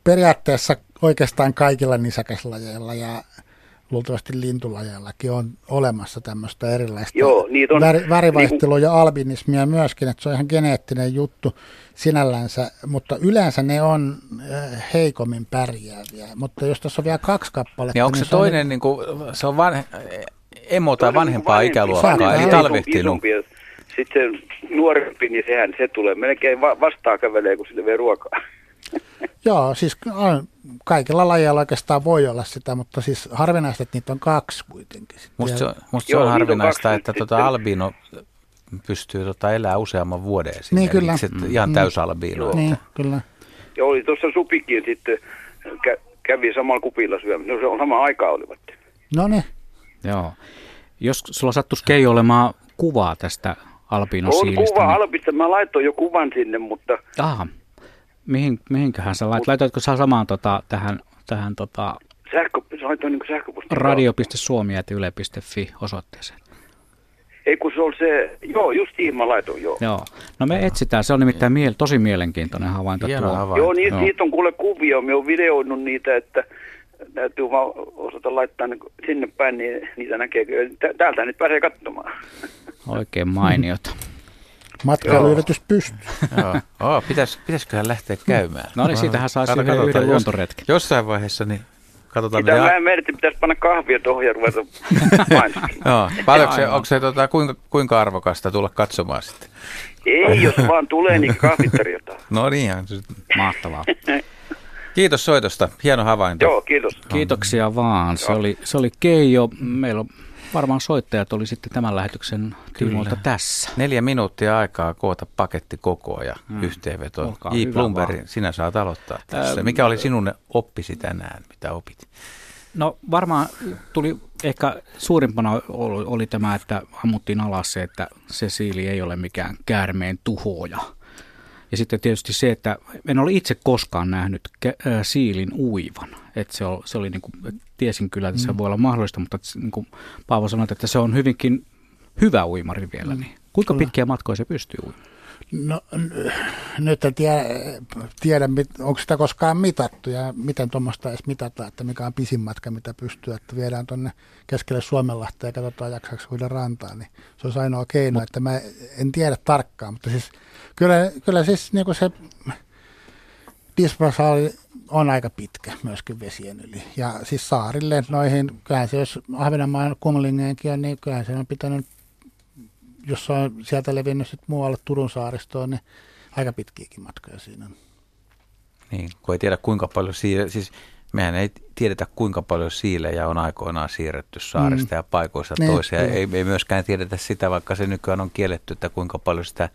periaatteessa oikeastaan kaikilla nisäkäslajeilla ja luultavasti lintulajellakin on olemassa tämmöistä erilaista Joo, niitä on, värivaihtelua niin ja albinismia myöskin, että se on ihan geneettinen juttu sinällänsä, mutta yleensä ne on äh, heikommin pärjääviä. Mutta jos tässä on vielä kaksi kappaletta... Ja onko niin se, se toinen, on, niin kuin, se on vanhe, emo tai vanhempaa vanhempi, ikäluokkaa, eli talvehtinut? Sitten nuorempi, niin sehän se tulee melkein vastaan kävelee, kun sille vie ruokaa. Joo, siis kaikilla lajeilla oikeastaan voi olla sitä, mutta siis harvinaista, että niitä on kaksi kuitenkin. Musta se, musta Joo, se on harvinaista, on että tuota albino pystyy tota elää useamman vuoden Niin kyllä. Mm. Ihan mm. täysalbiino. Niin, kyllä. Joo, oli tuossa supikin sitten, kä- kävi samalla kupilla syömässä. No se on sama aikaa olivat. No niin. Joo. Jos sulla sattuisi Keijo olemaan kuvaa tästä albinosiilistä. On kuva niin... albista, mä laitoin jo kuvan sinne, mutta... Aha. Mihin, mihinköhän sä lait, laitoitko sä samaan tota, tähän, tähän tota... Sähkö, laitoin niin radio.suomi.yle.fi osoitteeseen. Ei kun se oli se, joo, just mä laitoin, joo. Joo. No me etsitään, se on nimittäin miel, tosi mielenkiintoinen havainto. Hieno tuo. havainto. Joo, niin, siitä on kuule kuvia, me on videoinut niitä, että täytyy vaan osata laittaa ne sinne päin, niin niitä näkee. Tä- Täältä nyt pääsee katsomaan. Oikein mainiota. Matkailuyritys pystyy. Joo. Oh, pitäis, pitäisiköhän lähteä käymään? No niin, siitähän saisi Kato- yhden- yhden jos- luontoretken. Jossain vaiheessa, niin katsotaan. Mitä mä mietin, pitäisi panna kahvia tuohon ja ruveta. Joo, paljonko se, onko se tota, kuinka, kuinka arvokasta tulla katsomaan sitten? Ei, jos vaan tulee, niin kahvit tarjotaan. No niinhän. se- Mahtavaa. Kiitos soitosta, hieno havainto. Joo, kiitos. Kiitoksia vaan. Se oli, se oli Keijo. Meillä on varmaan soittajat oli sitten tämän lähetyksen tiimoilta tässä. Neljä minuuttia aikaa koota paketti kokoa ja mm. yhteenveto. J. vaan. sinä saat aloittaa tässä. Ähm, Mikä oli sinun oppisi tänään, mitä opit? No varmaan tuli ehkä suurimpana oli, oli tämä, että ammuttiin alas se, että se siili ei ole mikään käärmeen tuhoja. Ja sitten tietysti se, että en ole itse koskaan nähnyt siilin uivan. Että se, oli, se oli niin kuin, tiesin kyllä, että se Mm. voi olla mahdollista, mutta niin kuin Paavo sanoi, että se on hyvinkin hyvä uimari vielä. Niin. Kuinka Kyllä. pitkiä matkoja se pystyy uimaan? No, nyt en tiedä, tiedä onko sitä koskaan mitattu ja miten tuommoista edes mitataan, että mikä on pisin matka, mitä pystyy, että viedään tuonne keskelle Suomenlahtea ja katsotaan jaksaako uida rantaan, niin se olisi ainoa keino, että mä en tiedä tarkkaan, mutta siis kyllä, kyllä siis niin kuin se dispersaali on aika pitkä myöskin vesien yli. Ja siis saarille noihin, kyllähän se jos Ahvenanmaan kumlingeenkin on, niin kyllähän se on pitänyt jos se on sieltä levinnyt sit muualle Turun saaristoon, niin aika pitkiäkin matkoja siinä on. Niin, kun ei tiedä kuinka paljon siile, siis mehän ei tiedetä kuinka paljon siilejä on aikoinaan siirretty saarista Mm. ja paikoista Niin, toiseen. Ei, ei myöskään tiedetä sitä, vaikka se nykyään on kielletty, että kuinka paljon sitä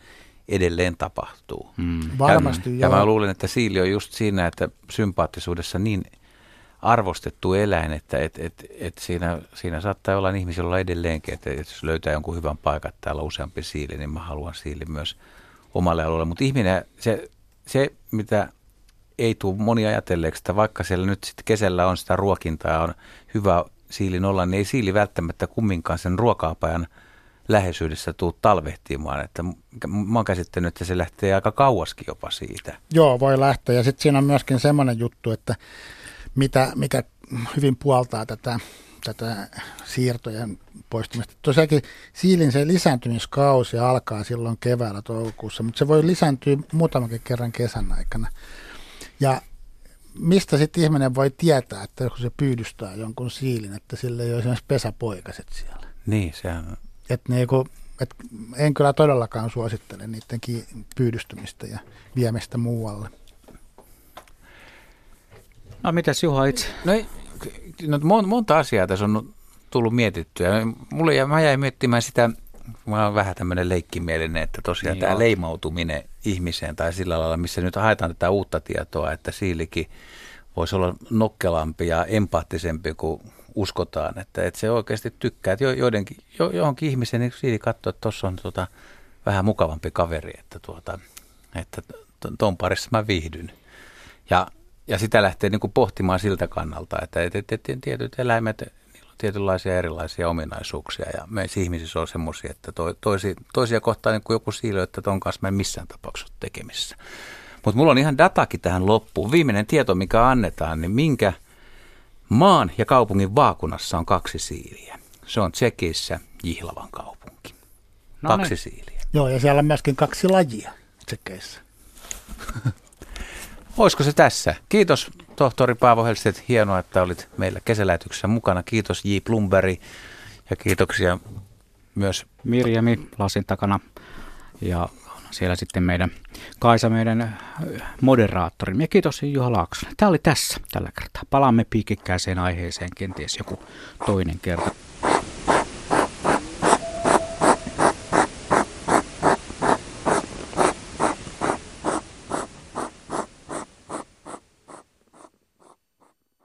edelleen tapahtuu. Mm. Varmasti, ja, joo. ja mä luulen, että siili on just siinä, että sympaattisuudessa niin arvostettu eläin, että et, et, et siinä, siinä saattaa olla ihmisillä olla edelleenkin, että jos löytää jonkun hyvän paikan, että täällä on useampi siili, niin mä haluan siili myös omalle alueelle. Mutta ihminen, se, se mitä ei tule moni ajatelleeksi, että vaikka siellä nyt sitten kesällä on sitä ruokintaa ja on hyvä siilin olla, niin ei siili välttämättä kumminkaan sen ruokaapajan läheisyydessä tuu talvehtimaan. Että mä oon käsittänyt, että se lähtee aika kauaskin jopa siitä. Joo, voi lähteä. Ja sitten siinä on myöskin semmoinen juttu, että mitä, mikä hyvin puoltaa tätä, tätä siirtojen poistumista. Tosiaankin siilin se lisääntymiskausi alkaa silloin keväällä toukokuussa, mutta se voi lisääntyä muutamankin kerran kesän aikana. Ja mistä sitten ihminen voi tietää, että kun se pyydystää jonkun siilin, että sillä ei ole esimerkiksi pesäpoikaset siellä. Niin, sehän on. Et niinku, et en kyllä todellakaan suosittele niiden pyydystymistä ja viemistä muualle. No mitäs Juha itse? No, ei- no mon- monta asiaa tässä on tullut mietittyä. Mulle ja mä jäin miettimään sitä, mä oon vähän tämmöinen leikkimielinen, että tosiaan Niin tämä joo. leimautuminen ihmiseen tai sillä lailla, missä nyt haetaan tätä uutta tietoa, että siilikin voisi olla nokkelampi ja empaattisempi kuin uskotaan, että, että se oikeasti tykkää. Että jo, joidenkin, jo, johonkin ihmiseen niin siili katsoo, että tuossa on tota, vähän mukavampi kaveri, että, tuota, että tuon parissa mä viihdyn. Ja, ja sitä lähtee niin kuin pohtimaan siltä kannalta, että et, et, et, tietyt eläimet, niillä on tietynlaisia erilaisia ominaisuuksia ja meissä ihmisissä on semmoisia, että to, toisi, toisia kohtaan niin kuin joku siilö, että ton kanssa mä en missään tapauksessa ole tekemisissä. Mutta mulla on ihan datakin tähän loppuun. Viimeinen tieto, mikä annetaan, niin minkä maan ja kaupungin vaakunassa on kaksi siiliä. Se on Tsekissä Jihlavan kaupunki. No kaksi niin. siiliä. Joo, ja siellä on myöskin kaksi lajia tsekeissä. Olisiko se tässä? Kiitos tohtori Paavo Helstedt. Hienoa, että olit meillä kesälähetyksessä mukana. Kiitos J. Plumberi ja kiitoksia myös Mirjami lasin takana ja siellä sitten meidän Kaisa, meidän äh, moderaattori. Ja kiitos Juha Laaksonen. Tämä oli tässä tällä kertaa. Palaamme piikikkääseen aiheeseen kenties joku toinen kerta.